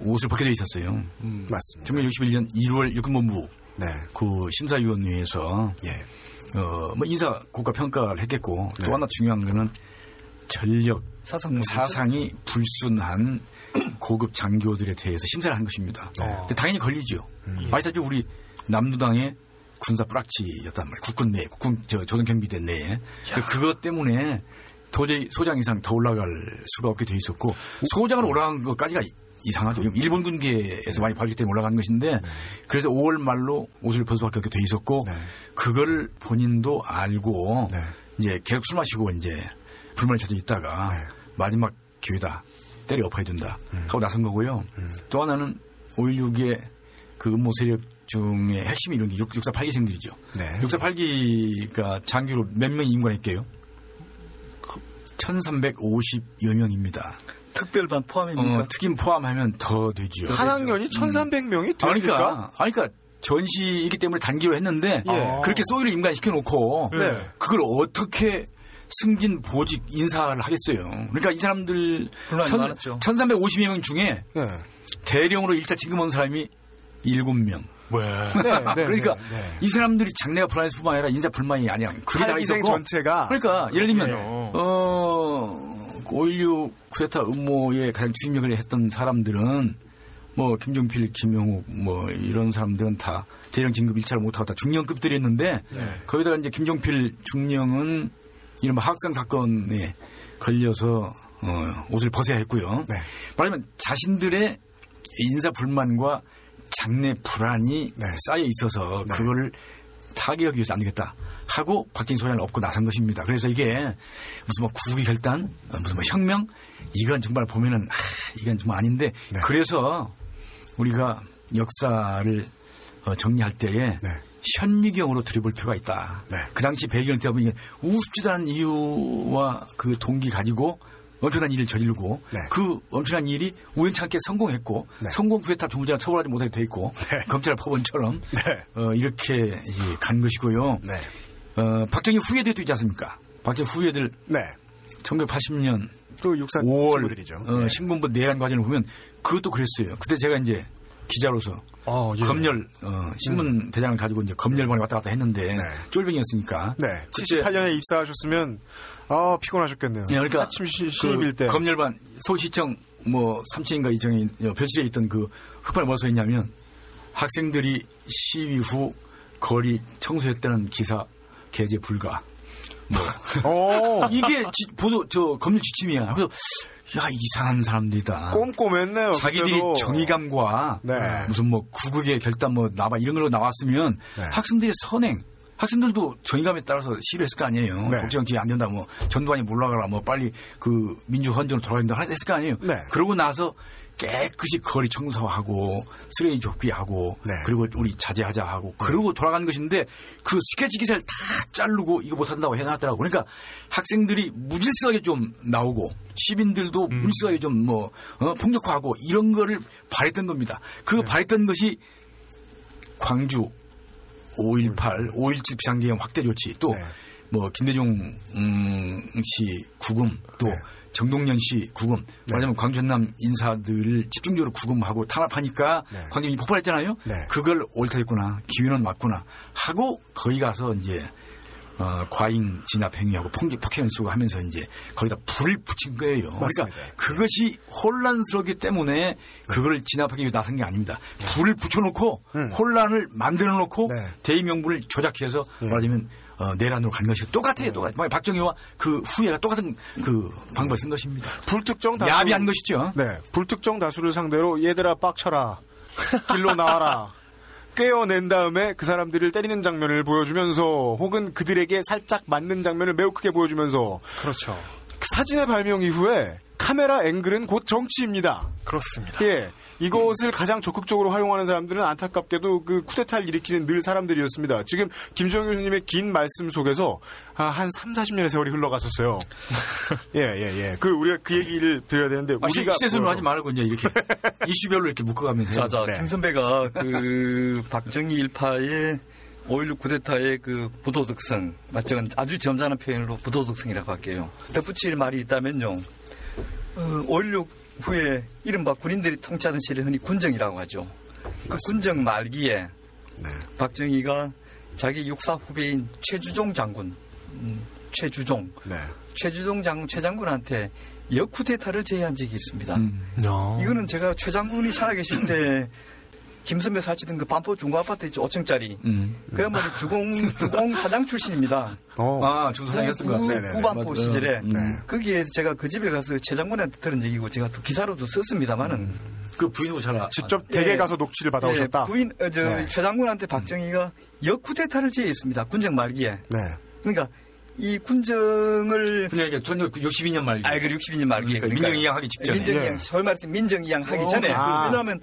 옷을 벗겨져 있었어요. 맞습니다. 1961년 1월 육군본부 네. 그 심사위원회에서 예. 어, 뭐 인사 국가 평가를 했겠고 네. 또 하나 중요한 거는 전력 사상. 사상이 불순한 고급 장교들에 대해서 심사를 한 것입니다. 어. 당연히 걸리죠. 음. 아시다시피 우리 남루당의 군사 뿌락치였단 말이에요. 국군 내, 국군 저 조선 경비대 내에. 그- 그것 때문에 도저히 소장 이상 더 올라갈 수가 없게 돼 있었고 소장으로 올라간 것까지가 이- 이상하죠. 일본 군계에서 많이 봐주기 때문에 올라간 것인데 그래서 5월 말로 옷을 벗을 수밖에 없게 돼 있었고 네. 그걸 본인도 알고 네. 이제 계속 술 마시고 이제 불만이 쳐져 있다가 네. 마지막 기회다 때려 엎어야 된다 음. 하고 나선 거고요. 또 하나는 5.16의 그 음모 세력 중에 핵심이 이런 게 6, 648기생들이죠. 네. 648기가 장교로 몇 명이 임관했게요? 1350여 명입니다. 특별반 포함입니까? 어, 특임 포함하면 더 되죠. 한 학년이 1,300명이 아, 됩니까? 그러니까, 아니, 그러니까 전시이기 때문에 단기로 했는데 예. 그렇게 소위를 임관시켜 놓고 네. 그걸 어떻게 승진 보직 인사를 하겠어요. 그러니까 이 사람들 분란이 많았죠. 1350여 명 중에 네. 대령으로 일자 지금 온 사람이 7명. 왜? 네, 네, 그러니까 네, 네. 이 사람들이 장래가 불안해서 뿐만 아니라 인사 불만이 아니야. 그게 다 있었고. 전체가 그러니까 예를 들면 그렇군요. 어5.16 쿠데타 음모에 가장 주임역을 했던 사람들은 뭐 김종필, 김영욱 뭐 이런 사람들은 다 대령 진급 1차를 못하고 다 중령급들이었는데 거기다가 이제 김종필 중령은 이른바 학생 사건에 걸려서 어, 옷을 벗어야 했고요. 말하자면 자신들의 인사 불만과 장래 불안이 쌓여 있어서 그거를 타개하기 위해서 안 되겠다 하고 박정희 소장을 업고 나선 것입니다. 그래서 이게 무슨 뭐 구국의 결단, 어, 무슨 뭐 혁명 이건 정말 보면은 아, 이건 정말 아닌데 그래서 우리가 역사를 어, 정리할 때에 현미경으로 들여볼 필요가 있다. 그 당시 배경 때문에 우습지도 않은 이유와 그 동기 가지고 엄청난 일을 저지르고 그 엄청난 일이 우연찮게 성공했고 성공 후에 다 중부자가 처벌하지 못하게 돼 있고 검찰 법원처럼 어, 이렇게 간 것이고요. 어, 박정희 후예들도 있지 않습니까? 박정희 후예들 1980년 또 육사 5월 친구들이죠. 어, 신군부 내란 과정을 보면 그것도 그랬어요. 그때 제가 이제 기자로서 예. 검열 어, 신문 대장을 가지고 이제 검열반에 왔다 갔다 했는데 쫄병이었으니까 네. 78년에 입사하셨으면 아 피곤하셨겠네요. 예, 그러니까 아침 시, 그 신입일 때. 검열반 서울시청 뭐 3층인가 2층에 변실에 있던 그 흑판에 뭐써 있냐면 학생들이 시위 후 거리 청소했다는 기사 게재 불가. 뭐 이게 지- 보도 저 검열 지침이야. 그래서 야 이상한 사람들이다. 꼼꼼했네요. 자기들이 그때도. 정의감과 네. 무슨 뭐 구국의 결단 뭐 나바 이런 걸로 나왔으면 학생들의 선행 학생들도 정의감에 따라서 시위했을 거 아니에요. 네. 독재정치 안 된다 뭐 전두환이 몰라가라 뭐 빨리 그 민주 헌정으로 돌아야 된다 했을 거 아니에요. 네. 그러고 나서 깨끗이 거리 청소하고 쓰레기 좁기하고 네. 그리고 우리 자제하자 하고 그러고 돌아가는 것인데 그 스케치 기사를 다 자르고 이거 못한다고 해놨더라고. 그러니까 학생들이 무질서하게 좀 나오고 시민들도 음. 무질서하게 좀뭐 폭력화하고 이런 거를 바랬던 겁니다. 그 네. 바랬던 것이 광주 5.18, 5.17 비상대응 확대 조치 또 네. 뭐 김대중 음, 씨 구금 또 네. 정동년 씨 구금. 말하자면 광주 전남 인사들을 집중적으로 구금하고 탄압하니까 네. 광주이 폭발했잖아요. 그걸 옳다했구나. 기회는 맞구나. 하고 거기 가서 이제 어, 과잉 진압 행위하고 폭력 폭행을 쏘고 하면서 이제 거기다 불을 붙인 거예요. 그러니까 그것이 혼란스럽기 때문에 그거를 진압하기 위해 나선 게 아닙니다. 불을 붙여놓고 혼란을 만들어 놓고 대의 명분을 조작해서 말하자면 어, 내란으로 간 것이 똑같아요. 똑같아요. 박정희와 그 후예가 똑같은 그 방법을 쓴 것입니다. 불특정 다수 야비한 것이죠. 네, 불특정 다수를 상대로 얘들아 빡쳐라, 길로 나와라. 꿰어낸 다음에 그 사람들을 때리는 장면을 보여주면서 혹은 그들에게 살짝 맞는 장면을 매우 크게 보여주면서 그렇죠. 사진의 발명 이후에 카메라 앵글은 곧 정치입니다. 그렇습니다. 예. 이것을 가장 적극적으로 활용하는 사람들은 안타깝게도 그 쿠데타를 일으키는 늘 사람들이었습니다. 지금 김정일 교수님의 긴 말씀 속에서 아, 한 3, 40년의 세월이 흘러갔었어요. 예, 예, 예. 그, 우리가 그 얘기를 드려야 되는데, 아, 우리가. 시세순으로 보여서- 하지 말고 이제 이렇게 이슈별로 이렇게 묶어가면서 자, 자, 네. 김 선배가 그 박정희 일파의 5.16 쿠데타의 그 부도덕성, 맞죠? 아주 점잖은 표현으로 부도덕성이라고 할게요. 덧붙일 말이 있다면요. 어, 5.16 후에 이른바 군인들이 통치하던 시를 흔히 군정이라고 하죠. 그 군정 말기에 박정희가 자기 육사 후배인 최주종 장군, 음, 최주종, 네. 최주종 장군, 최 장군한테 역쿠데타를 제의한 적이 있습니다. 음. 이거는 제가 최 장군이 살아계실 때 김선배 사치던 그 반포 중고 아파트 있죠 5층짜리 음. 그야말로 주공 주공 사장 출신입니다. 아, 중사장이었던 것 구- 같아요. 네네네. 구반포 맞아요. 시절에 네. 거기에 제가 그 집에 가서 최 장군한테 들은 얘기고 제가 또 기사로도 썼습니다만은 그 부인도 잘 아- 직접 댁에 가서 녹취를 받아오셨다? 예, 부인 어, 저, 네. 최 장군한테 박정희가 역쿠데타를 제의했습니다. 군정 말기에. 네. 그러니까 이 군정을 그러니까 1962년 말기. 아, 그 62년 말기에. 그러니까 민정이양 하기 직전에. 민정이양, 예. 말해서 민정이양 하기 어, 전에. 아. 왜냐하면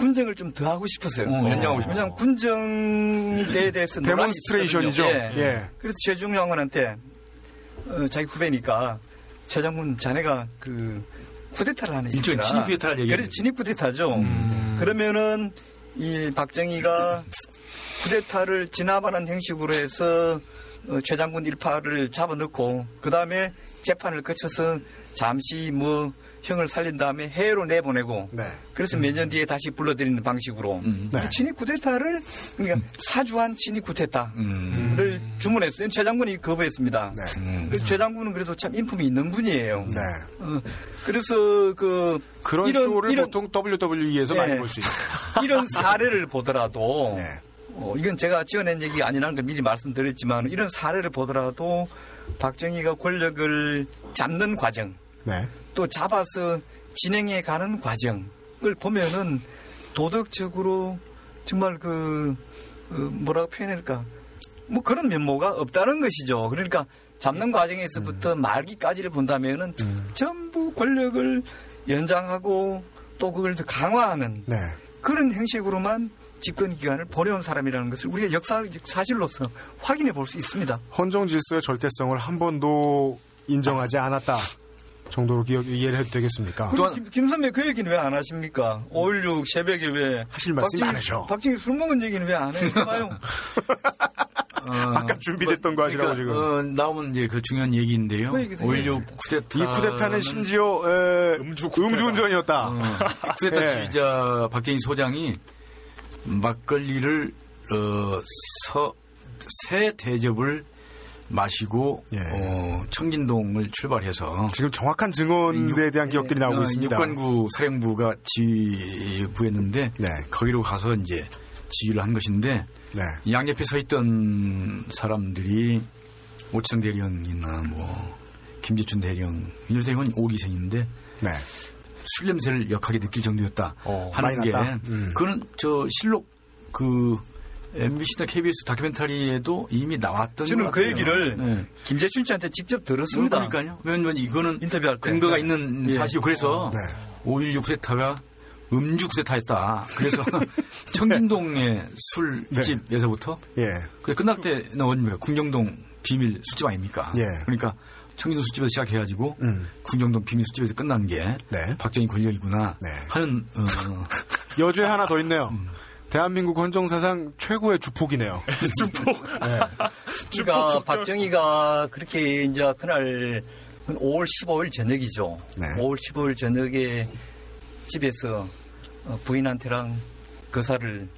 군정을 좀 더 하고 싶었어요. 어, 연장하고 싶었어. 왜냐하면 군정대에 대해서 demonstration이죠. 있었거든요. 예. 그래서 최 장군한테 어, 자기 후배니까 최 장군 자네가 그 쿠데타를 하는 일종의 일이라. 진입 쿠데타를 얘기하는 그래서 진입 쿠데타죠. 그러면은 이 박정희가 쿠데타를 진압하는 형식으로 해서 어, 최 장군 일파를 잡아넣고 그 다음에 재판을 거쳐서 잠시 뭐 형을 살린 다음에 해외로 내보내고 네. 그래서 몇 년 뒤에 다시 불러들이는 방식으로 네. 친위 쿠데타를 그러니까 사주한 친위 쿠데타를 음. 주문했어요. 최 장군이 거부했습니다. 네. 그래서 최 장군은 그래도 참 인품이 있는 분이에요. 네. 어, 그래서 그 그런 이런- 쇼를 이런- 보통 WWE에서 네. 많이 볼 수 있어요. 이런 사례를 보더라도 네. 어, 이건 제가 지어낸 얘기가 아니라는 걸 미리 말씀드렸지만 이런 사례를 보더라도 박정희가 권력을 잡는 과정 네. 또 잡아서 진행해 가는 과정을 보면은 도덕적으로 정말 그 어, 뭐라고 표현할까 뭐 그런 면모가 없다는 것이죠. 그러니까 잡는 과정에서부터 말기까지를 본다면은 전부 권력을 연장하고 또 그걸 더 강화하는 네. 그런 형식으로만 집권 기간을 보내온 사람이라는 것을 우리가 역사적 사실로서 확인해 볼 수 있습니다. 헌정 질서의 절대성을 한 번도 인정하지 않았다 정도로 기억 이해를 해도 되겠습니까? 그리고 김, 김 선배 그 얘기는 왜 안 하십니까? 5.16 새벽에 왜 하실 말씀이 많으셔. 박정희 술 먹은 얘기는 왜 안 해요? 봐요. 아까 준비됐던 거 하시라고 지금. 어, 나오면 이제 그 중요한 얘기인데요. 그 얘기도 5.16 쿠데타. 이 쿠데타는 심지어 에, 음주 운전이었다. 어, 쿠데타 예. 지휘자 박정희 소장이 막걸리를 어, 서, 새 대접을 마시고 예. 어, 청진동을 출발해서 지금 정확한 증언에 대한 기억들이 나오고 어, 있습니다. 육관구 사령부가 지휘부였는데 네. 거기로 가서 이제 지휘를 한 것인데 네. 양옆에 서 있던 사람들이 오치성 대령이나 뭐 김재춘 대령, 윤 대령은 5기생인데 네. 술 냄새를 역하게 느낄 정도였다 어, 하는 게? 음. 그는 저 실록 그 MBC나 KBS 다큐멘터리에도 이미 나왔던 저는 것 그. 얘기를 네. 김재춘 씨한테 직접 들었습니다. 그러니까요. 왜냐면 이거는 인터뷰할 때. 근거가 네. 있는 예. 사실이고 그래서 네. 5.16 쿠데타가 음주 쿠데타였다. 그래서 청진동의 술집에서부터 예. 그 끝날 때는 어딥니까? 궁정동 비밀 술집 아닙니까? 예. 그러니까 청진동 술집에서 시작해가지고 음. 궁정동 비밀 술집에서 끝난 게 네. 박정희 권력이구나 네. 하는 어, 여주에 하나 더 있네요. 대한민국 헌정사상 최고의 주폭이네요. 그러니까 박정희가 그렇게 이제 그날 5월 15일 저녁이죠. 네. 5월 15일 저녁에 집에서 어, 부인한테랑 거사를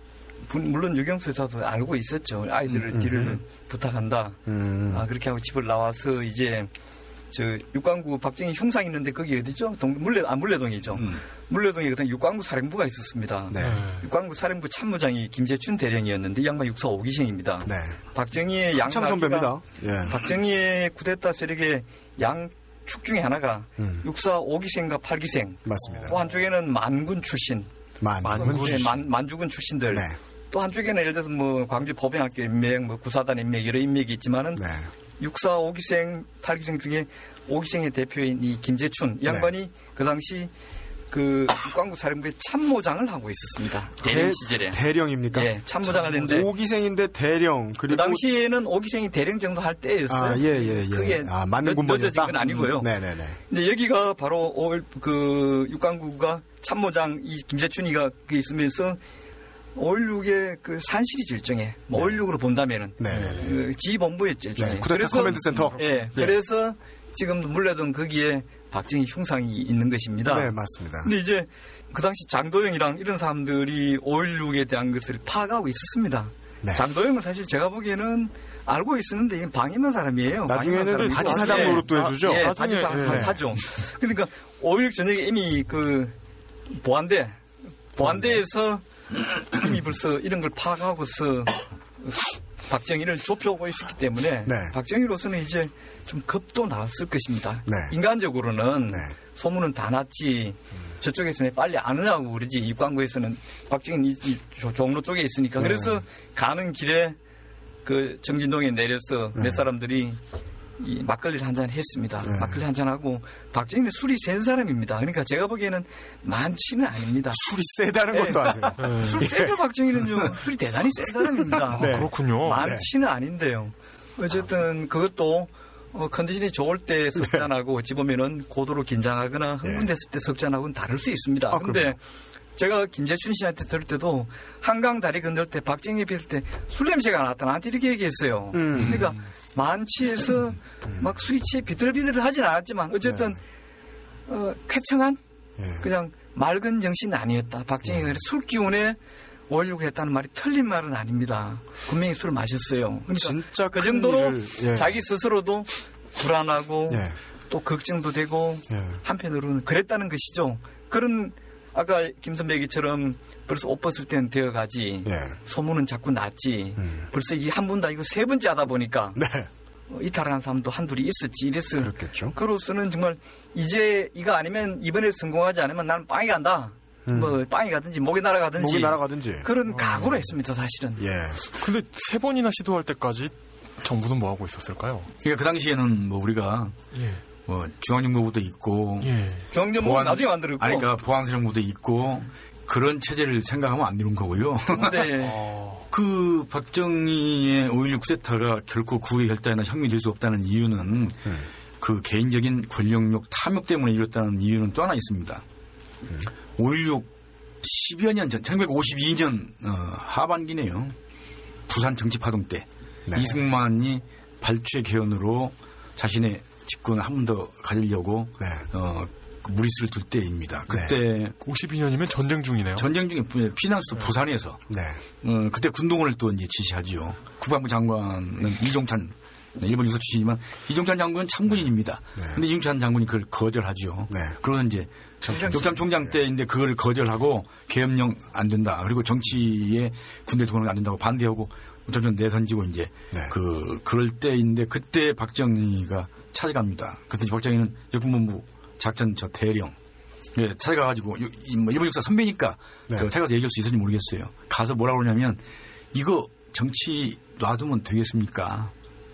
부- 물론 유경수 여사도 알고 있었죠. 아이들을 뒤를 부탁한다. 음. 아, 그렇게 하고 집을 나와서 이제 저 육광구 박정희 흉상 있는데 거기 어디죠? 동, 물레 아 물레동이죠. 음. 물레동에 그때 육광구 사령부가 있었습니다. 네. 육광구 사령부 참모장이 김재춘 대령이었는데 이 양반 육사 5기생입니다. 네. 박정희의 양참 선배입니다. 예. 박정희의 쿠데타 세력의 양 축 중에 하나가 음. 육사 5기생과 8기생 맞습니다. 또 한쪽에는 만군 출신 만군 네, 출신. 만, 만주군 출신들 네. 또 한쪽에는 예를 들어서 뭐 광주 법행학교 인맥, 뭐 구사단 인맥 여러 인맥이 있지만은 네. 육사 5기생, 8기생 중에 5기생의 대표인 이 김재춘 이 양반이 그 당시 그 육광구 사령부의 참모장을 하고 있었습니다. 대령 시절에. 대령입니까? 예, 참모장을 했는데 오기생인데 대령 그 그리고 당시에는 5기생이 대령 정도 할 때였어요. 아, 예, 예, 예. 그게 아, 맞는 늦- 군번이었다. 늦어진 건 아니고요. 음, 네 네 네. 근데 여기가 바로 5월 그 육광구가 참모장 이 김재춘이가 그 있으면서 5.16의 그 산실이죠 일종의 뭐 5.16으로 본다면은 네. 그 지휘본부였죠 일종의 네, 쿠데타 command center. 예, 그래서 지금 문래동 거기에 박정희 흉상이 있는 것입니다. 네, 맞습니다. 근데 이제 그 당시 장도영이랑 이런 사람들이 5.16에 대한 것을 파악하고 있었습니다. 네. 장도영은 사실 제가 보기에는 알고 있었는데 이게 방임한 사람이에요. 나중에는. 바지 사장 예. 노릇도 해주죠? 예, 바지 사장 예. 하죠. 그러니까 5.16 저녁에 이미 그 보안대, 보안대에서 이미 벌써 이런 걸 파악하고서 박정희를 좁혀오고 있었기 때문에 네. 박정희로서는 이제 좀 겁도 났을 것입니다. 네. 인간적으로는 네. 소문은 다 났지. 저쪽에서는 빨리 안 하냐고 그러지. 입광구에서는 박정희 이, 이 조- 종로 쪽에 있으니까. 네. 그래서 가는 길에 그 정진동에 내려서 몇 사람들이 이 막걸리를 한 잔 했습니다. 네. 막걸리 한 잔 하고 박정희는 술이 센 사람입니다. 그러니까 제가 보기에는 많지는 아닙니다. 술이 세다는 것도 아세요. 술 세죠 박정희는 좀 술이 대단히 센 사람입니다. 네. 그렇군요. 많지는 아닌데요. 어쨌든 그것도 어, 컨디션이 좋을 때 석잔하고 집으면은 고도로 긴장하거나 흥분됐을 때 석잔하고는 다를 수 있습니다. 아, 근데 그럼요. 제가 김재춘 씨한테 들을 때도 한강 다리 건널 때 박정희 뵀을 때 술 냄새가 났다 나한테 이렇게 얘기했어요. 음. 그러니까 만취해서 막 술이 취해 비틀비틀 하진 않았지만 어쨌든 어, 쾌청한 예. 그냥 맑은 정신 아니었다. 박정희가 네. 술 기운에 5.16을 했다는 말이 틀린 말은 아닙니다. 분명히 술을 마셨어요. 그러니까 진짜 그큰 정도로 예. 자기 스스로도 불안하고 예. 또 걱정도 되고 예. 한편으로는 그랬다는 것이죠. 그런 아까 김선배 얘기처럼 벌써 옷 벗을 때는 되어 가지 예. 소문은 자꾸 났지. 음. 벌써 이게 한 번도 아니고 세 번째 하다 보니까 네. 어, 이탈하는 사람도 한둘이 있었지. 이래서 그렇겠죠. 그로서는 정말 이제 이거 아니면 이번에 성공하지 않으면 나는 빵이 간다. 뭐 빵이 가든지 목이 날아가든지 음. 목이 날아가든지. 그런 각오로 했습니다 사실은. 예. 근데 세 번이나 시도할 때까지 정부는 뭐 하고 있었을까요? 그러니까 그 당시에는 뭐 우리가 예. 뭐 중앙정보부도 있고 예. 경제부 나중에 만들었고. 아니 그러니까 보안사령부도 있고 그런 체제를 생각하면 안 되는 거고요. 네. 그 박정희의 5.16 쿠데타가 결코 국외 결단이나 혁명이 될수 없다는 이유는 그 개인적인 권력욕 탐욕 때문에 이뤘다는 이유는 또 하나 있습니다. 5.16 10여 년 전, 1952년 어, 하반기네요. 부산 정치파동 때 네. 이승만이 발주의 개헌으로 자신의 직권을 한 번 더 가지려고 네. 어, 그 무리수를 둘 때입니다. 그때 52년이면 전쟁 중이네요. 전쟁 중에 피난수도 부산에서 네. 어, 그때 군동을 또 이제 지시하지요. 국방부 장관은 이종찬 네, 일본 유서 출신이지만 이종찬 장군은 참군인입니다. 네. 근데 이종찬 장군이 그걸 거절하죠. 네. 그러면 이제 육참 총장 때인데 그걸 거절하고 계엄령 안 된다. 그리고 정치에 군대 동원은 안 된다고 반대하고 우선 내던지고 이제 네. 그 그럴 때인데 그때 박정희가 찾아갑니다. 그때 박정희는 육군본부 작전 저 대령 예, 찾아가가지고 뭐 일본 육사 선배니까 네. 저 찾아가서 얘기할 수 있을지 모르겠어요. 가서 뭐라고 그러냐면 이거 정치 놔두면 되겠습니까?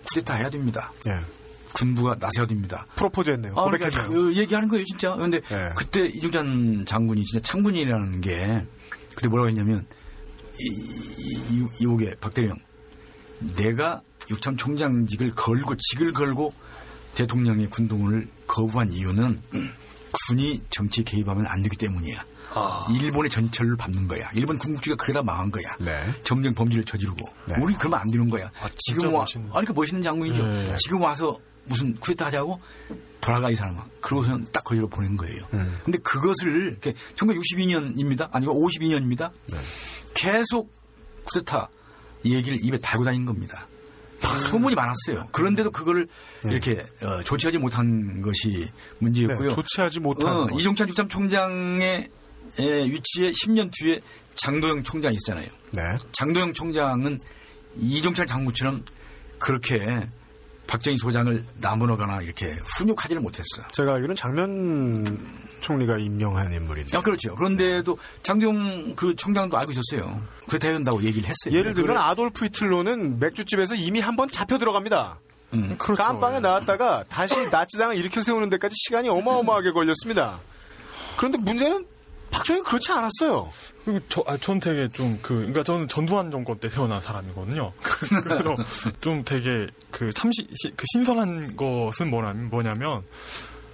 쿠데타 해야 됩니다. 예. 군부가 나서야 됩니다. 프로포즈 했네요. 아, 그러니까. 그 얘기하는 거예요, 진짜. 근데 예. 그때 이종찬 장군이 진짜 창군이라는 게 그때 뭐라고 했냐면 이, 이, 이, 이옥의 박대령 내가 육참 총장직을 걸고 직을 걸고 대통령의 군동을 거부한 이유는 군이 정치 개입하면 안 되기 때문이야. 일본의 전철을 밟는 거야. 일본 군국주의가 그러다 망한 거야. 네. 점령 범죄를 저지르고 네. 우리 그러면 안 되는 거야. 진짜 지금 와, 멋있네. 아니 그 멋있는 장군이죠. 네. 지금 와서 무슨 쿠데타 하자고 돌아가 이 사람아. 그러고서는 딱 거기로 보낸 거예요. 음. 근데 그것을 이렇게 1962년입니다. 아니고 52년입니다. 네. 계속 쿠데타 얘기를 입에 달고 다닌 겁니다. 소문이 많았어요. 그런데도 그거를 이렇게 어, 조치하지 못한 것이 문제였고요. 네, 조치하지 못한 어, 것. 이종찬 육참 총장의 에, 위치에 10년 뒤에 장도영 총장이 있잖아요. 네. 장도영 총장은 이종찬 장군처럼 그렇게 박정희 소장을 나무너거나 이렇게 훈육하지를 못했어. 제가 알기로는 장면 총리가 임명한 인물인데. 아, 그렇죠. 그런데도 장도영 그 총장도 알고 있었어요. 된다고 얘기를 했어요. 예를 들면 그걸- 아돌프 히틀러는 맥주집에서 이미 한 번 잡혀 들어갑니다. 음. 그렇죠. 깜빵에 나왔다가 다시 나치당을 일으켜 세우는 데까지 시간이 어마어마하게 걸렸습니다. 그런데 문제는 박정희 그렇지 않았어요. 그리고 저, 아, 전 되게 좀 그, 그러니까 저는 전두환 정권 때 태어난 사람이거든요. 그래서 좀 되게 그 참시, 시- 그 신선한 것은 뭐냐면, 뭐냐면,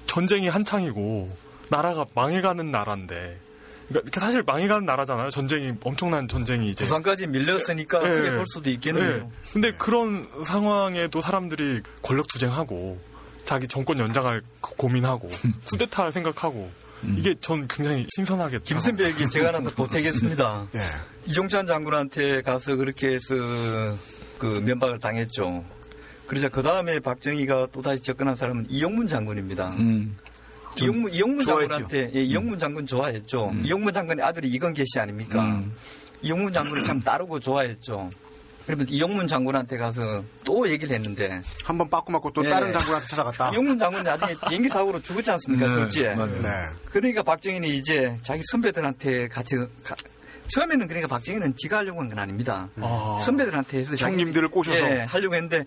전쟁이 한창이고, 나라가 망해가는 나라인데, 그러니까 사실 망해가는 나라잖아요. 전쟁이, 엄청난 전쟁이 이제. 부산까지 밀렸으니까 예. 그게 볼 수도 있겠네요. 예. 근데 그런 상황에도 사람들이 권력 투쟁하고, 자기 정권 연장할 고- 고민하고, 쿠데타를 생각하고, 이게 전 굉장히 신선하게. 김선배에게 제가 하나 더 보태겠습니다. 예. 이종찬 장군한테 가서 그렇게 해서 그 면박을 당했죠. 그러자 그 다음에 박정희가 또 다시 접근한 사람은 이영문 장군입니다. 음. 좀 이영문, 이영문. 장군한테 예, 이영문 장군 좋아했죠. 이영문 장군의 아들이 이건계 씨 아닙니까? 음. 이영문 장군을 참 따르고 좋아했죠. 그러면 이영문 장군한테 가서 또 얘기를 했는데 한 번 빠꾸 맞고 또 예. 다른 장군한테 찾아갔다. 이영문 장군이 나중에 비행기 사고로 죽었지 않습니까? 네, 졸지에. 맞아요. 네. 그러니까 박정희는 이제 자기 선배들한테 같이 가- 처음에는 그러니까 박정희는 지가 하려고 한 건 아닙니다. 아. 선배들한테 해서 형님들을 꼬셔서. 예, 하려고 했는데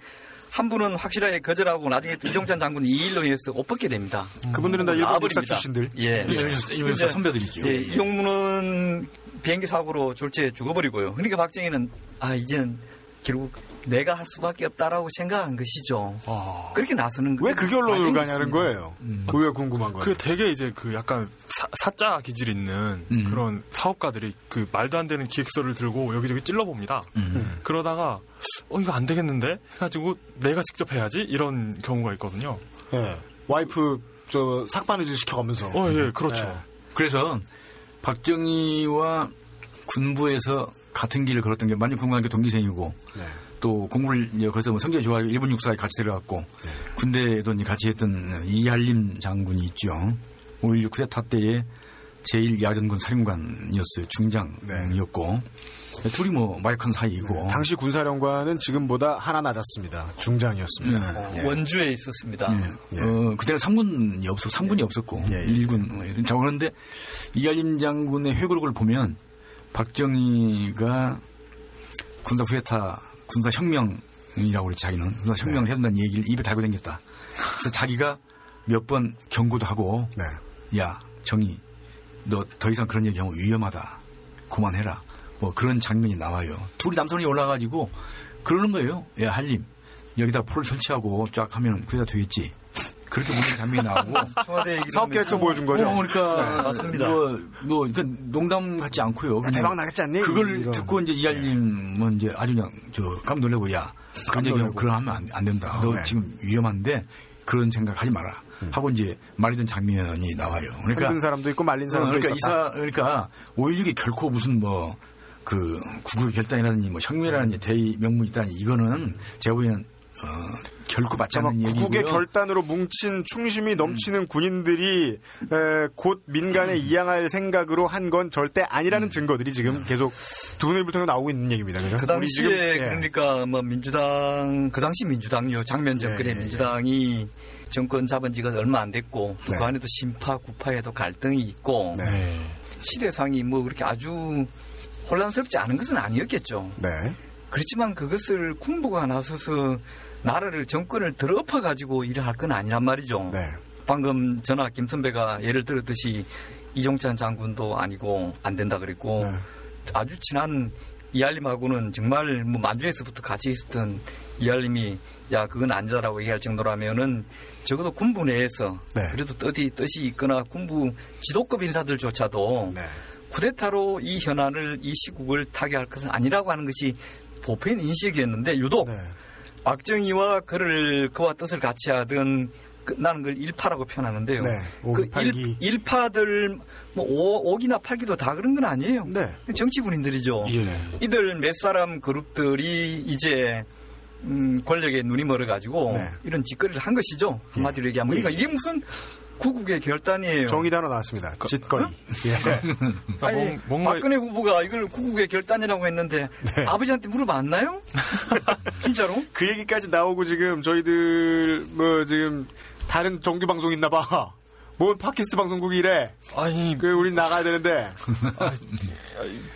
한 분은 확실하게 거절하고 나중에 또 이종찬 장군이 이 일로 인해서 옷 벗게 됩니다. 그분들은 다 일본 나와버립니다. 출신들. 예. 일본에서 선배들이죠. 예, 이용문은 비행기 사고로 졸지에 죽어버리고요. 그러니까 박정희는 아 이제는 결국 내가 할 수밖에 없다라고 생각한 것이죠. 아. 그렇게 나서는 왜 그 결론을 가냐는. 거예요. 의외 궁금한 거예요. 그 되게 이제 그 약간 사, 자 기질 있는 음. 그런 사업가들이 그 말도 안 되는 기획서를 들고 여기저기 찔러봅니다. 음. 그러다가 어 이거 안 되겠는데 해가지고 내가 직접 해야지 이런 경우가 있거든요. 예. 와이프 저 삭바느질 시켜가면서. 어, 예, 그렇죠. 네. 그래서 박정희와 군부에서 같은 길을 걸었던 게 만년 군관학교 동기생이고 네. 또 공부를 거기서 뭐 성적이 좋아요. 일본 육사에 같이 들어갔고 네. 군대에도 같이 했던 이할림 장군이 있죠. 5.16 쿠데타 때의 제1야전군 사령관이었어요. 중장이었고 둘이 뭐 마약한 사이이고 네. 당시 군사령관은 지금보다 하나 낮았습니다. 중장이었습니다. 예. 원주에 있었습니다. 예. 어, 그때는 3군이 없었고, 3군이 없었고, 예, 예. 1군. 뭐 이런. 자, 그런데 이할림 장군의 회고록을 보면 박정희가 군사 후에타, 군사 혁명이라고 그랬지, 자기는. 군사 네. 혁명을 해준다는 얘기를 입에 달고 다녔다. 그래서 자기가 몇 번 경고도 하고, 네. 야, 정희, 너 더 이상 그런 얘기하면 위험하다. 그만해라. 뭐 그런 장면이 나와요. 둘이 남선이 올라가지고 그러는 거예요. 야, 할림. 여기다 포를 설치하고 쫙 하면 그게 다 되겠지. 그렇게 보는 장면이 나오고. 사업 계획서 하면서- 보여준 거죠? 어, 그러니까. 네, 맞습니다. 뭐, 뭐, 그러니까 농담 같지 않고요. 야, 그냥 대박 나겠지 않니? 그걸 이런. 듣고 이제 이할림은 이제 아주 그냥 저 깜 놀래고 야, 그런 얘기하면 놀래고. 그런 하면 안, 안 된다. 어, 너 네. 지금 위험한데 그런 생각 하지 마라. 하고 이제 말이던 장면이 나와요. 그러니까 사람도 있고 말린 사람도 그러니까 있었다. 이사 그러니까 5.16이 결코 무슨 뭐 그 구국의 결단이라든지 뭐 혁명이라든지 대의 명분이 있다니 이거는 제가 보기에는 어, 결코 맞지 않는 얘기고요. 국국의 결단으로 뭉친 충심이 넘치는 군인들이 에, 곧 민간에 이양할 생각으로 한 건 절대 아니라는 증거들이 지금 계속 두 분을 통해 나오고 있는 얘기입니다. 그죠? 그 당시에 지금, 예. 그러니까 뭐 민주당 그 당시 민주당요 장면 정권의 예, 예, 민주당이 정권 잡은 지가 얼마 안 됐고 네. 그 안에도 신파 구파에도 갈등이 있고 네. 시대상이 뭐 그렇게 아주 혼란스럽지 않은 것은 아니었겠죠. 네. 그렇지만 그것을 군부가 나서서 나라를 정권을 들어엎어 가지고 일을 할 건 아니란 말이죠. 네. 방금 전화 김 선배가 예를 들었듯이 이종찬 장군도 아니고 안 된다 그랬고 네. 아주 친한 이할림하고는 정말 뭐 만주에서부터 같이 있었던 이할림이 야 그건 아니다라고 얘기할 정도라면은 적어도 군부 내에서 네. 그래도 뜻이 뜻이 있거나 군부 지도급 인사들조차도 네. 쿠데타로 이 현안을 이 시국을 타개할 것은 아니라고 하는 것이 보편 인식이었는데 유독 네. 박정희와 그를 그와 뜻을 같이 하던 그, 나는 그걸 일파라고 표현하는데요. 네, 그. 일, 파들뭐 오, 오기나 팔기도 다 그런 건 아니에요. 네. 정치 군인들이죠. 예. 이들 몇 사람 그룹들이 이제 음, 권력에 눈이 멀어가지고 네. 이런 짓거리를 한 것이죠. 한마디로 얘기하면. 예. 그러니까 이게 무슨 구국의 결단이에요. 정의 단어 나왔습니다. 짓거리. 예. 아니, 뭔- 뭔가- 박근혜 후보가 이걸 구국의 결단이라고 했는데 네. 아버지한테 물어봤나요? 진짜로? 그 얘기까지 나오고 지금 저희들 뭐 지금 다른 정규 방송 있나 봐. 뭔 팟캐스트 방송국이래. 아니, 그 우린 나가야 되는데.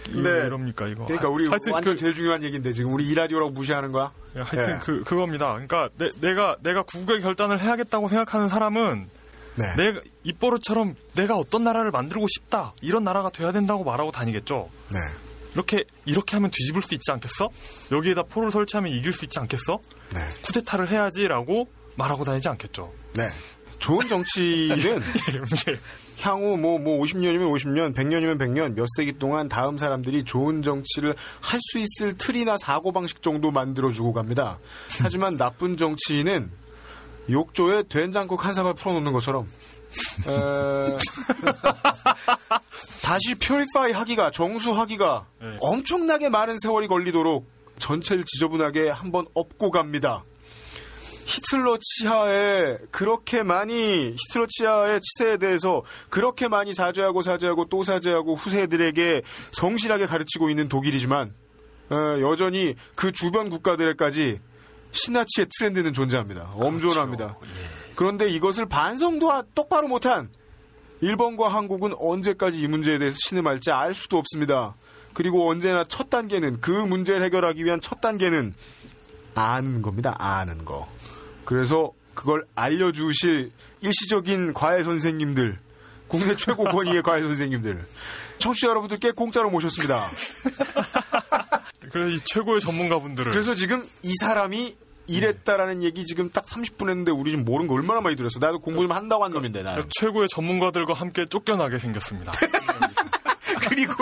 이거 네. 왜 이럽니까, 이거. 그러니까 우리 하여튼 완전 그, 제일 중요한 얘기인데 지금 우리 이 라디오라고 무시하는 거야? 하여튼 예. 그, 그겁니다. 그러니까 내, 내가, 내가 국의 결단을 해야겠다고 생각하는 사람은 네. 내가 입버릇처럼 내가 어떤 나라를 만들고 싶다 이런 나라가 돼야 된다고 말하고 다니겠죠. 네. 이렇게 이렇게 하면 뒤집을 수 있지 않겠어? 여기에다 포를 설치하면 이길 수 있지 않겠어? 네. 쿠데타를 해야지라고 말하고 다니지 않겠죠. 네. 좋은 정치는 예. 향후 뭐, 뭐 50년이면 50년, 100년이면 100년, 몇 세기 동안 다음 사람들이 좋은 정치를 할 수 있을 틀이나 사고 방식 정도 만들어 주고 갑니다. 하지만 나쁜 정치인은 욕조에 된장국 한 사발 풀어놓는 것처럼, 에... 다시 퓨리파이 하기가, 정수하기가 네. 엄청나게 많은 세월이 걸리도록 전체를 지저분하게 한번 엎고 갑니다. 히틀러 치하에 그렇게 많이 히틀러 치하의 치세에 대해서 그렇게 많이 사죄하고 사죄하고 또 사죄하고 후세들에게 성실하게 가르치고 있는 독일이지만 어, 여전히 그 주변 국가들에까지 신나치의 트렌드는 존재합니다. 엄존합니다. 그런데 이것을 반성도 하- 똑바로 못한 일본과 한국은 언제까지 이 문제에 대해서 신음할지 알 수도 없습니다. 그리고 언제나 첫 단계는 그 문제를 해결하기 위한 첫 단계는 아는 겁니다. 아는 거. 그래서 그걸 알려주실 일시적인 과외 선생님들, 국내 최고 권위의 과외 선생님들, 청취자 여러분들께 공짜로 모셨습니다. 그래서 이 최고의 전문가분들을 그래서 지금 이 사람이 이랬다라는 얘기 지금 딱 30분 했는데 우리 지금 모르는 거 얼마나 많이 들었어. 나도 공부 좀 한다고 한 놈인데 나. 최고의 전문가들과 함께 쫓겨나게 생겼습니다. 그리고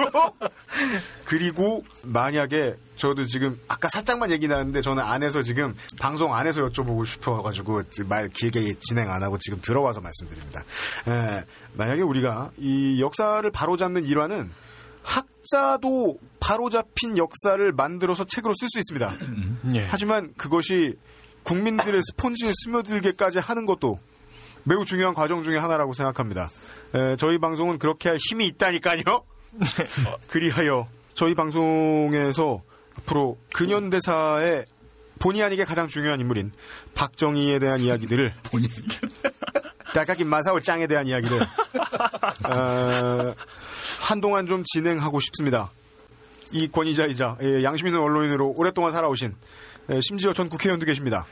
그리고 만약에 저도 지금 아까 살짝만 얘기 나왔는데 저는 안에서 지금 방송 안에서 여쭤보고 싶어가지고 말 길게 진행 안 하고 지금 들어와서 말씀드립니다. 에, 만약에 우리가 이 역사를 바로잡는 일화는 학자도 바로잡힌 역사를 만들어서 책으로 쓸 수 있습니다. 예. 하지만 그것이 국민들의 스폰지에 스며들게까지 하는 것도 매우 중요한 과정 중의 하나라고 생각합니다. 에, 저희 방송은 그렇게 할 힘이 있다니까요. 그리하여 저희 방송에서 앞으로 근현대사의 본의 아니게 가장 중요한 인물인 박정희에 대한 이야기들을 다카키 마사오 짱에 대한 이야기를 어, 한동안 좀 진행하고 싶습니다. 이 권위자이자 예, 양심 있는 언론인으로 오랫동안 살아오신 예, 심지어 전 국회의원도 계십니다.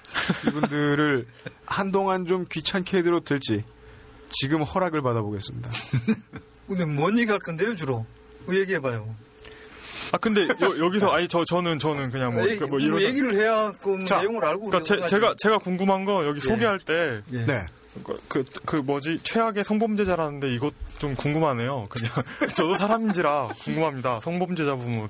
이분들을 한동안 좀 귀찮게 해드려도 될지 지금 허락을 받아보겠습니다. 근데 뭔 얘기 할 건데요, 주로? 뭐 얘기해봐요. 아 근데 여, 기서 아니 저 저는 저는 그냥 뭐, 얘기, 그뭐뭐 이런 얘기를 해야 그 내용을 알고 그러니까 제, 그래가지고. 제가 제가 궁금한 거 여기 예. 소개할 때 예. 네. 그, 그 뭐지 최악의 성범죄자라는데 이것 좀 궁금하네요. 그냥 저도 사람인지라 궁금합니다. 성범죄자 부분.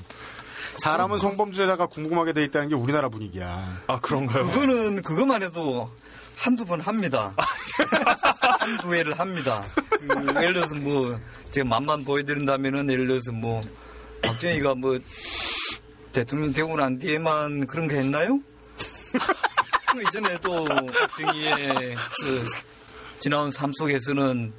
사람은 성범죄자가 궁금하게 돼 있다는 게 우리나라 분위기야. 아 그런가요? 그거는 그것만 해도 한두 번 합니다. 한두 회를 합니다. 그 예를 들어서 뭐 제가 맛만 보여드린다면은 예를 들어서 뭐 박정희가 뭐 대통령 되고 난 뒤에만 그런 거 했나요? 그 이전에도 박정희의 그 지나온 삶 속에서는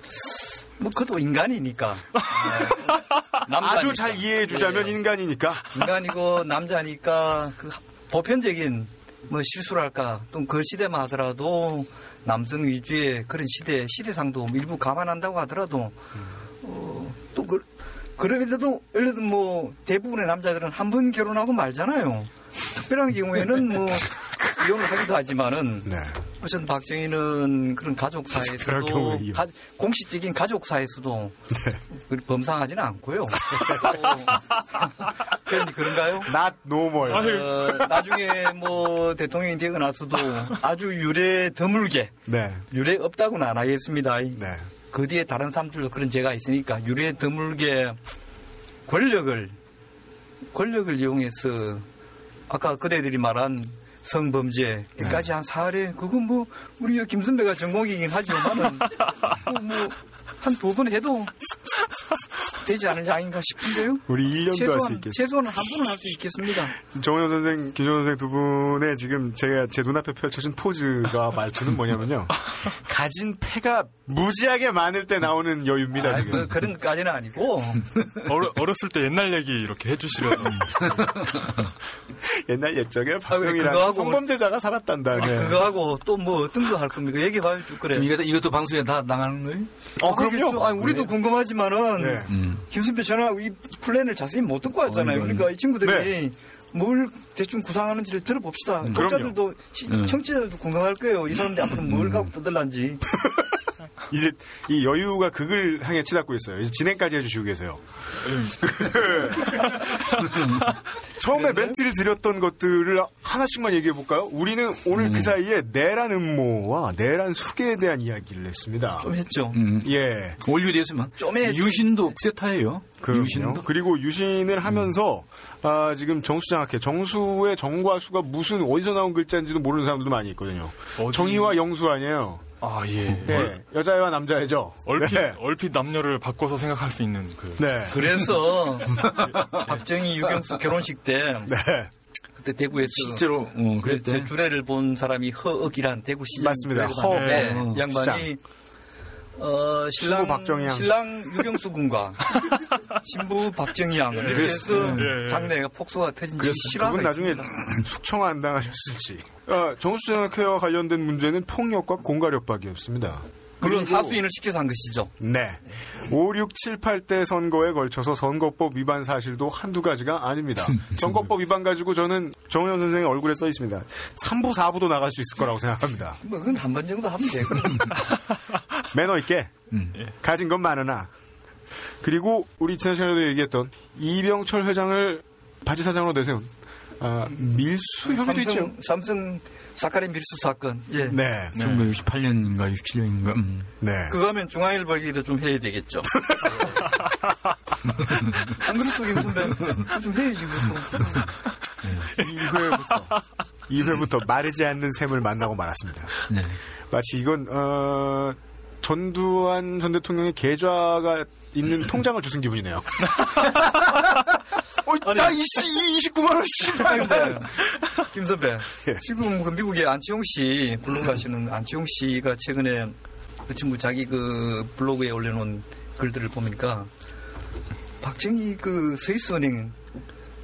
뭐 그것도 인간이니까 어, 남자니까. 아주 잘 이해해 주자면 예. 인간이니까. 인간이고 남자니까 그 보편적인 뭐 실수랄까 또 그 시대만 하더라도 남성 위주의 그런 시대 시대상도 일부 감안한다고 하더라도 어, 또 그, 그럼에도 예를 들어 뭐 대부분의 남자들은 한 번 결혼하고 말잖아요. 특별한 경우에는 뭐 이혼을 하기도 하지만은 네. 어쨌든 박정희는 그런 가족 이혼. 가- 공식적인 가족 사회에서도 그리 범상하지는 않고요. 그런데 그런가요? Not normal. 어, 나중에 뭐 대통령이 되고 나서도 아주 유례 드물게 네. 유례 없다고는 안 하겠습니다. 네. 그 뒤에 다른 사람들도 그런 죄가 있으니까 유례 드물게 권력을 권력을 이용해서 아까 그대들이 말한 성범죄까지 한 사례? 그건 뭐 우리 김선배가 전공이긴 하지만은 뭐 한 두 번 해도 되지 않을지 아닌가 싶은데요. 우리 1년도 할 수 있겠어요. 최소한 한 번은 할 수 있겠습니다. 정원 선생, 김정원 선생 두 분의 지금 제가 제 눈앞에 펼쳐진 포즈가 말투는 뭐냐면요. 가진 패가 무지하게 많을 때 나오는 여유입니다, 아, 지금. 그, 그런 것까지는 아니고 어려, 어렸을 때 옛날 얘기 이렇게 해주시려고. 옛날 옛적에 그래, 박정희라는 그거하고 성범죄자가 살았단다. 우리 네. 그거하고 또 뭐 어떤 거 할 겁니까? 얘기해봐요, 쭉 그래. 이것도, 이것도 방송에 다 나가는 거예요? 어, 그럼 요. 아니, 우리도 궁금하지만은 네. 음. 김선배 전화 이 플랜을 자세히 못 듣고 왔잖아요. 어, 그러니까 이 친구들이 네. 뭘 대충 구상하는지를 들어봅시다. 그럼요. 독자들도 시- 음. 청취자들도 궁금할 거예요. 이 사람들이 앞으로 뭘 갖고 떠들란지. 이제 이 여유가 극을 향해 치닫고 있어요. 이제 진행까지 해주시고 계세요. 처음에 멘트를 드렸던 것들을 하나씩만 얘기해 볼까요? 우리는 오늘 그 사이에 내란 음모와 내란 수계에 대한 이야기를 했습니다. 좀 했죠. 음. 예. 올류되었으면 좀 했지. 유신도 쿠데타예요. 그럼요. 유신도. 그리고 유신을 하면서 아, 지금 정수장학회 정수 의 정과 수가 무슨 어디서 나온 글자인지도 모르는 사람들도 많이 있거든요. 어디- 정의와 영수 아니에요. 아 예. 네, 여자애와 남자애죠. 얼핏 네. 얼핏 남녀를 바꿔서 생각할 수 있는 그. 네. 그래서 박정희 유경수 결혼식 때 네. 그때 대구에서 실제로, 어, 그 그랬대. 제 주례를 본 사람이 허억이란 대구 시장 맞습니다. 허- 네. 이 양반이 어, 신랑 신부 박정희 양. 신랑 유경수 군과 신부 박정희 양 이렇게 해서 예, 예. 장례가 폭소가 터진 적이 실화가 나중에. 숙청 안 당하셨을지. 어, 정수장학회와 관련된 문제는 폭력과 공갈협박이었습니다. 물론 그리고- 하수인을 시켜서 한 것이죠. 네. 5, 6, 7, 8대 선거에 걸쳐서 선거법 위반 사실도 한두 가지가 아닙니다. 선거법 위반 가지고 저는 정현 선생의 얼굴에 써 있습니다. 3부, 4부도 나갈 수 있을 거라고 생각합니다. 뭐 그건 한 번 정도 하면 되고 매너 있게 음. 가진 건 많으나 그리고 우리 지난 시간에도 얘기했던 이병철 회장을 바지 사장으로 내세운 아, 밀수 혐의도 있죠. 삼성, 삼성 사카린 밀수 사건. 예. 네. 1968년인가 67년인가. 음. 네. 그거 하면 중앙일보 얘기도 좀 해야 되겠죠. 안 그랬어, 김 선배. 좀 해야지, 그것도. 2회부터 2회부터 마르지 않는 샘을 만나고 말았습니다. 네. 마치 이건 어, 전두환 전 대통령의 계좌가 있는 통장을 주신 기분이네요. 어, 나 이씨 29만 원 씨발. 근데, 김 선배. 예. 지금 그 미국의 안치홍 씨, 블로그 하시는 안치홍 씨가 최근에 그 친구 자기 그 블로그에 올려놓은 글들을 보니까 박정희 그 스위스 은행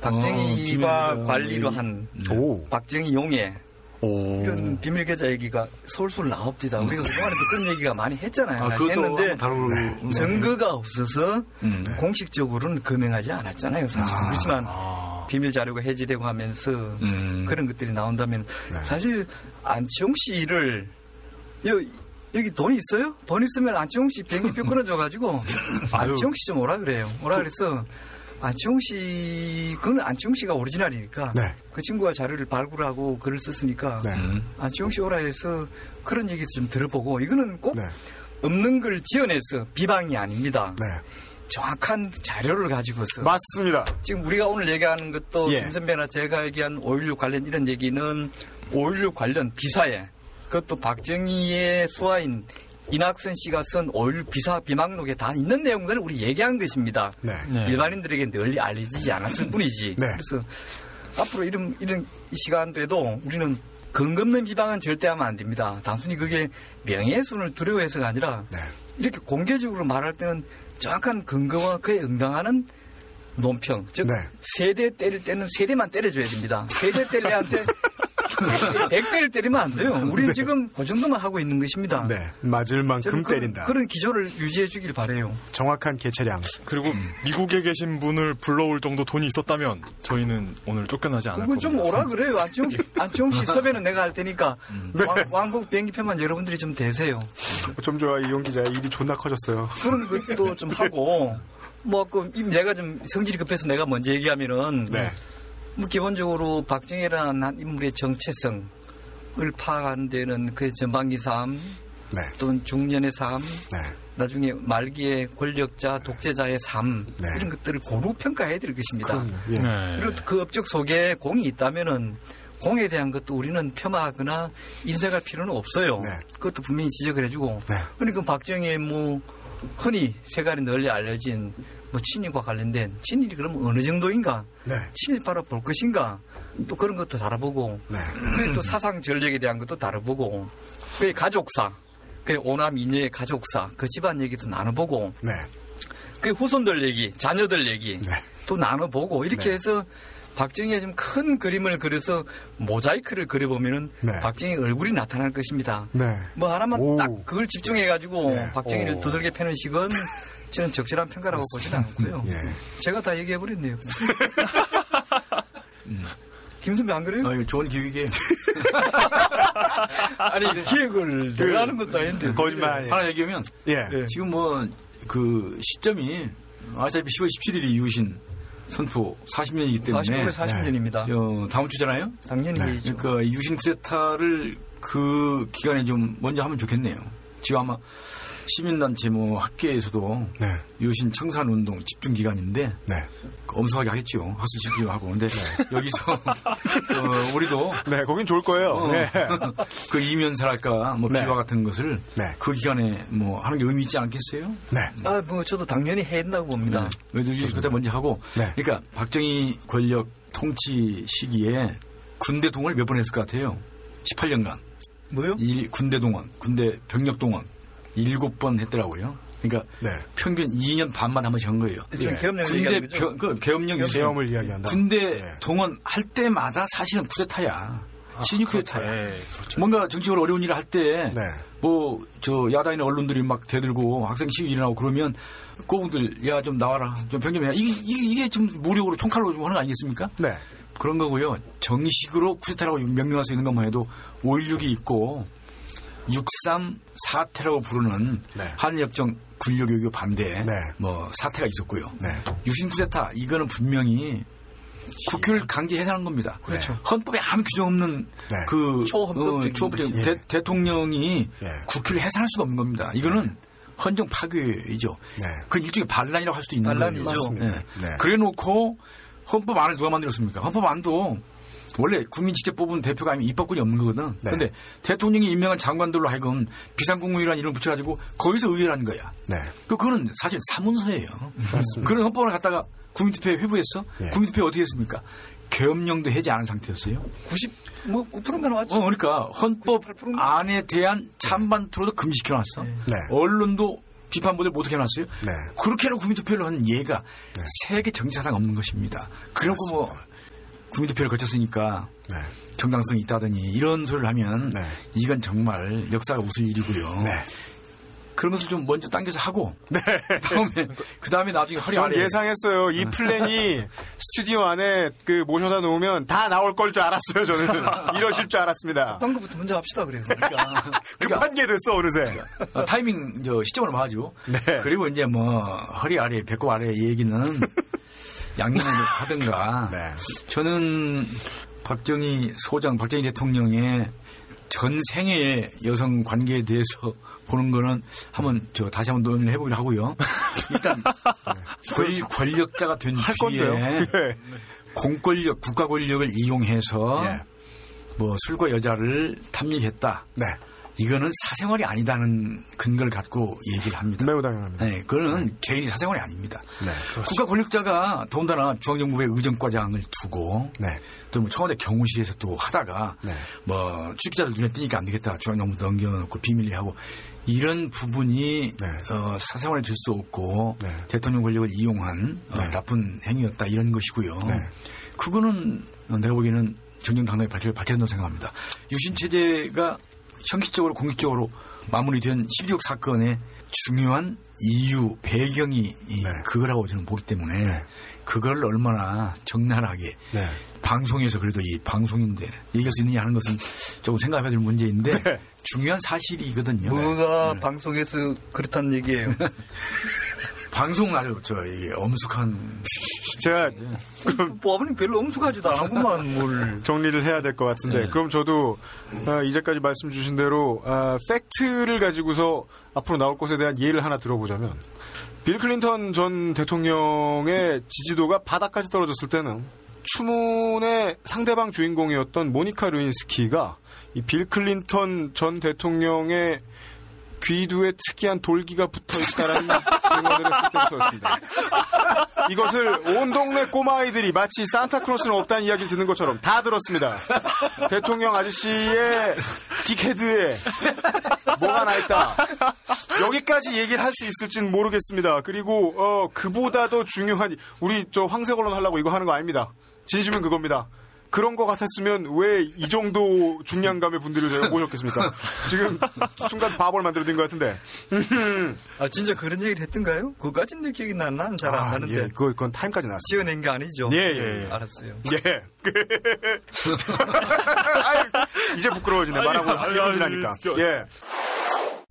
박정희가 비밀 관리로 한 오. 박정희 용해 오. 이런 비밀 계좌 얘기가 솔솔 나옵니다. 우리가 그동안에도 그런 얘기가 많이 했잖아요. 아, 많이 했는데 한번 다루고. 증거가 없어서 음. 공식적으로는 금행하지 않았잖아요. 사실 그렇지만 비밀 자료가 해지되고 하면서 음. 그런 것들이 나온다면 네. 사실 안치홍 씨를 여, 여기 돈 있어요? 돈 있으면 안치홍 씨 비행기표 끊어줘가지고 안치홍 씨 좀 오라 그래요. 오라 그래서 안치홍 씨 그건 안치홍 씨가 오리지널이니까 네. 그 친구가 자료를 발굴하고 글을 썼으니까 네. 음. 안치홍 씨 오라 해서 그런 얘기도 좀 들어보고 이거는 꼭 네. 없는 걸 지어내서 비방이 아닙니다. 네. 정확한 자료를 가지고서 맞습니다. 지금 우리가 오늘 얘기하는 것도 예. 김 선배나 제가 얘기한 5.16 관련 이런 얘기는 5.16 관련 비사에 그것도 박정희의 수하인 이낙선 씨가 쓴5.16 비사 비망록에 다 있는 내용들을 우리 얘기한 것입니다. 네. 네. 일반인들에게 널리 알려지지 않았을 뿐이지. 네. 그래서 앞으로 이런 이런 시간대도 우리는 근거 없는 비방은 절대 하면 안 됩니다. 단순히 그게 명예훼손을 두려워해서가 아니라 네. 이렇게 공개적으로 말할 때는 정확한 근거와 그에 응당하는 논평, 즉 네. 세대 때릴 때는 세대만 때려줘야 됩니다. 세대 때릴 애한테 백 대를 때리면 안 돼요. 우리는 지금 그 정도만 하고 있는 것입니다. 네. 맞을 만큼 그런- 때린다. 그런 기조를 유지해 주길 바래요. 정확한 개체량. 그리고 미국에 계신 분을 불러올 정도 돈이 있었다면 저희는 오늘 쫓겨나지 않을 겁니다. 좀 오라 그래요. 안치홍 씨, 안치홍 씨 섭외는 내가 할 테니까 네. 왕, 왕복 비행기표만 여러분들이 좀 대세요. 좀 좋아 이용 기자 일이 존나 커졌어요. 그런 것도 좀 하고 뭐 그 내가 좀 성질이 급해서 내가 먼저 얘기하면은 네. 뭐 기본적으로 박정희라는 한 인물의 정체성을 파악하는 데는 그의 전반기 삶 네. 또는 중년의 삶 네. 나중에 말기의 권력자 독재자의 삶 네. 이런 것들을 고루 평가해야 될 것입니다. 예. 네. 그리고 그 업적 속에 공이 있다면은 공에 대한 것도 우리는 폄하하거나 인색할 필요는 없어요. 네. 그것도 분명히 지적을 해주고. 네. 그러니까 박정희의 뭐 흔히 세간에 널리 알려진 뭐 친일과 관련된 친일이 그러면 어느 정도인가? 네. 친일파로 볼 것인가? 또 그런 것도 다뤄보고. 네. 또 사상 전력에 대한 것도 다뤄보고. 그의 가족사, 그의 오남 이녀의 가족사, 그 집안 얘기도 나눠보고. 네. 그 후손들 얘기, 자녀들 얘기 네. 또 나눠보고 이렇게 네. 해서 박정희의 좀 큰 그림을 그려서 모자이크를 그려보면은 네. 박정희 얼굴이 나타날 것입니다. 네. 뭐 하나만 오. 딱 그걸 집중해가지고 네. 박정희를 오. 두들겨 패는 식은 저는 적절한 평가라고 보지는 않고요. 예. 제가 다 얘기해 버렸네요. 김 선배 안 그래요? 아, 이거 좋은 기획이에요. 아니 기획을 내가 하는 것도 아닌데 거짓말 아니에요. 하나 얘기하면 예. 네. 지금 뭐 그 시점이 아시다시피 10월 17일이 유신 선포 40년이기 때문에 40년에 40년입니다. 저 다음 주잖아요. 당연히 네. 그러니까 이 유신 쿠데타를 그 기간에 좀 먼저 하면 좋겠네요. 지금 아마 시민단체 뭐 학계에서도 네. 유신 청산 운동 집중 기간인데 네. 엄숙하게 하겠죠. 학술 집중하고. 근데 여기서 어, 우리도 네, 거긴 좋을 거예요. 어, 네. 그 이면사랄까 뭐 네. 비화 같은 것을 네. 그 기간에 뭐 하는 게 의미 있지 않겠어요? 네. 아, 뭐 저도 당연히 해야 된다고 봅니다. 유신 그때 먼저 하고. 네. 그러니까 박정희 권력 통치 시기에 군대 동원을 몇 번 했을 것 같아요. 18년간. 뭐요? 일, 군대 동원, 군대 병력 동원 일곱 번 했더라고요. 그러니까 네. 평균 2년 반만 한 번씩 한 거예요. 지금 예. 계엄령 군대? 병, 그 계엄령 유신. 계엄을 이야기한다. 군대 예. 동원 할 때마다 사실은 쿠데타야. 신이 쿠데타야. 네, 그렇죠. 뭔가 정치적으로 어려운 일을 할 때, 네. 뭐, 저, 야당이나 언론들이 막 대들고 학생 시위 일어나고 그러면, 꼬분들, 야, 좀 나와라. 좀 변경해. 이게, 이게, 이게 좀 무력으로 총칼로 좀 하는 거 아니겠습니까? 네. 그런 거고요. 정식으로 쿠데타라고 명명할 수 있는 것만 해도 5.16이 있고, 6.3 사태라고 부르는 네. 한일협정 군력외교 반대, 네. 뭐, 사태가 있었고요. 네. 유신 쿠데타, 이거는 분명히 국회를 강제 해산한 겁니다. 그렇죠. 헌법에 아무 규정 없는 네. 그 초헌법적인 어, 초헌법적인 것이. 대, 대통령이 예. 국회를 해산할 수가 없는 겁니다. 이거는 헌정 파괴이죠. 네. 그 일종의 반란이라고 할 수도 있는 반란이죠. 네. 네. 그래놓고 헌법 안을 누가 만들었습니까? 헌법 안도 원래 국민 직접 뽑은 대표가 아니면 입법권이 없는 거거든. 네. 근데 대통령이 임명한 장관들로 하여금 비상국무위라는 이름을 붙여가지고 거기서 의결하는 거야. 네. 그 그거는 사실 사문서예요. 그런 헌법을 갖다가 국민투표에 회부했어. 예. 국민투표 어떻게 했습니까? 계엄령도 해제 안 한 상태였어요. 90, 뭐 9%가 나왔죠. 어, 그러니까 헌법 98%? 안에 대한 찬반 토론도 금지시켜놨어. 네. 언론도 비판 보도를 못 해놨어요. 네. 그렇게 해서 국민투표를 한 예가 세계 정치사상 없는 것입니다. 그리고 뭐 국민투표를 거쳤으니까 네. 정당성이 있다더니 이런 소리를 하면 네. 이건 정말 역사가 웃을 일이고요. 네. 그런 것을 좀 먼저 당겨서 하고 그다음에 그 다음에 나중에 허리 전 아래 예상했어요. 이 플랜이 스튜디오 안에 그 모셔다 놓으면 다 나올 걸 줄 알았어요. 저는 이러실 줄 알았습니다. 방금부터 먼저 합시다 그래요. 급한 게 됐어 어느새. 어, 타이밍 저 시점을 봐죠. 네. 그리고 이제 뭐 허리 아래 배꼽 아래 얘기는 양념을 하든가. 네. 저는 박정희 소장 박정희 대통령의 전 생애의 여성 관계에 대해서 보는 거는 한번 저 다시 한번 논의를 해보기로 하고요. 일단 권, 권력자가 된할 뒤에. 예. 공권력 국가 권력을 이용해서 예. 뭐 술과 여자를 탐닉했다. 네. 이거는 사생활이 아니다는 근거를 갖고 얘기를 합니다. 매우 당연합니다. 네, 그거는 개인이 사생활이 아닙니다. 네. 국가 권력자가 더군다나 중앙정부의 의정과장을 두고 네. 또뭐 청와대 경호실에서 또 하다가 네. 뭐 출입자들 눈에 띄니까 안 되겠다 중앙정부 넘겨놓고 비밀리 하고 이런 부분이 네. 어, 사생활이 될 수 없고 네. 대통령 권력을 이용한 어, 네. 나쁜 행위였다 이런 것이고요. 네. 그거는 어, 내가 보기에는 정정당당히 밝혀, 밝혀야 된다고 생각합니다. 유신 체제가 형식적으로 공식적으로 마무리된 12.6 사건의 중요한 이유 배경이 이 네. 그거라고 저는 보기 때문에 그걸 얼마나 적나라하게 네. 방송에서 그래도 이 방송인데 얘기할 수 있느냐 하는 것은 조금 생각해야 될 문제인데 네. 중요한 사실이거든요. 뭐가 네. 방송에서 그렇다는 얘기예요. 방송 아주 저 이게 엄숙한 제가 뭐 아버님 별로 엄숙하지도 않았구만 뭘. 정리를 해야 될 것 같은데 네. 그럼 저도 아, 이제까지 말씀 주신 대로 아, 팩트를 가지고서 앞으로 나올 것에 대한 예를 하나 들어보자면 빌 클린턴 전 대통령의 지지도가 바닥까지 떨어졌을 때는 추문의 상대방 주인공이었던 모니카 르윈스키가 이 빌 클린턴 전 대통령의 귀두에 특이한 돌기가 붙어 있다라는 증언을 했을 때부터였습니다. 이것을 온 동네 꼬마아이들이 마치 산타크로스는 없다는 이야기를 듣는 것처럼 다 들었습니다. 대통령 아저씨의 딕헤드에 뭐가 나 있다. 여기까지 얘기를 할 수 있을지는 모르겠습니다. 그리고 어 그보다도 중요한 우리 저 황색 언론 하려고 이거 하는 거 아닙니다. 진심은 그겁니다. 그런 거 같았으면 왜 이 정도 중량감의 분들을 저희가 모셨겠습니까? 지금 순간 바보를 만들어둔 것 같은데. 아 진짜 그런 얘기를 했던가요? 그거까지는 내 기억이 나. 나는 잘안 아, 나는데. 예, 그거, 그건 타임까지 나왔어요. 지어낸 게 아니죠. 예, 예, 예. 알았어요. 예. 아유, 이제 부끄러워지네. 말하고 한 1분 지나니까. 예.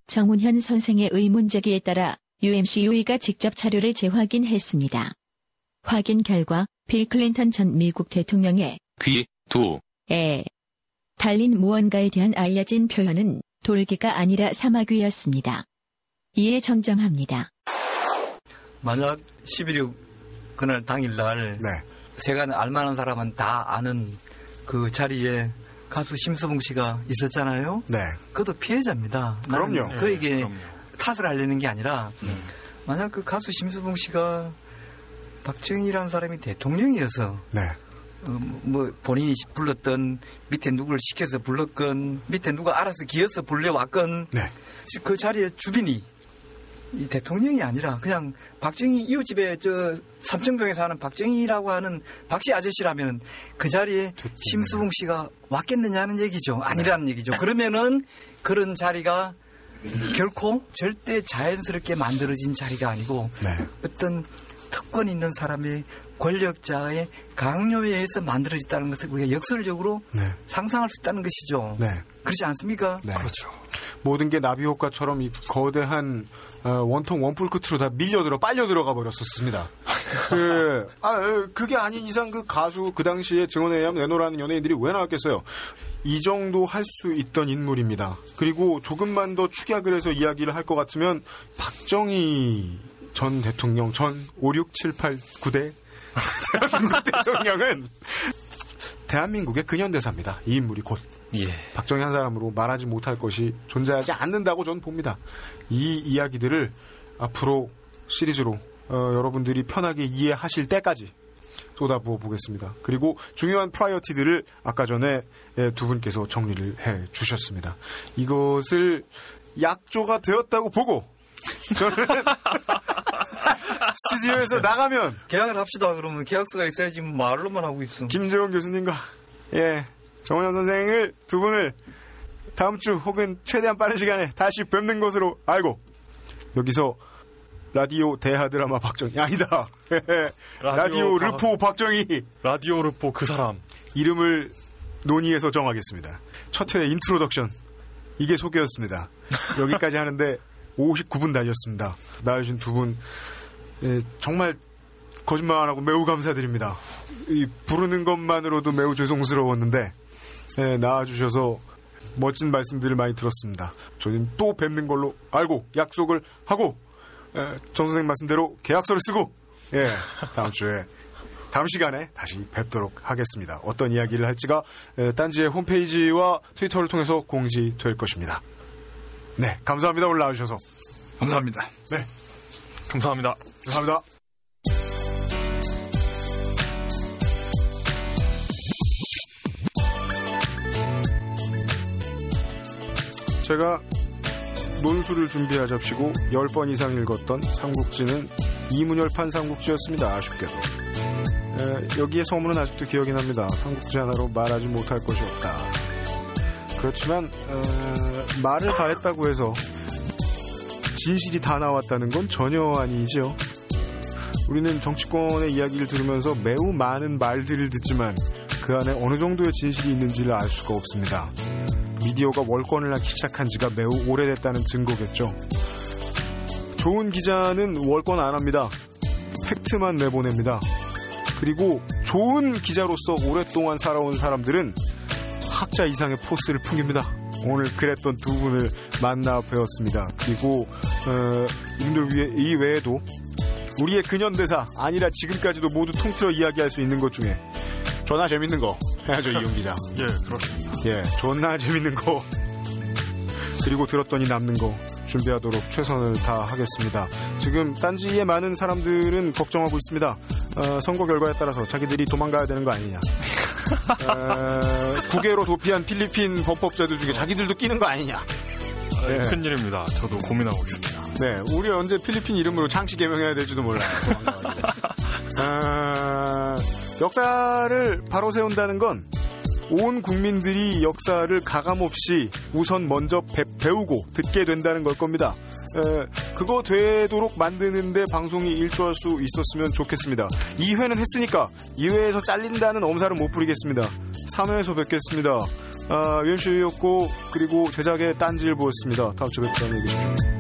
정운현 선생의 의문 제기에 따라 UMC 요이가 직접 자료를 재확인했습니다. 확인 결과 빌 클린턴 전 미국 대통령의 귀, 두, 에 달린 무언가에 대한 알려진 표현은 돌기가 아니라 사마귀였습니다. 이에 정정합니다. 만약 11.6 그날 당일날 네. 세간 알만한 사람은 다 아는 그 자리에 가수 심수봉 씨가 있었잖아요. 네. 그것도 피해자입니다. 그럼요. 그에게 그럼요. 탓을 하려는 게 아니라 만약 그 가수 심수봉 씨가 박정희라는 사람이 대통령이어서 네. 어, 뭐 본인이 불렀던 밑에 누구를 시켜서 불렀건 밑에 누가 알아서 기어서 불려왔건 네. 그 자리에 주빈이 이 대통령이 아니라 그냥 박정희 이웃집에 저 삼청동에 사는 박정희라고 하는 박씨 아저씨라면 그 자리에 심수봉 씨가 왔겠느냐는 얘기죠. 아니라는 얘기죠. 그러면은 그런 자리가 결코 절대 자연스럽게 만들어진 자리가 아니고 네. 어떤 특권 있는 사람의 권력자의 강요에 의해서 만들어졌다는 것을 우리가 역설적으로 네. 상상할 수 있다는 것이죠. 네. 그렇지 않습니까? 네. 그렇죠. 모든 게 나비 효과처럼 이 거대한 어, 원통 원뿔 끝으로 다 밀려들어 빨려 들어가 버렸었습니다. 그, 아, 그게 아닌 이상 그 가수 그 당시에 증언에 의하면 내노라는 연예인들이 왜 나왔겠어요? 이 정도 할 수 있던 인물입니다. 그리고 조금만 더 축약을 해서 이야기를 할 것 같으면 박정희 전 대통령 전 5, 6, 7, 8, 9대 대한민국 대통령은 대한민국의 근현대사입니다. 이 인물이 곧. 예. 박정희 한 사람으로 말하지 못할 것이 존재하지 않는다고 저는 봅니다. 이 이야기들을 앞으로 시리즈로 어, 여러분들이 편하게 이해하실 때까지 쏟아부어 보겠습니다. 그리고 중요한 프라이어티들을 아까 전에 예, 두 분께서 정리를 해 주셨습니다. 이것을 약조가 되었다고 보고 저는 스튜디오에서 나가면 계약을 합시다. 그러면 계약서가 있어야지 뭐 말로만 하고 있어. 김재원 교수님과 예 정원현 선생을 두 분을 다음 주 혹은 최대한 빠른 시간에 다시 뵙는 것으로 알고 여기서 라디오 대하 드라마 박정희 아니다 라디오, 다- 르포 박정희 라디오 르포 그 사람 이름을 논의해서 정하겠습니다. 첫 회 introduction 이게 소개였습니다. 여기까지 하는데 59분 달렸습니다. 나와주신 두 분 예, 정말 거짓말 안 하고 매우 감사드립니다. 이 부르는 것만으로도 매우 죄송스러웠는데 예, 나와주셔서 멋진 말씀들을 많이 들었습니다. 저는 또 뵙는 걸로 알고 약속을 하고 예, 정 선생 말씀대로 계약서를 쓰고 예, 다음 주에 다음 시간에 다시 뵙도록 하겠습니다. 어떤 이야기를 할지가 에, 딴지의 홈페이지와 트위터를 통해서 공지될 것입니다. 네, 감사합니다. 오늘 나와주셔서. 감사합니다. 네, 감사합니다. 감사합니다. 제가 논술을 준비하 잡시고 10번 이상 읽었던 삼국지는 이문열판 삼국지였습니다. 아쉽게도. 에, 여기에 소문은 아직도 기억이 납니다. 삼국지 하나로 말하지 못할 것이 없다. 그렇지만 어, 말을 다 했다고 해서 진실이 다 나왔다는 건 전혀 아니죠. 우리는 정치권의 이야기를 들으면서 매우 많은 말들을 듣지만 그 안에 어느 정도의 진실이 있는지를 알 수가 없습니다. 미디어가 월권을 하기 시작한 지가 매우 오래됐다는 증거겠죠. 좋은 기자는 월권 안 합니다. 팩트만 내보냅니다. 그리고 좋은 기자로서 오랫동안 살아온 사람들은 학자 이상의 포스를 풍깁니다. 오늘 그랬던 두 분을 만나 뵈었습니다. 그리고 어, 이분들 위해 이 외에도 우리의 근현대사 아니라 지금까지도 모두 통틀어 이야기할 수 있는 것 중에 존나 재밌는 거 해야죠 이용 기자. 예, 그렇습니다. 예, 존나 재밌는 거 그리고 들었더니 남는 거 준비하도록 최선을 다하겠습니다. 지금 딴지의 많은 사람들은 걱정하고 있습니다. 어, 선거 결과에 따라서 자기들이 도망가야 되는 거 아니냐. 어, 국외로 도피한 필리핀 범법자들 중에 자기들도 끼는 거 아니냐. 예. 큰일입니다. 저도 고민하고 있습니다. 네, 우리 언제 필리핀 이름으로 장씨 개명해야 될지도 몰라요. 아, 역사를 바로 세운다는 건 온 국민들이 역사를 가감없이 우선 먼저 배, 배우고 듣게 된다는 걸 겁니다. 에, 그거 되도록 만드는데 방송이 일조할 수 있었으면 좋겠습니다. 2회는 했으니까 2회에서 잘린다는 엄살은 못 부리겠습니다. 3회에서 뵙겠습니다. 아, 유현씨였고 그리고 제작의 딴지일보였습니다. 다음 주에 뵙자 안녕히 계십시오.